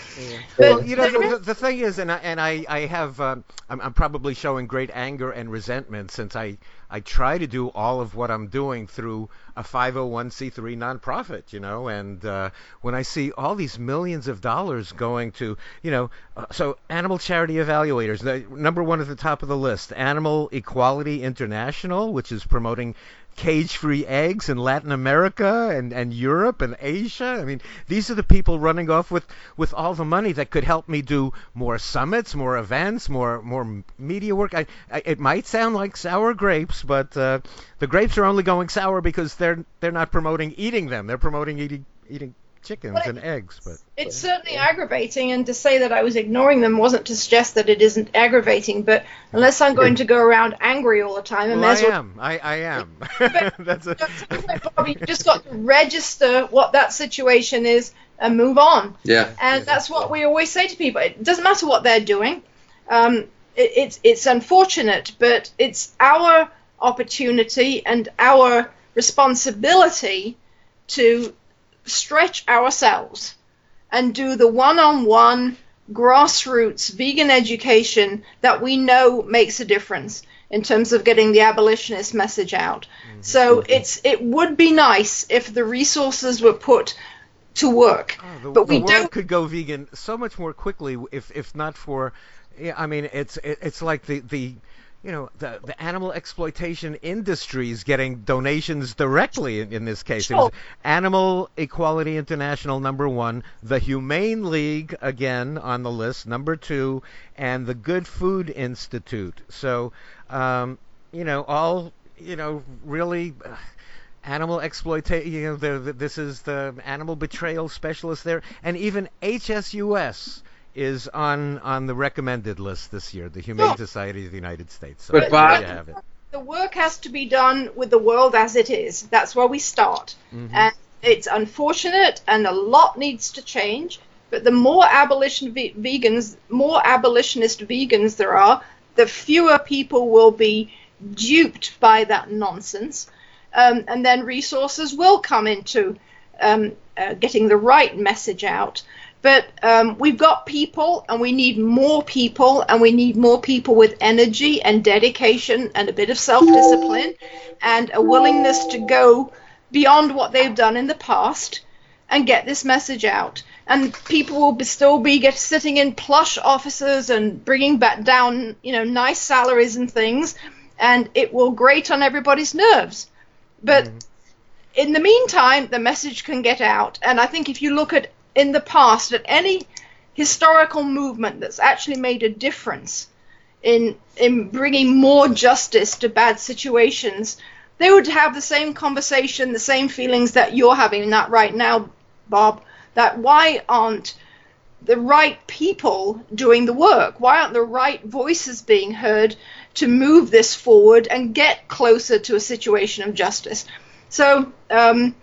Well, But you know, the, the, the thing is, and I, and I, I have, um, I'm, I'm probably showing great anger and resentment since I, I try to do all of what I'm doing through a 501c3 nonprofit, you know, and uh, when I see all these millions of dollars going to, you know, uh, so Animal Charity Evaluators, number one at the top of the list, Animal Equality International, which is promoting cage-free eggs in Latin America and, and Europe and Asia. I mean, these are the people running off with, with all the money that could help me do more summits, more events, more more media work. I, I it might sound like sour grapes, but uh, the grapes are only going sour because they're they're not promoting eating them. They're promoting eating eating chickens Well, and eggs. But It's certainly aggravating, and to say that I was ignoring them wasn't to suggest that it isn't aggravating. But unless I'm going to go around angry all the time, I well, may I as well am. I, I am. That's a, Just Bobby, you just got to register what that situation is and move on. yeah. And that's what we always say to people. It doesn't matter what they're doing. Um, it, it's it's unfortunate, but it's our opportunity and our responsibility to stretch ourselves and do the one-on-one grassroots vegan education that we know makes a difference in terms of getting the abolitionist message out. Mm-hmm. So it's it would be nice if the resources were put to work. Oh, the, but the we world don't could go vegan so much more quickly if if not for yeah, I mean it's it, it's like the the you know the the animal exploitation industries getting donations directly in, in this case. It was Animal Equality International number 1, the Humane League again on the list number 2 and the Good Food Institute. So um, you know all you know really uh, animal exploitation. You know, the, the, this is the animal betrayal specialist there, and even HSUS is on on the recommended list this year, the Humane Sure. Society of the United States. So But there Bob- you have it. the work has to be done with the world as it is. That's where we start. And it's unfortunate, and a lot needs to change. But the more abolition ve- vegans, more abolitionist vegans there are, the fewer people will be duped by that nonsense. Um, and then resources will come into um, uh, getting the right message out. But um, we've got people, and we need more people, and we need more people with energy and dedication and a bit of self discipline and a willingness to go beyond what they've done in the past and get this message out. And people will be, still be get, sitting in plush offices and bringing back down, you know, nice salaries and things, and it will grate on everybody's nerves. But mm. in the meantime, the message can get out. And I think if you look at in the past at any historical movement that's actually made a difference in in bringing more justice to bad situations, they would have the same conversation, the same feelings that you're having that right now, Bob. That why aren't the right people doing the work? Why aren't the right voices being heard to move this forward and get closer to a situation of justice? So, um,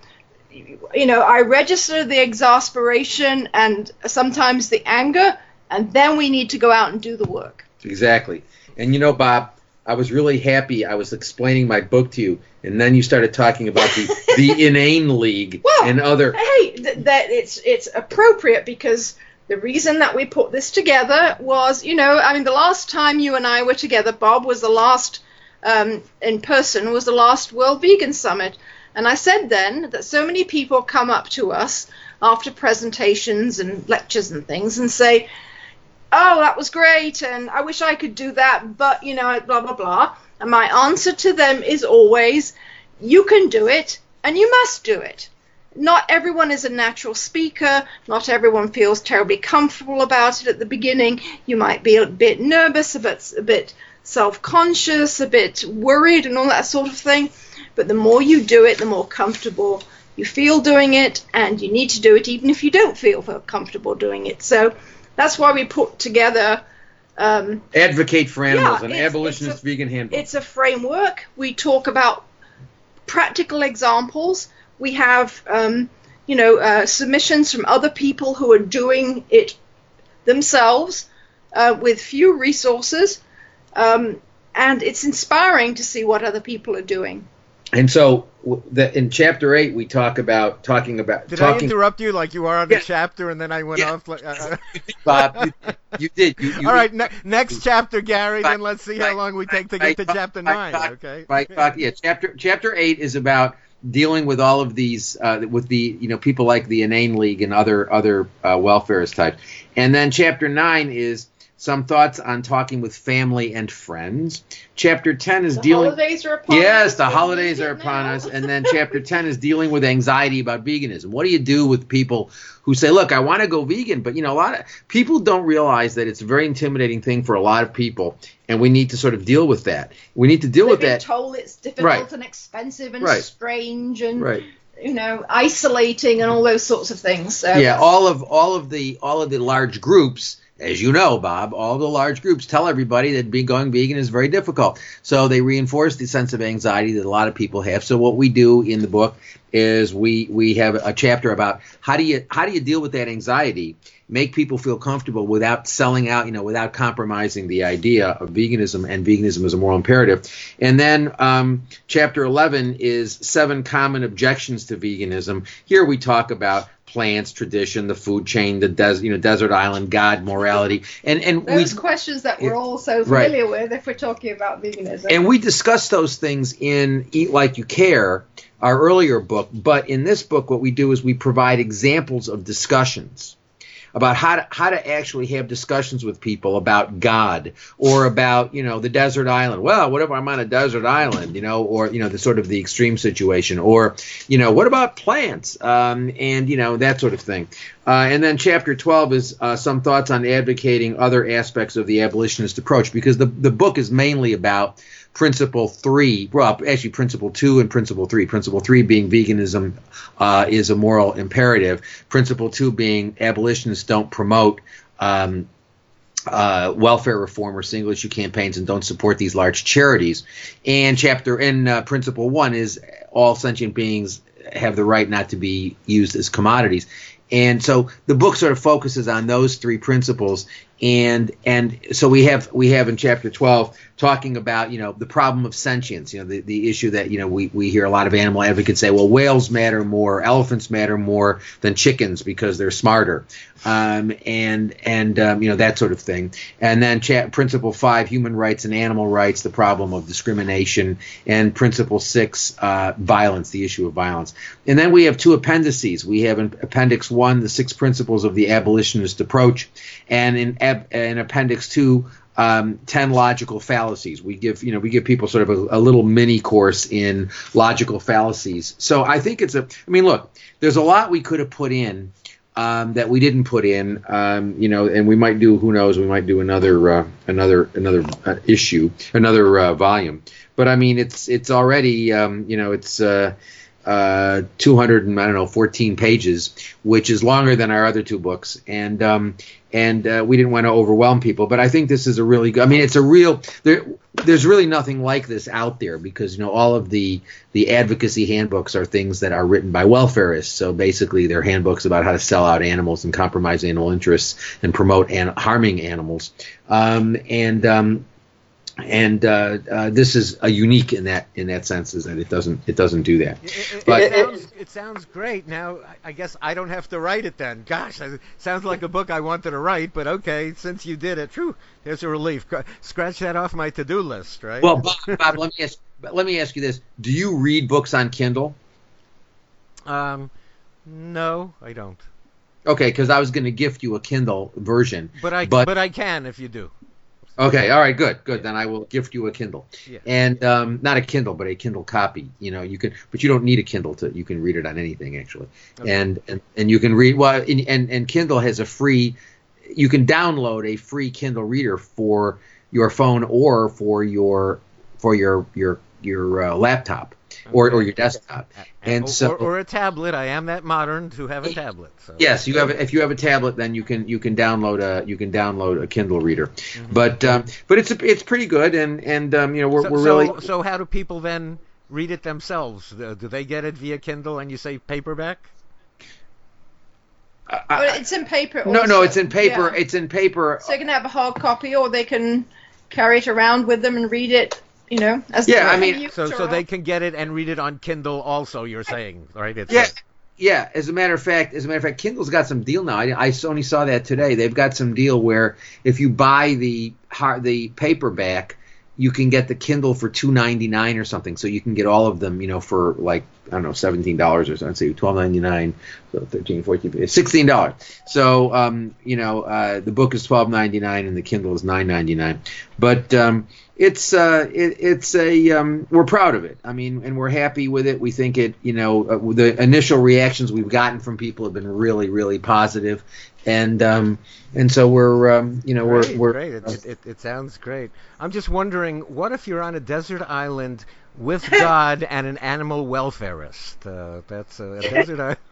you know, I register the exasperation and sometimes the anger, and then we need to go out and do the work. Exactly. And you know, Bob, I was really happy. I was explaining my book to you, and then you started talking about the the inane league well, and other. Hey, th- that it's it's appropriate because the reason that we put this together was, you know, I mean, the last time you and I were together, Bob, was the last um, in person was the last World Vegan Summit, and I said then that so many people come up to us after presentations and lectures and things and say, oh, that was great, and I wish I could do that, but, you know, blah, blah, blah. And my answer to them is always, you can do it, and you must do it. Not everyone is a natural speaker. Not everyone feels terribly comfortable about it at the beginning. You might be a bit nervous, a bit, a bit self-conscious, a bit worried, and all that sort of thing. But the more you do it, the more comfortable you feel doing it, and you need to do it even if you don't feel comfortable doing it. So that's why we put together. Um, Advocate for animals, yeah, an abolitionist a, vegan handbook. It's a framework. We talk about practical examples. We have, um, you know, uh, submissions from other people who are doing it themselves uh, with few resources, um, and it's inspiring to see what other people are doing and so the, in chapter eight we talk about talking about. Did talking, I interrupt you like you are on the chapter and then I went yeah. off? Like, uh, Bob, you, you did. You, you All right, ne- next chapter, Gary. then let's see how long we take to get to chapter nine. okay. Right. Yeah. Chapter chapter eight is about dealing with all of these uh, with the you know people like the inane league and other other uh, welfarist types and then chapter 9 is some thoughts on talking with family and friends. Chapter 10 is the dealing holidays are upon Yes, us. the holidays are upon us. And then chapter 10 is dealing with anxiety about veganism. What do you do with people who say, "Look, I want to go vegan," but you know, a lot of people don't realize that it's a very intimidating thing for a lot of people, and we need to sort of deal with that. We need to deal They've with that. Told it's difficult right. and expensive and right. strange and right you know isolating and all those sorts of things so yeah all of all of the all of the large groups as you know, Bob, all the large groups tell everybody that being going vegan is very difficult. So they reinforce the sense of anxiety that a lot of people have. So what we do in the book is we we have a chapter about how do you how do you deal with that anxiety, make people feel comfortable without selling out, you know, without compromising the idea of veganism and veganism as a moral imperative. And then um, chapter 11 is seven common objections to veganism. Here we talk about plants, tradition, the food chain, the des- you know desert island, God, morality, and and those we, questions that we're all so familiar right. with if we're talking about veganism. And we discuss those things in Eat Like You Care, our earlier book. But in this book, what we do is we provide examples of discussions about how to how to actually have discussions with people about God or about you know the desert island. Well, what if I'm on a desert island, you know, or you know the sort of the extreme situation, or you know what about plants um, and you know that sort of thing. Uh, and then chapter 12 is uh, some thoughts on advocating other aspects of the abolitionist approach because the the book is mainly about principle three, well, actually principle two and principle three. Principle three being veganism uh, is a moral imperative. Principle two being abolitionists don't promote um, uh, welfare reform or single issue campaigns and don't support these large charities. And chapter in uh, principle one is all sentient beings have the right not to be used as commodities. And so the book sort of focuses on those three principles and and so we have we have in chapter 12 talking about you know the problem of sentience you know the, the issue that you know we, we hear a lot of animal advocates say well whales matter more elephants matter more than chickens because they're smarter. Um, and and um, you know that sort of thing. And then cha- principle five human rights and animal rights the problem of discrimination. And principle six uh, violence the issue of violence. And then we have two appendices. We have in appendix one the six principles of the abolitionist approach. And in, ab- in appendix two um, 10 logical fallacies. We give, you know, we give people sort of a, a, little mini course in logical fallacies. So I think it's a, I mean, look, there's a lot we could have put in um, that we didn't put in, um, you know, and we might do, who knows, we might do another, uh, another, another uh, issue, another uh, volume. But I mean, it's, it's already, um, you know, it's, uh, uh, 200 and I don't know 14 pages, which is longer than our other two books, and um, and uh, we didn't want to overwhelm people. But I think this is a really good. I mean, it's a real. There, there's really nothing like this out there because you know all of the the advocacy handbooks are things that are written by welfarists. So basically, they're handbooks about how to sell out animals and compromise animal interests and promote an- harming animals. Um, and um, and uh, uh, this is a unique in that in that sense is that it doesn't it doesn't do that. It, it, but, it, sounds, it sounds great. Now I guess I don't have to write it then. Gosh, it sounds like a book I wanted to write. But okay, since you did it, whew, there's a relief. Scratch that off my to-do list, right? Well, Bob, Bob let me ask let me ask you this: Do you read books on Kindle? Um, no, I don't. Okay, because I was going to gift you a Kindle version. But I but, but I can if you do. Okay, all right, good, good. Then I will gift you a Kindle, yeah. and um, not a Kindle, but a Kindle copy. You know, you can, but you don't need a Kindle to. You can read it on anything actually, okay. and, and and you can read well, and, and and Kindle has a free. You can download a free Kindle reader for your phone or for your for your your your uh, laptop or, or your desktop. And, or, so, or, a tablet. I am that modern to have a tablet. So. Yes, you have. If you have a tablet, then you can you can download a you can download a Kindle reader. Mm-hmm. But um, but it's it's pretty good, and and um, you know we're, so, we're really. So so how do people then read it themselves? Do they get it via Kindle and you say paperback? I, it's in paper. Also. No, no, it's in paper. Yeah. It's in paper. So they can have a hard copy, or they can carry it around with them and read it you know, as yeah, I mean, so so they can get it and read it on Kindle. Also, you're saying, right? It's yeah. A, yeah, as a matter of fact, as a matter of fact, Kindle's got some deal now. I, I only saw that today. They've got some deal where if you buy the hard the paperback, you can get the Kindle for two ninety nine or something. So you can get all of them, you know, for like I don't know, seventeen dollars or something. Say twelve ninety nine, so 13, 14, sixteen dollars. So um, you know, uh, the book is twelve ninety nine and the Kindle is nine ninety nine. But um, it's uh, it, it's a um, we're proud of it. I mean, and we're happy with it. We think it, you know, uh, the initial reactions we've gotten from people have been really, really positive, and um, and so we're, um, you know, great, we're, we're great. It, it, it sounds great. I'm just wondering, what if you're on a desert island with God and an animal welfarist? Uh, that's a, a desert island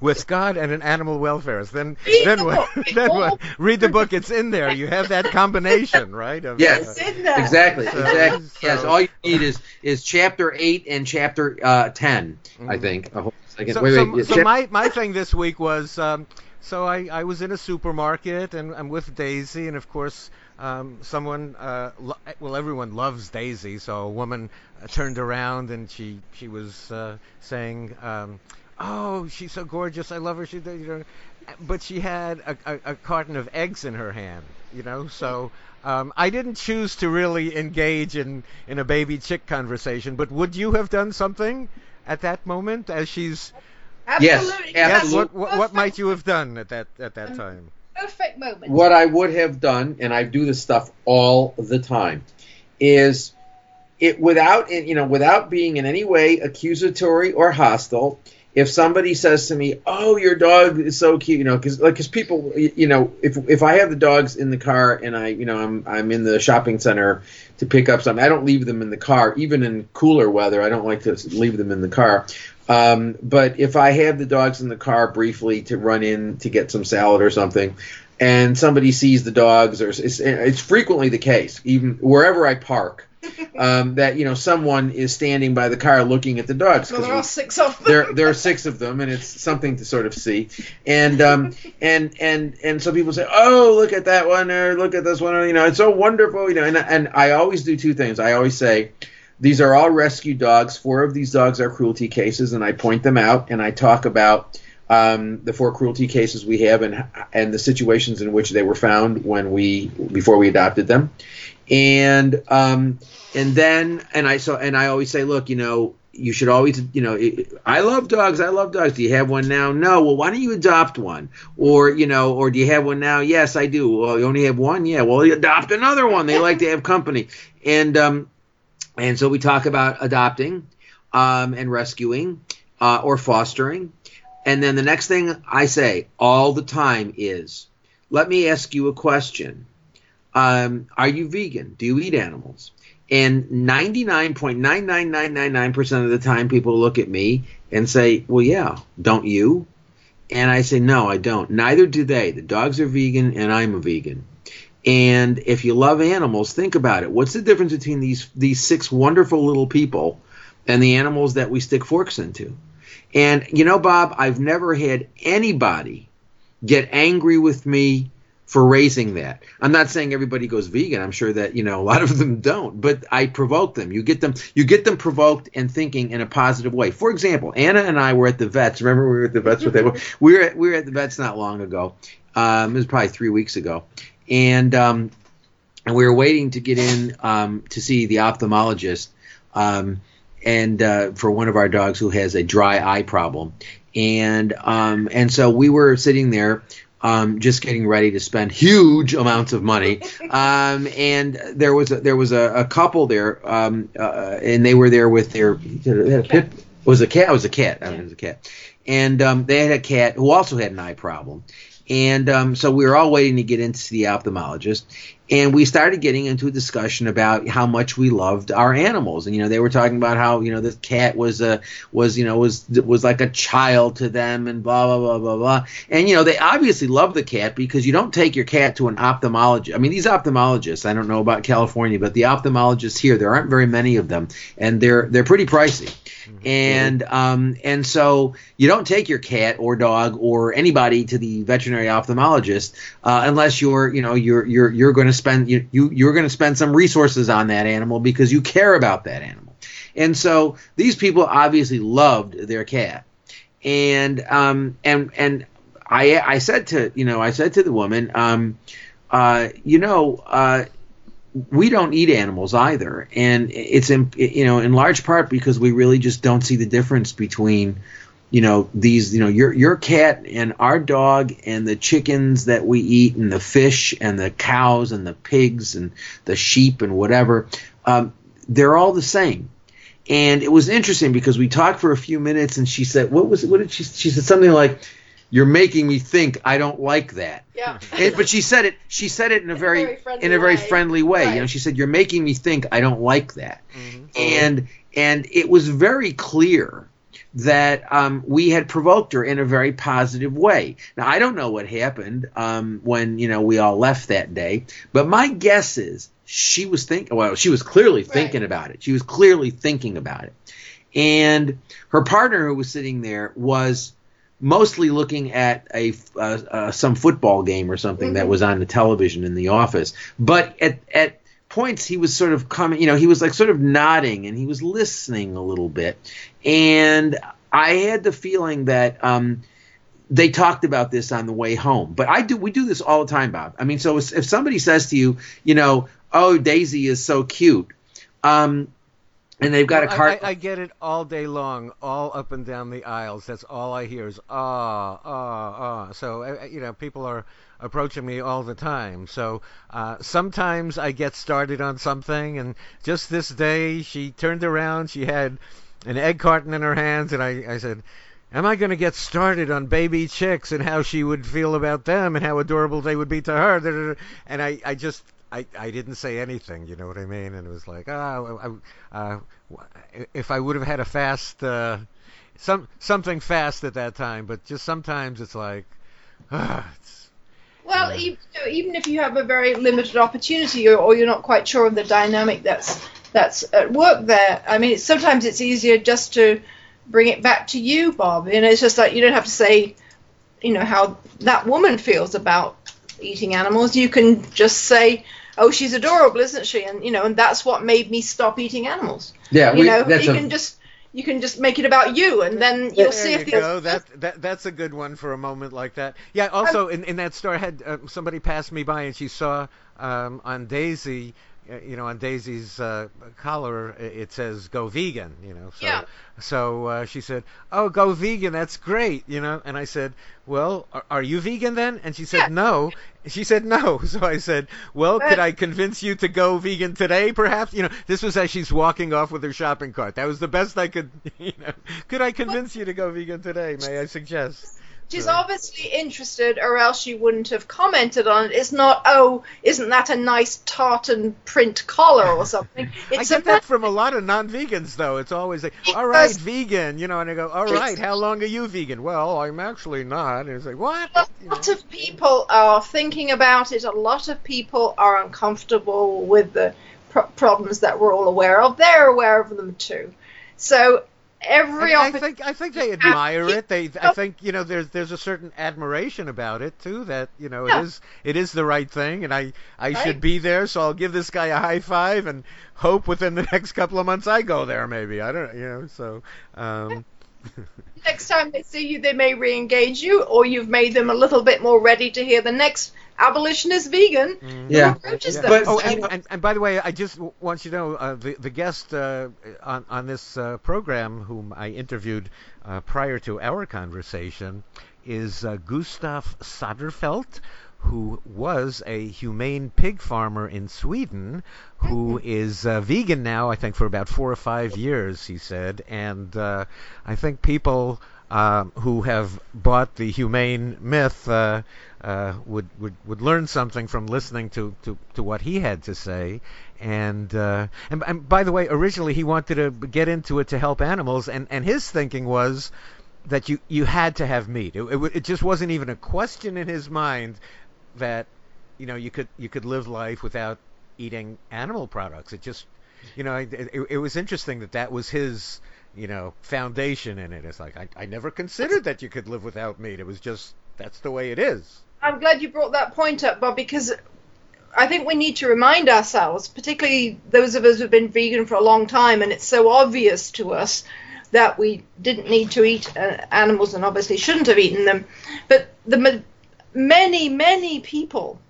with God and an animal welfarist. Then, read then the what? then what? Read the book. It's in there. You have that combination, right? Of, yes, uh, exactly, so, exactly. So, yes, all you need is is chapter eight and chapter uh, 10 mm-hmm. I think. So, wait, wait. so, so my my thing this week was. Um, so I, I was in a supermarket and I'm with Daisy, and of course, um, someone, uh, lo- well, everyone loves Daisy. So a woman uh, turned around and she she was uh, saying, um, "Oh, she's so gorgeous. I love her." She, you know, but she had a, a, a carton of eggs in her hand. You know, so um, I didn't choose to really engage in in a baby chick conversation. But would you have done something at that moment as she's Absolutely. Yes, absolutely. What, what, what, might you have done at that at that time? Perfect moment. What I would have done, and I do this stuff all the time, is it without you know without being in any way accusatory or hostile. If somebody says to me, "Oh, your dog is so cute," you know, because like because people, you know, if if I have the dogs in the car and I, you know, I'm I'm in the shopping center to pick up something, I don't leave them in the car, even in cooler weather. I don't like to leave them in the car. Um, but if I have the dogs in the car briefly to run in to get some salad or something, and somebody sees the dogs, or it's, it's frequently the case, even wherever I park, um, that you know someone is standing by the car looking at the dogs. Well, there are six of them. there there are six of them and it's something to sort of see and um and and and so people say oh look at that one or look at this one or you know it's so wonderful you know and and I always do two things I always say these are all rescue dogs four of these dogs are cruelty cases and I point them out and I talk about um, the four cruelty cases we have and and the situations in which they were found when we before we adopted them and um and then and I so and I always say look you know you should always you know i love dogs i love dogs. Do you have one now? No. Well why don't you adopt one? Or you know or do you have one now? Yes i do. Well you only have one? Yeah. Well you adopt another one. They like to have company. And um and so we talk about adopting um and rescuing uh, or fostering. And then the next thing i say all the time is let me ask you a question. Um, are you vegan? Do you eat animals and 99.99999% of the time, people look at me and say, Well, yeah, don't you? And I say, No, I don't. Neither do they. The dogs are vegan, and I'm a vegan. And if you love animals, think about it. What's the difference between these these six wonderful little people and the animals that we stick forks into? And you know, Bob, I've never had anybody get angry with me for raising that. I'm not saying everybody goes vegan. I'm sure that, you know, a lot of them don't, but I provoke them. You get them you get them provoked and thinking in a positive way. For example, Anna and I were at the vets. Remember we were at the vets with? We were at, we were at the vets not long ago. Um, it was probably 3 weeks ago. And um and we were waiting to get in um, to see the ophthalmologist um, and uh, for one of our dogs who has a dry eye problem and um, and so we were sitting there um, just getting ready to spend huge amounts of money. Um, and there was a, there was a, a couple there, um, uh, and they were there with their they had a pit. Was a cat? It was a cat. I mean, it was a cat. And um, they had a cat who also had an eye problem. And um, so we were all waiting to get into the ophthalmologist, and we started getting into a discussion about how much we loved our animals. And you know, they were talking about how you know this cat was a was you know was was like a child to them, and blah blah blah blah blah. And you know, they obviously love the cat because you don't take your cat to an ophthalmologist. I mean, these ophthalmologists, I don't know about California, but the ophthalmologists here, there aren't very many of them, and they're they're pretty pricey and um, and so you don't take your cat or dog or anybody to the veterinary ophthalmologist uh, unless you're you know you're you're you're going to spend you, you you're going to spend some resources on that animal because you care about that animal. And so these people obviously loved their cat. And um and and I I said to you know I said to the woman um uh you know uh we don't eat animals either, and it's in you know in large part because we really just don't see the difference between you know these you know your your cat and our dog and the chickens that we eat and the fish and the cows and the pigs and the sheep and whatever um, they're all the same and it was interesting because we talked for a few minutes and she said what was what did she she said something like you're making me think I don't like that Yeah. it, but she said it. She said it in a very, very friendly in a very way. friendly way. You know, she said, "You're making me think I don't like that," Mhm. and and it was very clear that um, we had provoked her in a very positive way. Now I don't know what happened um, when you know we all left that day, but my guess is she was thinking. Well, she was clearly thinking about it. She was clearly thinking about it, and her partner who was sitting there was mostly looking at a uh, uh, some football game or something that Mhm. was on the television in the office. But at at points he was sort of coming, you know, he was like sort of nodding and he was listening a little bit. And I had the feeling that um, they talked about this on the way home. But I do we do this all the time, Bob. I mean, so if, if somebody says to you, you know, oh Daisy is so cute. Um, and they've got Well, a cart. I, I, get it all day long, all up and down the aisles. That's all I hear is ah, ah, ah. So uh, you know, people are approaching me all the time. So uh, sometimes I get started on something, and just this day, she turned around. She had an egg carton in her hands, and I, I said. Am I going to get started on baby chicks and how she would feel about them and how adorable they would be to her? And I, I just I, I didn't say anything, you know what I mean? And it was like, ah, I, uh, if I would have had a fast, uh, some something fast at that time, but just sometimes it's like, Well, Yeah. even, you know, even if you have a very limited opportunity or, or you're not quite sure of the dynamic that's that's at work there. I mean, sometimes it's easier just to bring it back to you, Bob. And it's just like you don't have to say, you know, how that woman feels about eating animals. You can just say, "Oh, she's adorable, isn't she?" And you know, and that's what made me stop eating animals. Yeah, you we, know, you a, can just you can just make it about you, and then you'll There see you if the go. That, that that's a good one for a moment like that. Yeah. Also, in, in that store, I had uh, somebody passed me by and she saw um, on Daisy, you know, on Daisy's uh, collar, it says "Go vegan." You know. So, Yeah. So uh, she said, "Oh, go vegan. That's great." You know. And I said, "Well, are, are you vegan then?" And she said, Yeah. "No." She said, "No." So I said, "Well, could I convince you to go vegan today, perhaps?" You know, this was as she's walking off with her shopping cart. That was the best I could. You know, could I convince you to go vegan today? May I suggest? She's So- obviously interested, or else she wouldn't have commented on it. It's not, oh, isn't that a nice tartan print collar or something? I get a that from a lot of non-vegans, though. It's always like, "All right, vegan," you know, and I go, "All right, how long are you vegan?" Well, I'm actually not. And it's like, "What?" A lot of people are thinking about it. A lot of people are uncomfortable with the pro- problems that we're all aware of. They're aware of them too. So every I, I think I think they admire it. They I think you know there's there's a certain admiration about it too. That you know Yeah. it is it is the right thing, and I I Right. should be there. So I'll give this guy a high five and hope within the next couple of months I go there. Maybe I don't you know. So um, next time they see you, they may re-engage you, or you've made them a little bit more ready to hear the next abolitionist vegan who Yeah. approaches Yeah. them. But- oh, and, and, and by the way, I just want you to know uh, the the guest uh, on on this uh, program, whom I interviewed uh, prior to our conversation, is uh, Gustav Soderfelt, who was a humane pig farmer in Sweden, who is uh, vegan now. I think for about four or five years, he said, and uh, I think people. Um, who have bought the humane myth uh, uh, would, would would learn something from listening to, to, to what he had to say. And, uh, and and by the way, originally he wanted to get into it to help animals, and, and his thinking was that you, you had to have meat. It, it, it just wasn't even a question in his mind that you know you could you could live life without eating animal products. It just you know it, it, it was interesting that that was his you know foundation in it. It's like I, I never considered that you could live without meat. It was just that's the way it is. I'm glad you brought that point up, Bob, because I think we need to remind ourselves, particularly those of us who've been vegan for a long time, and it's so obvious to us that we didn't need to eat uh, animals and obviously shouldn't have eaten them. But the ma- many, many people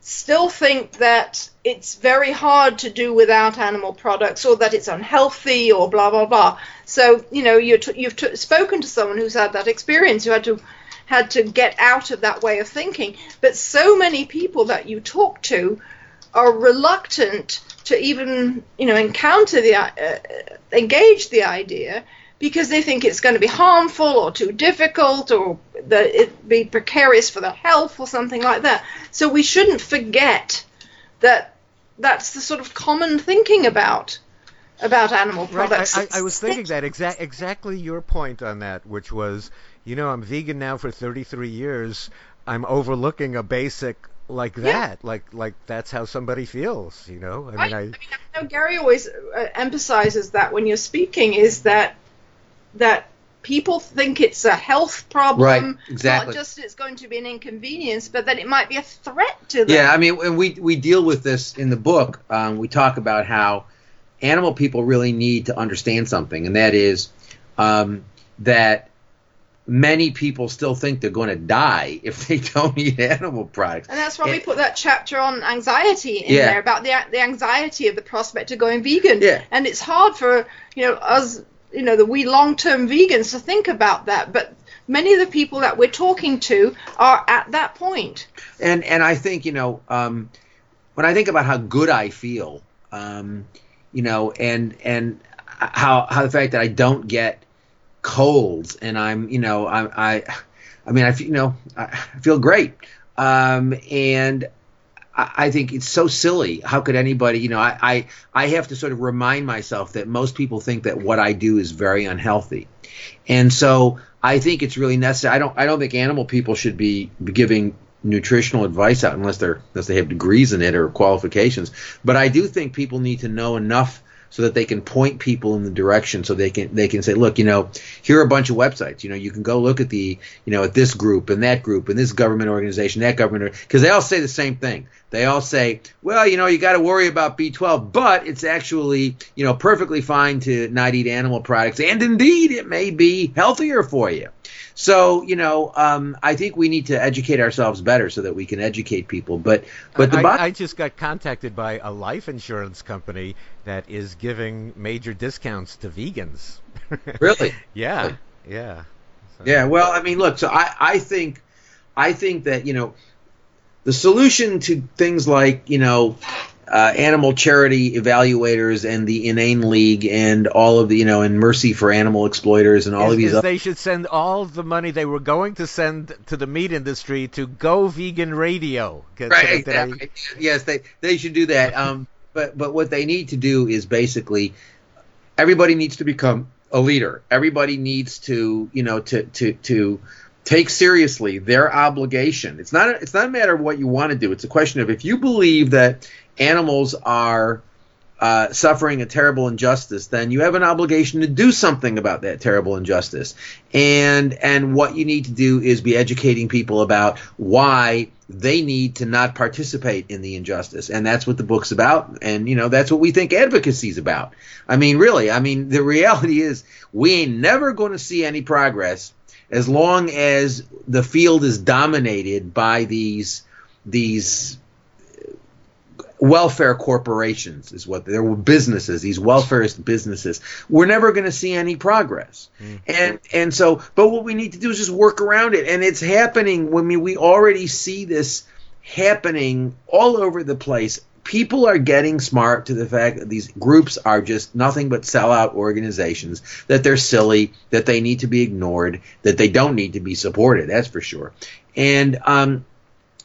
still think that it's very hard to do without animal products or that it's unhealthy or blah blah blah. So you know you're t- you've t- spoken to someone who's had that experience who had to had to get out of that way of thinking. But so many people that you talk to are reluctant to even you know encounter the uh, engage the idea because they think it's going to be harmful or too difficult or that it be precarious for their health or something like that. So we shouldn't forget that that's the sort of common thinking about about animal Right. products. I, I, I was thinking that exact exactly your point on that, which was, you know, I'm vegan now for 33 years. I'm overlooking a basic like Yeah. that, like like that's how somebody feels, you know. I Right. mean, I mean, I know Gary always uh, emphasizes that when you're speaking is that that people think it's a health problem, Right, exactly. Not just it's going to be an inconvenience, but that it might be a threat to them. Yeah, I mean, when we we deal with this in the book, um, we talk about how animal people really need to understand something, and that is um, that many people still think they're going to die if they don't eat animal products. And that's why we put that chapter on anxiety in Yeah. there about the the anxiety of the prospect of going vegan. Yeah. And it's hard for you know us, you know, the we long term vegans to think about that, but many of the people that we're talking to are at that point. and and I think you know um, when I think about how good I feel, um, you know, and and how how the fact that I don't get colds and I'm you know I I I mean I you know I feel great, um, and I, think it's so silly. How could anybody you know I, I I have to sort of remind myself that most people think that what I do is very unhealthy, and so I think it's really necessary. I don't I don't think animal people should be giving nutritional advice out unless they're unless they have degrees in it or qualifications. But I do think people need to know enough so that they can point people in the direction so they can they can say look you know here are a bunch of websites. You know you can go look at the you know at this group and that group and this government organization that government because they all say the same thing. They all say well you know you got to worry about b12 but it's actually you know perfectly fine to not eat animal products. And indeed it may be healthier for you so you know, um, I think we need to educate ourselves better so that we can educate people. But but the I, I just got contacted by a life insurance company that is giving major discounts to vegans. really, yeah, Really? yeah, So- yeah. Well, I mean, look. So I I think I think that you know the solution to things like you know. Uh, animal charity evaluators and the Inane League and all of the you know and Mercy for Animal Exploiters and all is, of these other they should send all the money they were going to send to the meat industry to Go Vegan Radio. right they- exactly. yes they they should do that. Um but but what they need to do is basically everybody needs to become a leader. Everybody needs to you know to to to take seriously their obligation. It's not a, it's not a matter of what you want to do. It's a question of if you believe that animals are uh, suffering a terrible injustice, then you have an obligation to do something about that terrible injustice. And and what you need to do is be educating people about why they need to not participate in the injustice. And that's what the book's about. And you know, that's what we think advocacy is about. I mean, really, I mean, the reality is we ain't never going to see any progress as long as the field is dominated by these these welfare corporations is what there were businesses these welfarist businesses. We're never going to see any progress. And and so but what we need to do is just work around it. And it's happening when we, we already see this happening all over the place. People are getting smart to the fact that these groups are just nothing but sellout organizations that they're silly that they need to be ignored that they don't need to be supported that's for sure. And um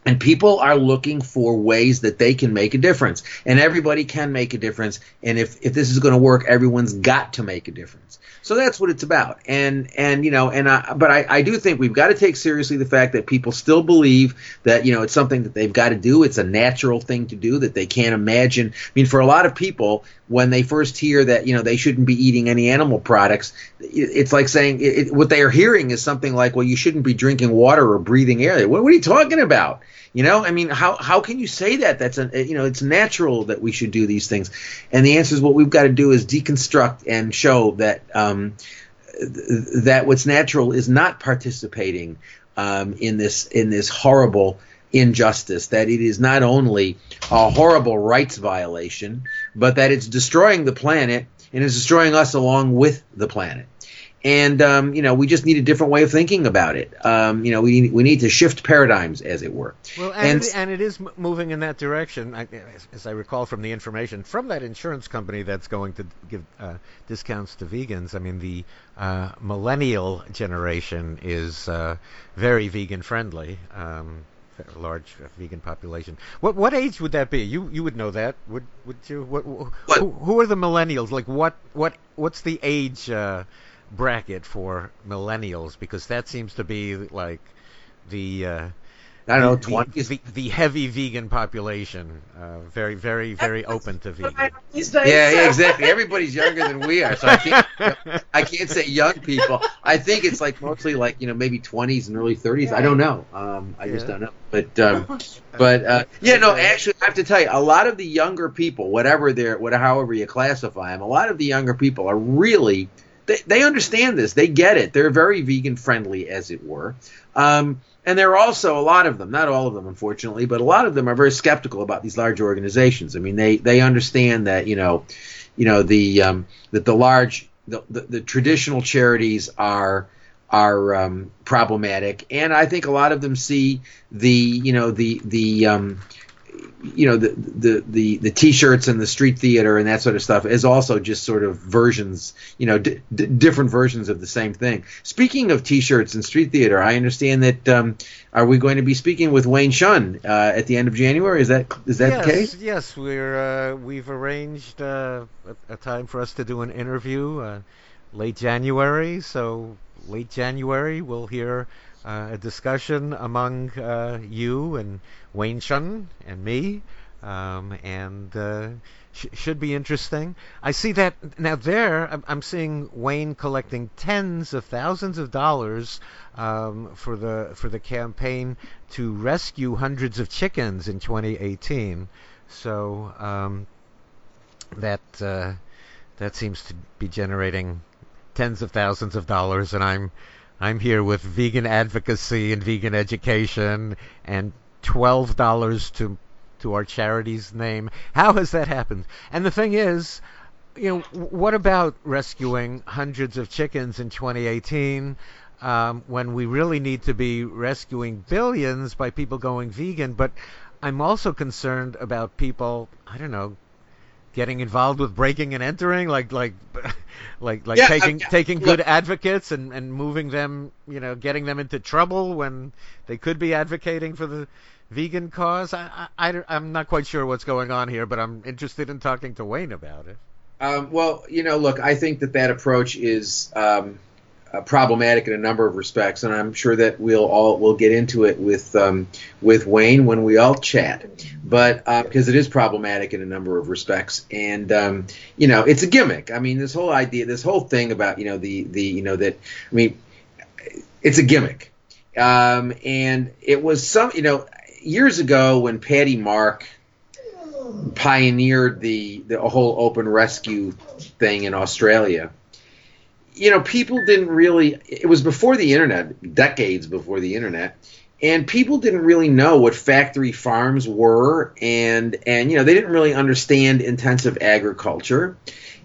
and people are looking for ways that they can make a difference. And everybody can make a difference. And if, if this is going to work everyone's got to make a difference. So that's what it's about. And and you know and I, but I, I do think we've got to take seriously the fact that people still believe that you know it's something that they've got to do. It's a natural thing to do that they can't imagine. I mean for a lot of people when they first hear that you know they shouldn't be eating any animal products it's like saying it, what they are hearing is something like well you shouldn't be drinking water or breathing air. What, what are you talking about? You know, I mean, how how can you say that? That's a you know, it's natural that we should do these things, and the answer is what we've got to do is deconstruct and show that um, th- that what's natural is not participating um, in this in this horrible injustice. That it is not only a horrible rights violation, but that it's destroying the planet and it's destroying us along with the planet and um, you know we just need a different way of thinking about it. Um, you know we we need to shift paradigms, as it were. Well, and, And- it, and it is moving in that direction, as, I recall from the information from that insurance company that's going to give uh, discounts to vegans. I mean, the uh, millennial generation is uh, very vegan friendly. Um, large vegan population. What what age would that be? You you would know that, would would you? What, What? Who, who are the millennials? Like what what what's the age uh, bracket for millennials? Because that seems to be like the uh, I don't know, the- twenties. the, the heavy vegan population, uh, very, very, very open to vegan. Days, Yeah, yeah, so- exactly. Everybody's younger than we are, so I can't. I can't say young people. I think it's like mostly like you know maybe twenties and early thirties. I don't know. Um, I just don't know. But um, but uh, yeah, no. Actually, I have to tell you, a lot of the younger people, whatever they're, whatever, however you classify them, a lot of the younger people are really they, they understand this. They get it. They're very vegan friendly, as it were. Um, and there are also a lot of them, not all of them, unfortunately, but a lot of them are very skeptical about these large organizations. I mean, they they understand that you know, you know the um, that the large the, the, the traditional charities are are um, problematic, and I think a lot of them see the you know the the um, you know the, the the the t-shirts and the street theater and that sort of stuff is also just sort of versions you know d- d- different versions of the same thing. Speaking of t-shirts and street theater i understand that um, are we going to be speaking with wayne Hsiung uh, at the end of january? Is that is that yes, the case? yes, we're uh, we've arranged uh, a, a time for us to do an interview uh, late January. So late January, we'll hear uh, a discussion among uh, you and Wayne Hsiung and me um, and uh, sh- should be interesting. I see that now. There, I'm, I'm seeing Wayne collecting tens of thousands of dollars um, for the for the campaign to rescue hundreds of chickens in 2018. So um, that uh, that seems to be generating tens of thousands of dollars, and I'm I'm here with vegan advocacy and vegan education and twelve dollars to to our charity's name. How has that happened? And the thing is, you know, what about rescuing hundreds of chickens in 2018 um, when we really need to be rescuing billions by people going vegan? But I'm also concerned about people, I don't know, getting involved with breaking and entering, like like like like Yeah, taking uh, taking look- good advocates and and moving them, you know, getting them into trouble when they could be advocating for the vegan cause. I, I, am not quite sure what's going on here, but I'm interested in talking to Wayne about it. Um, well, you know, look, I think that that approach is um, uh, problematic in a number of respects, and I'm sure that we'll all we'll get into it with um, with Wayne when we all chat. But because it is problematic in a number of respects, and um, you know, it's a gimmick. I mean, this whole idea, this whole thing about you know the the you know that I mean, it's a gimmick, um, and it was some you know years ago when Patty Mark pioneered the the whole open rescue thing in Australia. You know, people didn't really. It was before the internet, decades before the internet, and people didn't really know what factory farms were, and and you know they didn't really understand intensive agriculture.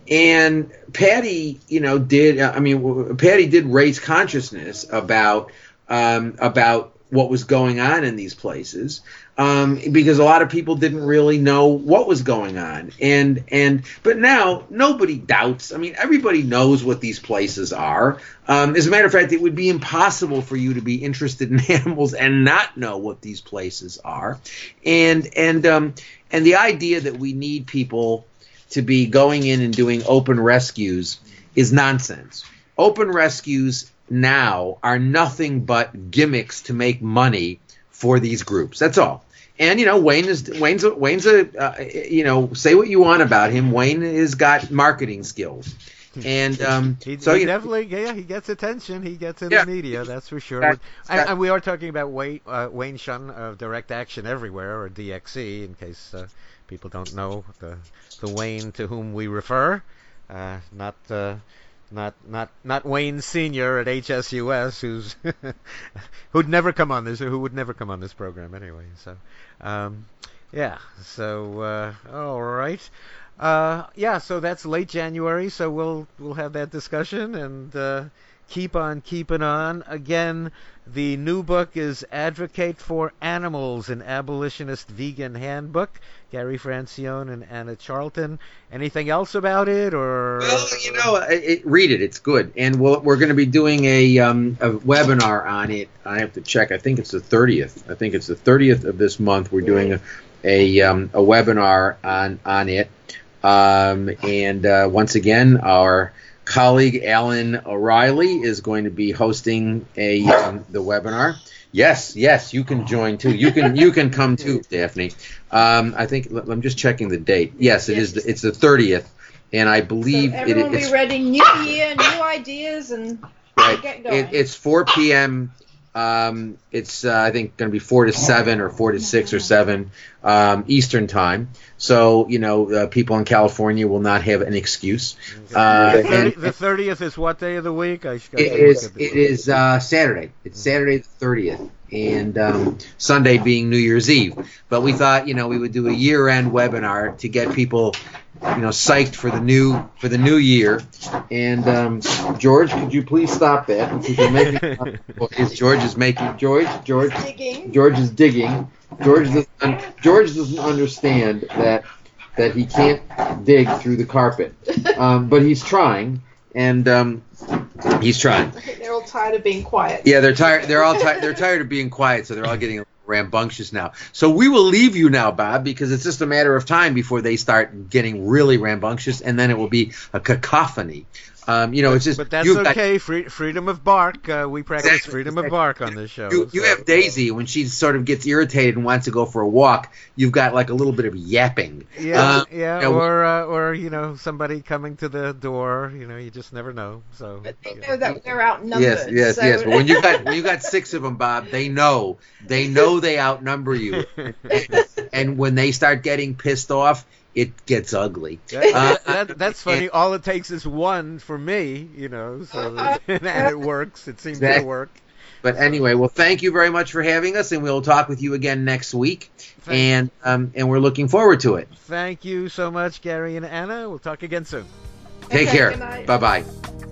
And Patty, you know, did I mean Patty did raise consciousness about um, about what was going on in these places um, because a lot of people didn't really know what was going on. And and but now nobody doubts. I mean everybody knows what these places are. Um, as a matter of fact it would be impossible for you to be interested in animals and not know what these places are. And and um, and the idea that we need people to be going in and doing open rescues is nonsense. Open rescues now are nothing but gimmicks to make money for these groups. That's all. And you know, Wayne is Wayne's Wayne's a uh, you know, say what you want about him. Wayne has got marketing skills, and um, He, so he you know, definitely, yeah, he gets attention. He gets in Yeah. the media, that's for sure. That- and, and we are talking about Wayne, uh, Wayne Hsiung of Direct Action Everywhere, or DXE, in case uh, people don't know the the Wayne to whom we refer. Uh, not uh, not not not Wayne Senior at HSUS, who's who'd never come on this, who would never come on this program anyway. So, um, yeah. So, uh, all right. Uh, yeah. So that's late January. So we'll we'll have that discussion and uh, keep on keeping on. Again, the new book is Advocate for Animals: An Abolitionist Vegan Handbook. Gary Francione and Anna Charlton. Anything else about it, or Well, you know, it, read it. It's good, and we'll, we're going to be doing a, um, a webinar on it. I have to check. I think it's the 30th. I think it's the 30th of this month. We're doing a a, um, a webinar on on it, um, and uh, once again, our colleague Alan O'Reilly is going to be hosting a um, the webinar. Yes, yes, you can join too. You can you can come too, Daphne. Um, I think I'm just checking the date. Yes, it is. The, it's the 30th, and I believe so it, everyone it's be ready. New year, new ideas, and right. get going. It, it's 4 p.m. Um, it's uh, I think going to be four to seven or four to six or seven um, Eastern time. So you know, uh, people in California will not have an excuse. Uh, the, 30, and the 30th is what day of the week? I should it is it is uh, Saturday. It's Saturday the 30th, and um, Sunday being New Year's Eve. But we thought you know we would do a year-end webinar to get people you know psyched for the new for the new year. And um, George, could you please stop that? Because making, is George is making George George digging. George is digging. George doesn't George doesn't understand that that he can't dig through the carpet, um, but he's trying, and um, he's trying. They're all tired of being quiet. Yeah, they're tired. They're all tired. They're tired of being quiet, so they're all getting rambunctious now. So we will leave you now, Bob, because it's just a matter of time before they start getting really rambunctious, and then it will be a cacophony. Um, you know, it's just But that's you've got- okay. Free, freedom of bark. Uh, we practice Exactly, freedom of bark on this show. you, you have Daisy when she sort of gets irritated and wants to go for a walk. You've got like a little bit of yapping. Yeah, Uh, yeah, yeah, or uh, or you know somebody coming to the door. You know, you just never know. So But they you know that we're outnumbered. Yes, yes, so- yes. But when you got when you got six of them, Bob, they know they know they outnumber you, and when they start getting pissed off, it gets ugly. That, Uh, that, that's funny. All it takes is one for me, you know, so and it works. It seems to work. But anyway, well, thank you very much for having us, and we'll talk with you again next week. Thank- And um, and we're looking forward to it. Thank you so much, Gary and Anna. We'll talk again soon. Take Okay, care. Bye bye.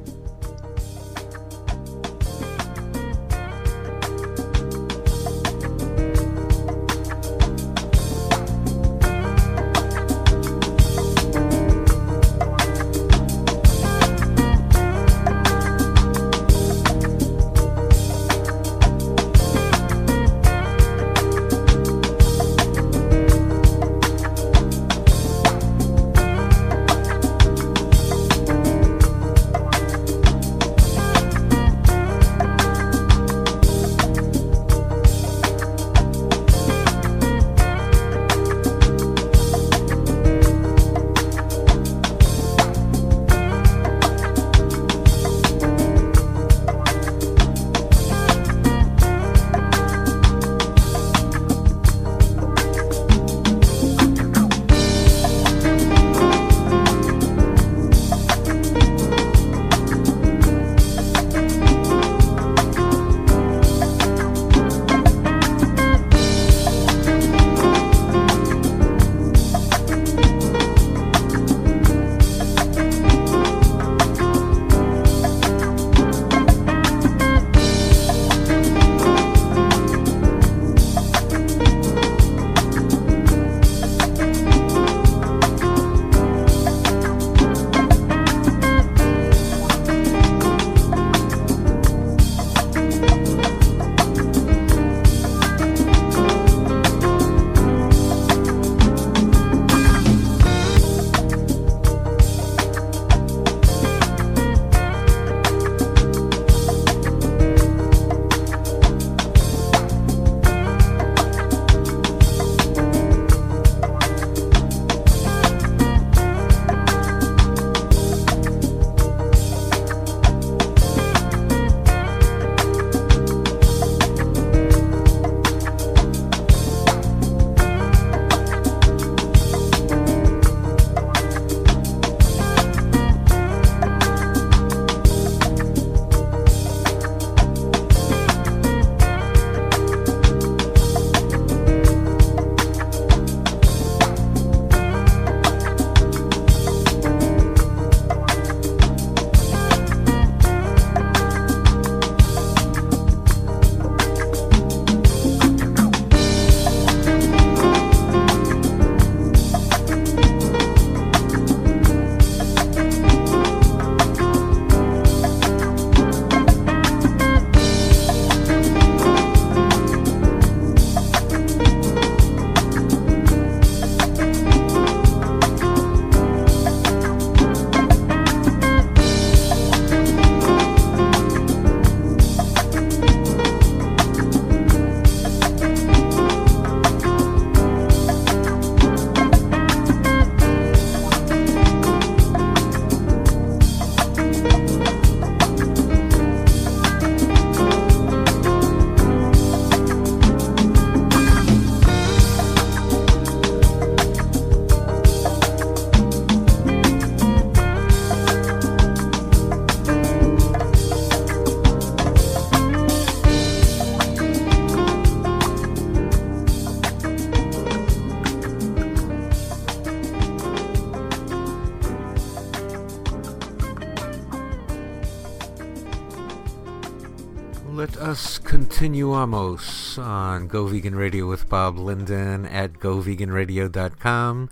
Continuamos on Go Vegan Radio with Bob Linden at goveganradio.com.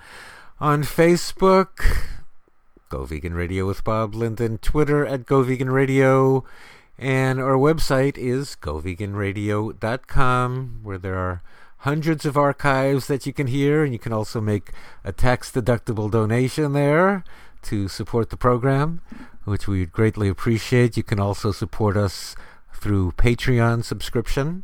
On Facebook, Go Vegan Radio with Bob Linden. Twitter at Go Vegan Radio. And our website is goveganradio.com, where there are hundreds of archives that you can hear, and you can also make a tax deductible donation there to support the program, which we would greatly appreciate. You can also support us through Patreon subscription.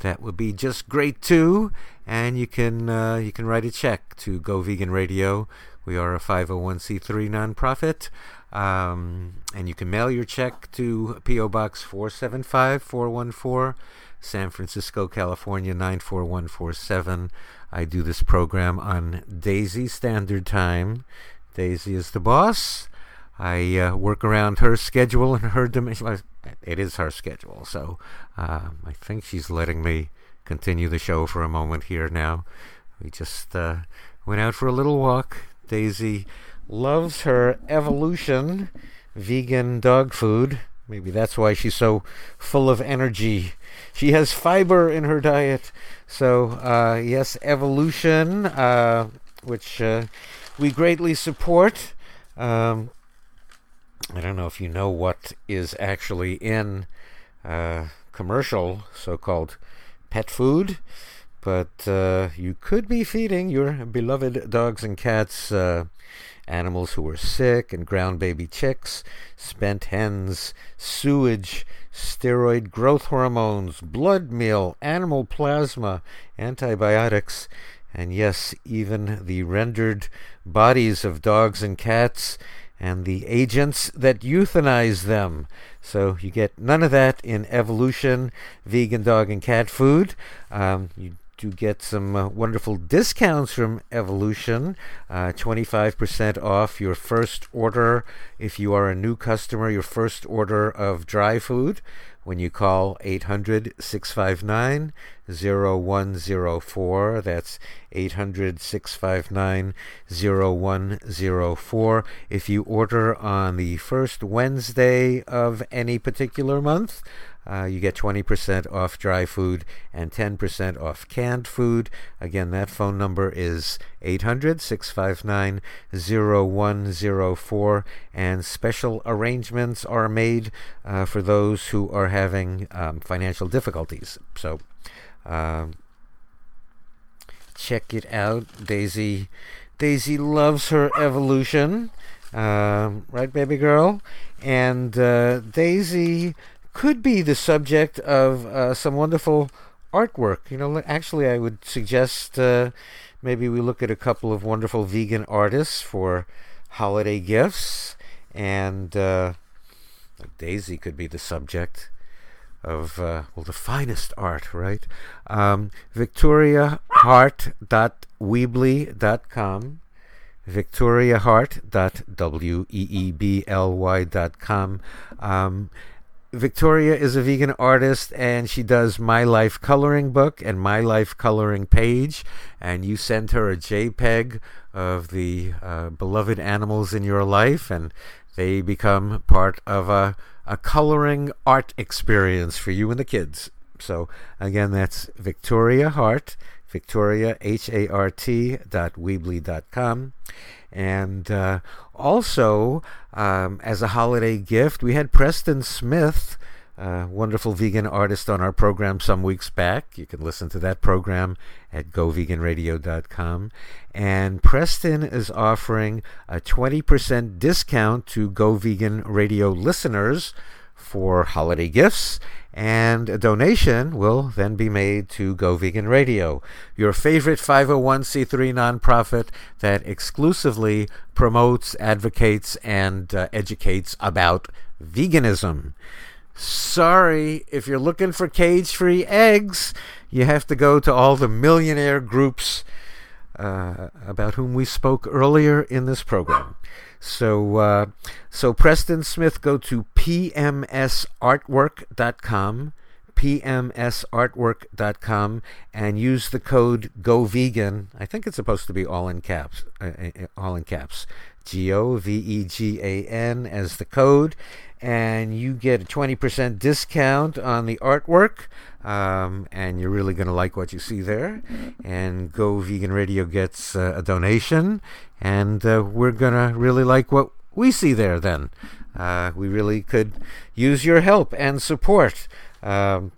That would be just great too. And you can uh, you can write a check to Go Vegan Radio. We are a 501c3 nonprofit. Um, and you can mail your check to P.O. Box 475 414, San Francisco, California 94147. I do this program on Daisy Standard Time. Daisy is the boss. I uh, work around her schedule and her dimension. It is her schedule, so uh, I think she's letting me continue the show for a moment here now. We just uh, went out for a little walk. Daisy loves her evolution vegan dog food. Maybe that's why she's so full of energy. She has fiber in her diet. So, uh, yes, evolution, uh, which uh, we greatly support. Um, I don't know if you know what is actually in uh, commercial so called pet food, but uh, you could be feeding your beloved dogs and cats uh, animals who are sick and ground baby chicks, spent hens, sewage, steroid growth hormones, blood meal, animal plasma, antibiotics, and yes, even the rendered bodies of dogs and cats and the agents that euthanize them. So you get none of that in evolution, vegan dog and cat food. Um, you to get some uh, wonderful discounts from Evolution. Uh, 25% off your first order if you are a new customer, your first order of dry food when you call 800 659 0104. That's 800 659 0104. If you order on the first Wednesday of any particular month, uh, you get 20% off dry food and 10% off canned food. Again, that phone number is 800 659 0104, and special arrangements are made uh, for those who are having um, financial difficulties. So, um, check it out. Daisy, Daisy loves her evolution, um, right, baby girl? And uh, Daisy could be the subject of uh, some wonderful artwork. You know, actually, I would suggest uh, maybe we look at a couple of wonderful vegan artists for holiday gifts, and uh, Daisy could be the subject of uh, well the finest art, right? Um, VictoriaHart.weebly.com. VictoriaHart.weebly.com. Um, Victoria is a vegan artist and she does My Life Coloring Book and My Life Coloring Page. And you send her a JPEG of the uh, beloved animals in your life, and they become part of a, a coloring art experience for you and the kids. So, again, that's Victoria Hart, Victoria, H A R T, dot Weebly dot com. And uh, also, um, as a holiday gift, we had Preston Smith, a wonderful vegan artist, on our program some weeks back. You can listen to that program at goveganradio.com. And Preston is offering a 20% discount to Go Vegan Radio listeners for holiday gifts and a donation will then be made to Go Vegan Radio, your favorite 501c3 nonprofit that exclusively promotes, advocates, and uh, educates about veganism. Sorry, if you're looking for cage free eggs, you have to go to all the millionaire groups uh, about whom we spoke earlier in this program. So, uh, so Preston Smith, go to pmsartwork.com, pmsartwork.com, and use the code Go Vegan. I think it's supposed to be all in caps, uh, uh, all in caps. G O V E G A N as the code, and you get a 20% discount on the artwork. Um, and you're really going to like what you see there. And Go Vegan Radio gets uh, a donation, and uh, we're gonna really like what we see there. Then uh, we really could use your help and support. Um,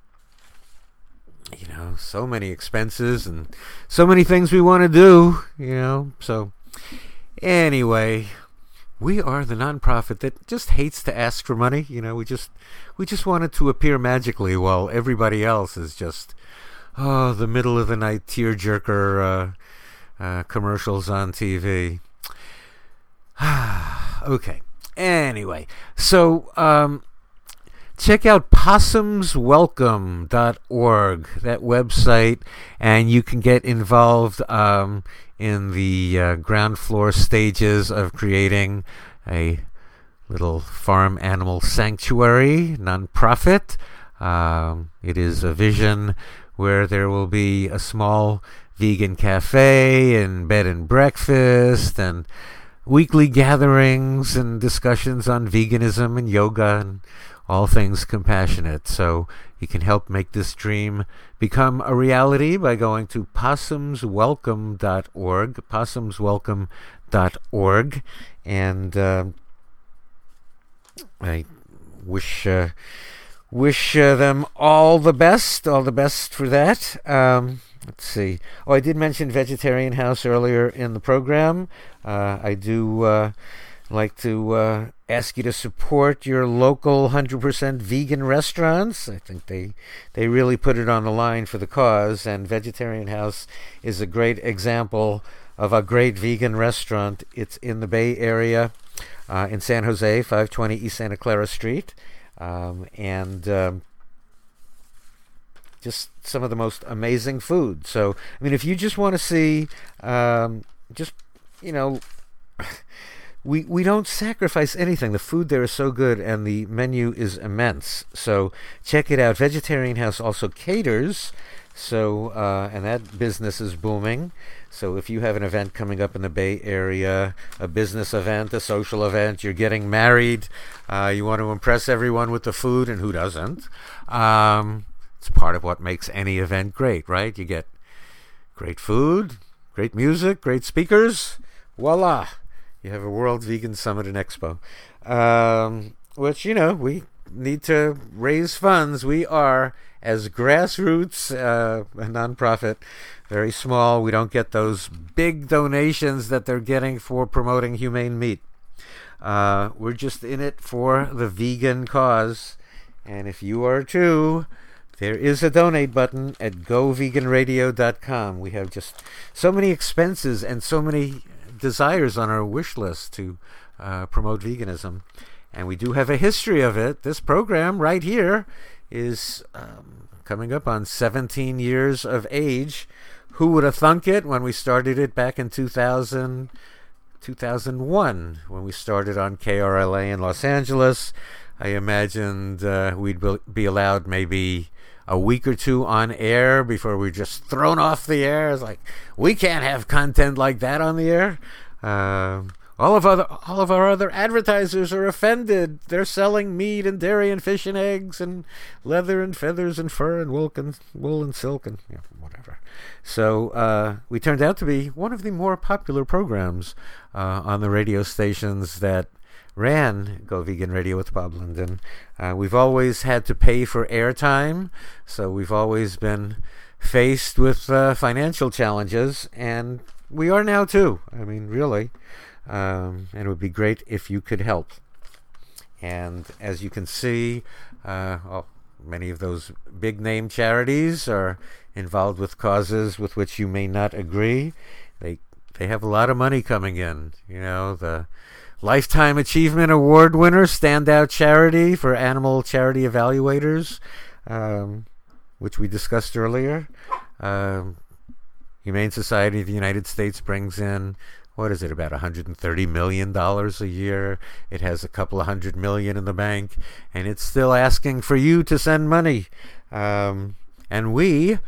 you know, so many expenses and so many things we want to do. You know, so anyway, we are the nonprofit that just hates to ask for money. You know, we just we just want it to appear magically while everybody else is just oh the middle of the night tearjerker uh, uh, commercials on TV. okay. Anyway, so um, check out possumswelcome.org, that website, and you can get involved um, in the uh, ground floor stages of creating a little farm animal sanctuary nonprofit. Um, it is a vision where there will be a small vegan cafe and bed and breakfast and weekly gatherings and discussions on veganism and yoga and all things compassionate. So you can help make this dream become a reality by going to possumswelcome.org, possumswelcome.org, and uh, I wish uh, wish uh, them all the best, all the best for that. Um, let's see. Oh, I did mention Vegetarian House earlier in the program. Uh, I do like to uh, ask you to support your local 100% vegan restaurants. I think they they really put it on the line for the cause, and Vegetarian House is a great example of a great vegan restaurant. It's in the Bay Area, uh, in San Jose, 520 East Santa Clara Street, um, and. Um, just some of the most amazing food. So, I mean, if you just want to see, um, just you know, we we don't sacrifice anything. The food there is so good, and the menu is immense. So check it out. Vegetarian House also caters, so uh, and that business is booming. So if you have an event coming up in the Bay Area, a business event, a social event, you're getting married, uh, you want to impress everyone with the food, and who doesn't? Um, it's part of what makes any event great, right? You get great food, great music, great speakers. Voila! You have a World Vegan Summit and Expo, um, which, you know, we need to raise funds. We are, as grassroots, uh, a nonprofit, very small. We don't get those big donations that they're getting for promoting humane meat. Uh, we're just in it for the vegan cause. And if you are too, there is a donate button at goveganradio.com. We have just so many expenses and so many desires on our wish list to uh, promote veganism. And we do have a history of it. This program right here is um, coming up on 17 years of age. Who would have thunk it when we started it back in 2000, 2001, when we started on KRLA in Los Angeles? I imagined uh, we'd be allowed maybe a week or two on air before we're just thrown off the air. It's like we can't have content like that on the air. Um, all of other all of our other advertisers are offended. They're selling meat and dairy and fish and eggs and leather and feathers and fur and wool and wool and silk and you know, whatever. So uh, we turned out to be one of the more popular programs uh, on the radio stations that ran Go Vegan Radio with Bob Linden. Uh, we've always had to pay for airtime, so we've always been faced with uh, financial challenges, and we are now too. I mean, really. Um, and it would be great if you could help. And as you can see, uh, oh, many of those big name charities are involved with causes with which you may not agree. They they have a lot of money coming in. You know the Lifetime Achievement Award winner, standout charity for animal charity evaluators, um, which we discussed earlier. Um, Humane Society of the United States brings in what is it about 130 million dollars a year. It has a couple of hundred million in the bank and it's still asking for you to send money. Um, and we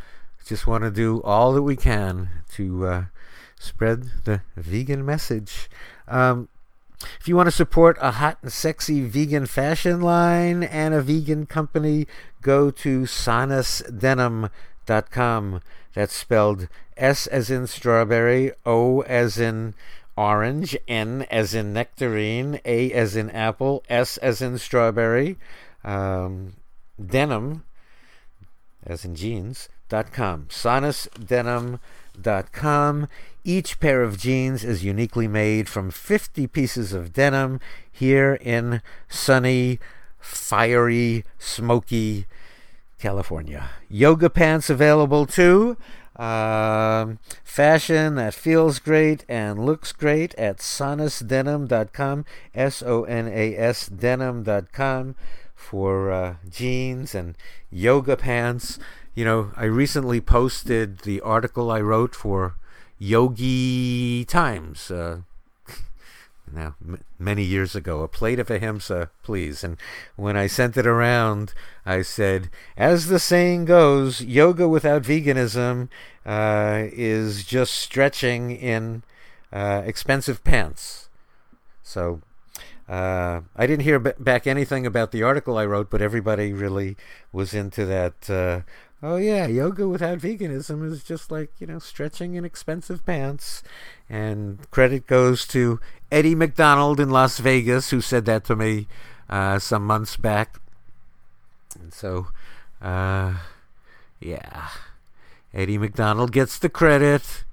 just want to do all that we can to uh, spread the vegan message. Um, if you want to support a hot and sexy vegan fashion line and a vegan company, go to sonasdenim.com. That's spelled S as in strawberry, O as in orange, N as in nectarine, A as in apple, S as in strawberry, um, denim as in jeans, dot com. Sonasdenim.com. Each pair of jeans is uniquely made from 50 pieces of denim here in sunny, fiery, smoky California. Yoga pants available too. Um, fashion that feels great and looks great at sonasdenim.com, S O N A S denim.com for uh, jeans and yoga pants. You know, I recently posted the article I wrote for Yogi Times. Uh, now m- many years ago a plate of ahimsa please and when i sent it around i said as the saying goes yoga without veganism uh, is just stretching in uh, expensive pants so uh, I didn't hear b- back anything about the article I wrote, but everybody really was into that. Uh, oh yeah, yoga without veganism is just like you know stretching in expensive pants. And credit goes to Eddie McDonald in Las Vegas, who said that to me uh, some months back. And so, uh, yeah, Eddie McDonald gets the credit.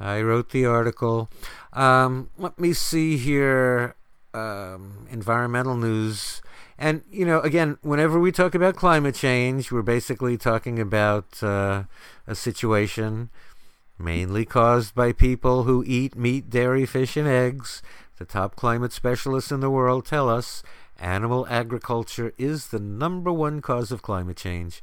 I wrote the article. Um, let me see here. Um, environmental news. And, you know, again, whenever we talk about climate change, we're basically talking about uh, a situation mainly caused by people who eat meat, dairy, fish, and eggs. The top climate specialists in the world tell us animal agriculture is the number one cause of climate change,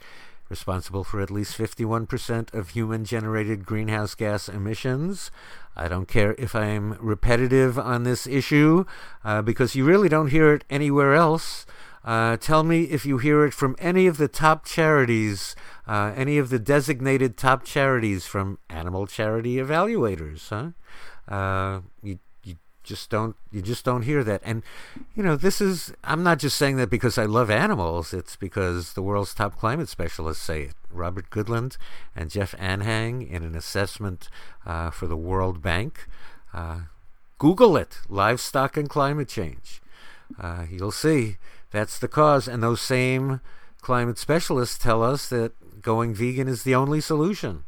responsible for at least 51% of human generated greenhouse gas emissions. I don't care if I'm repetitive on this issue uh, because you really don't hear it anywhere else. Uh, tell me if you hear it from any of the top charities, uh, any of the designated top charities from animal charity evaluators. Huh? Uh, you you just don't you just don't hear that. And you know this is I'm not just saying that because I love animals. It's because the world's top climate specialists say it. Robert Goodland and Jeff Anhang in an assessment uh, for the World Bank. Uh, Google it: livestock and climate change. Uh, you'll see that's the cause. And those same climate specialists tell us that going vegan is the only solution.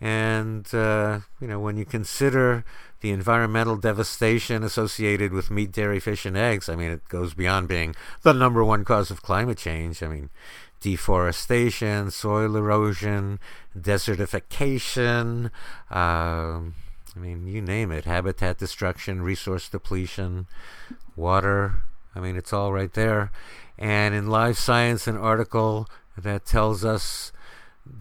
And, uh, you know, when you consider the environmental devastation associated with meat, dairy, fish, and eggs, I mean, it goes beyond being the number one cause of climate change. I mean, deforestation, soil erosion, desertification, uh, I mean, you name it habitat destruction, resource depletion, water I mean, it's all right there. And in Live Science, an article that tells us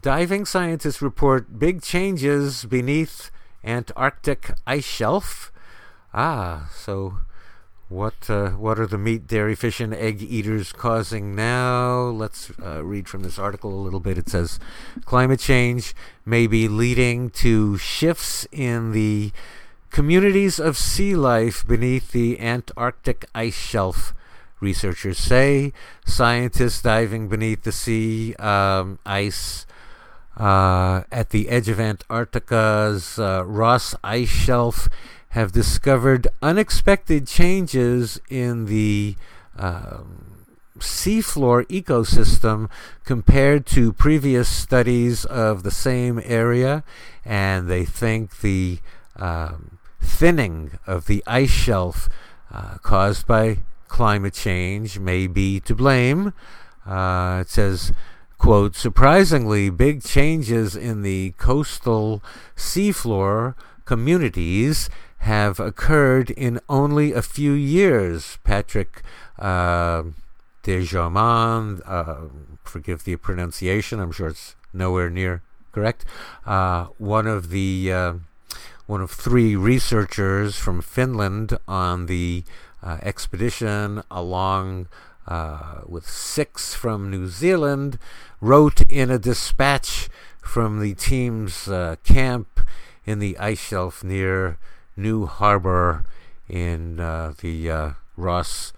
diving scientists report big changes beneath Antarctic ice shelf. Ah, so what uh, what are the meat, dairy, fish, and egg eaters causing now? Let's uh, read from this article a little bit. It says climate change may be leading to shifts in the Communities of sea life beneath the Antarctic ice shelf, researchers say. Scientists diving beneath the sea um, ice uh, at the edge of Antarctica's uh, Ross ice shelf have discovered unexpected changes in the um, seafloor ecosystem compared to previous studies of the same area, and they think the um, thinning of the ice shelf uh, caused by climate change may be to blame. Uh, it says, quote, surprisingly, big changes in the coastal seafloor communities have occurred in only a few years. Patrick uh, Dejarman, uh, forgive the pronunciation, I'm sure it's nowhere near correct, uh, one of the uh, one of three researchers from Finland on the uh, expedition, along uh, with six from New Zealand, wrote in a dispatch from the team's uh, camp in the ice shelf near New Harbor in uh, the uh, Ross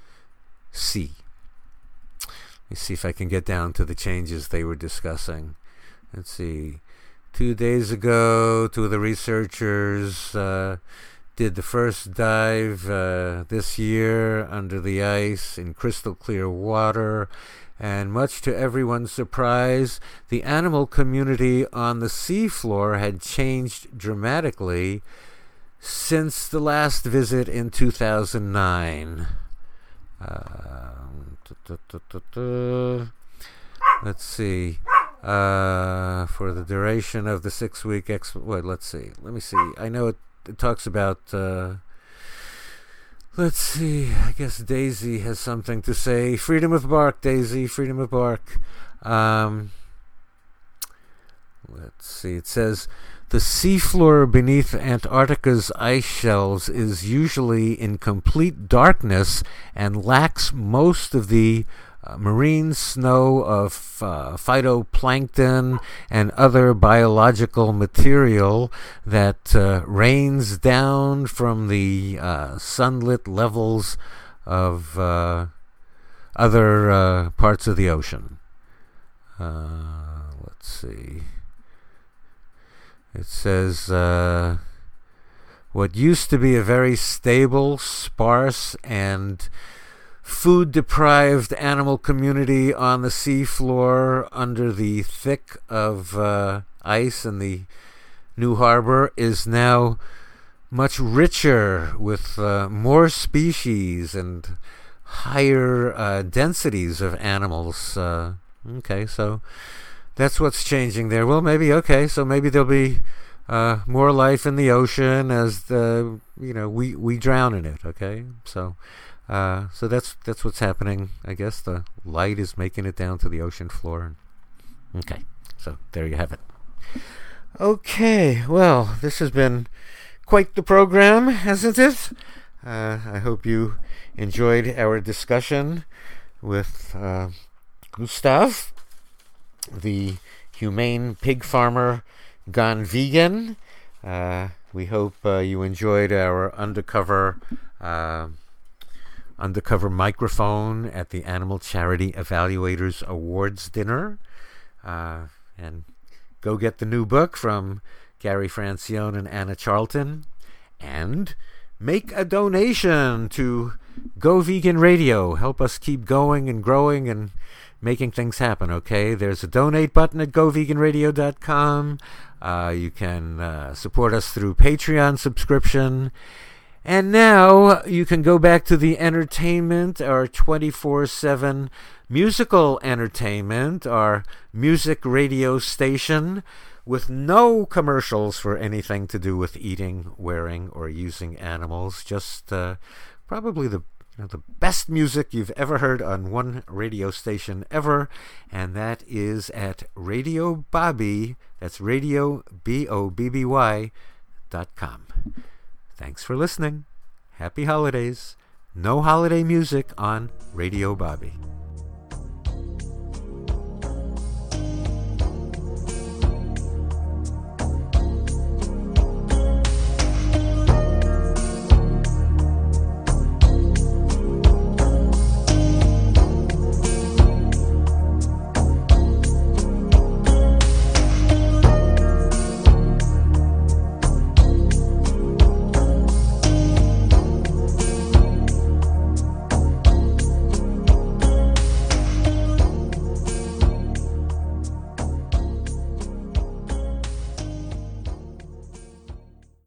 Sea. Let me see if I can get down to the changes they were discussing. Let's see two days ago, two of the researchers uh, did the first dive uh, this year under the ice in crystal clear water. And much to everyone's surprise, the animal community on the seafloor had changed dramatically since the last visit in 2009. Uh, let's see. Uh, for the duration of the six week ex. Wait, let's see. Let me see. I know it, it talks about. Uh, let's see. I guess Daisy has something to say. Freedom of bark, Daisy. Freedom of bark. Um, let's see. It says the seafloor beneath Antarctica's ice shelves is usually in complete darkness and lacks most of the uh, marine snow of uh, phytoplankton and other biological material that uh, rains down from the uh, sunlit levels of uh, other parts of the ocean. let's see. It says what used to be a very stable, sparse, and food deprived animal community on the seafloor under the thick of uh, ice in the new harbor is now much richer with uh, more species and higher uh, densities of animals. Uh, okay, so that's what's changing there. Well, maybe okay, so maybe there'll be uh, more life in the ocean as the you know we we drown in it. Okay, so. Uh, so that's that's what's happening. I guess the light is making it down to the ocean floor. Okay, so there you have it. Okay, well, this has been quite the program, hasn't it? Uh, I hope you enjoyed our discussion with uh, Gustav, the humane pig farmer gone vegan. Uh, we hope uh, you enjoyed our undercover uh, undercover microphone at the Animal Charity Evaluators Awards dinner. Uh, and go get the new book from Gary Francione and Anna Charlton. And make a donation to Go Vegan Radio. Help us keep going and growing and making things happen, okay? There's a donate button at goveganradio.com. Uh, you can uh, support us through Patreon subscription. And now you can go back to the entertainment, our 24 7 musical entertainment, our music radio station with no commercials for anything to do with eating, wearing, or using animals. Just uh, probably the the best music you've ever heard on one radio station ever, and that is at Radio Bobby. That's Radio B O B B Y dot com. Thanks for listening. Happy holidays. No holiday music on Radio Bobby.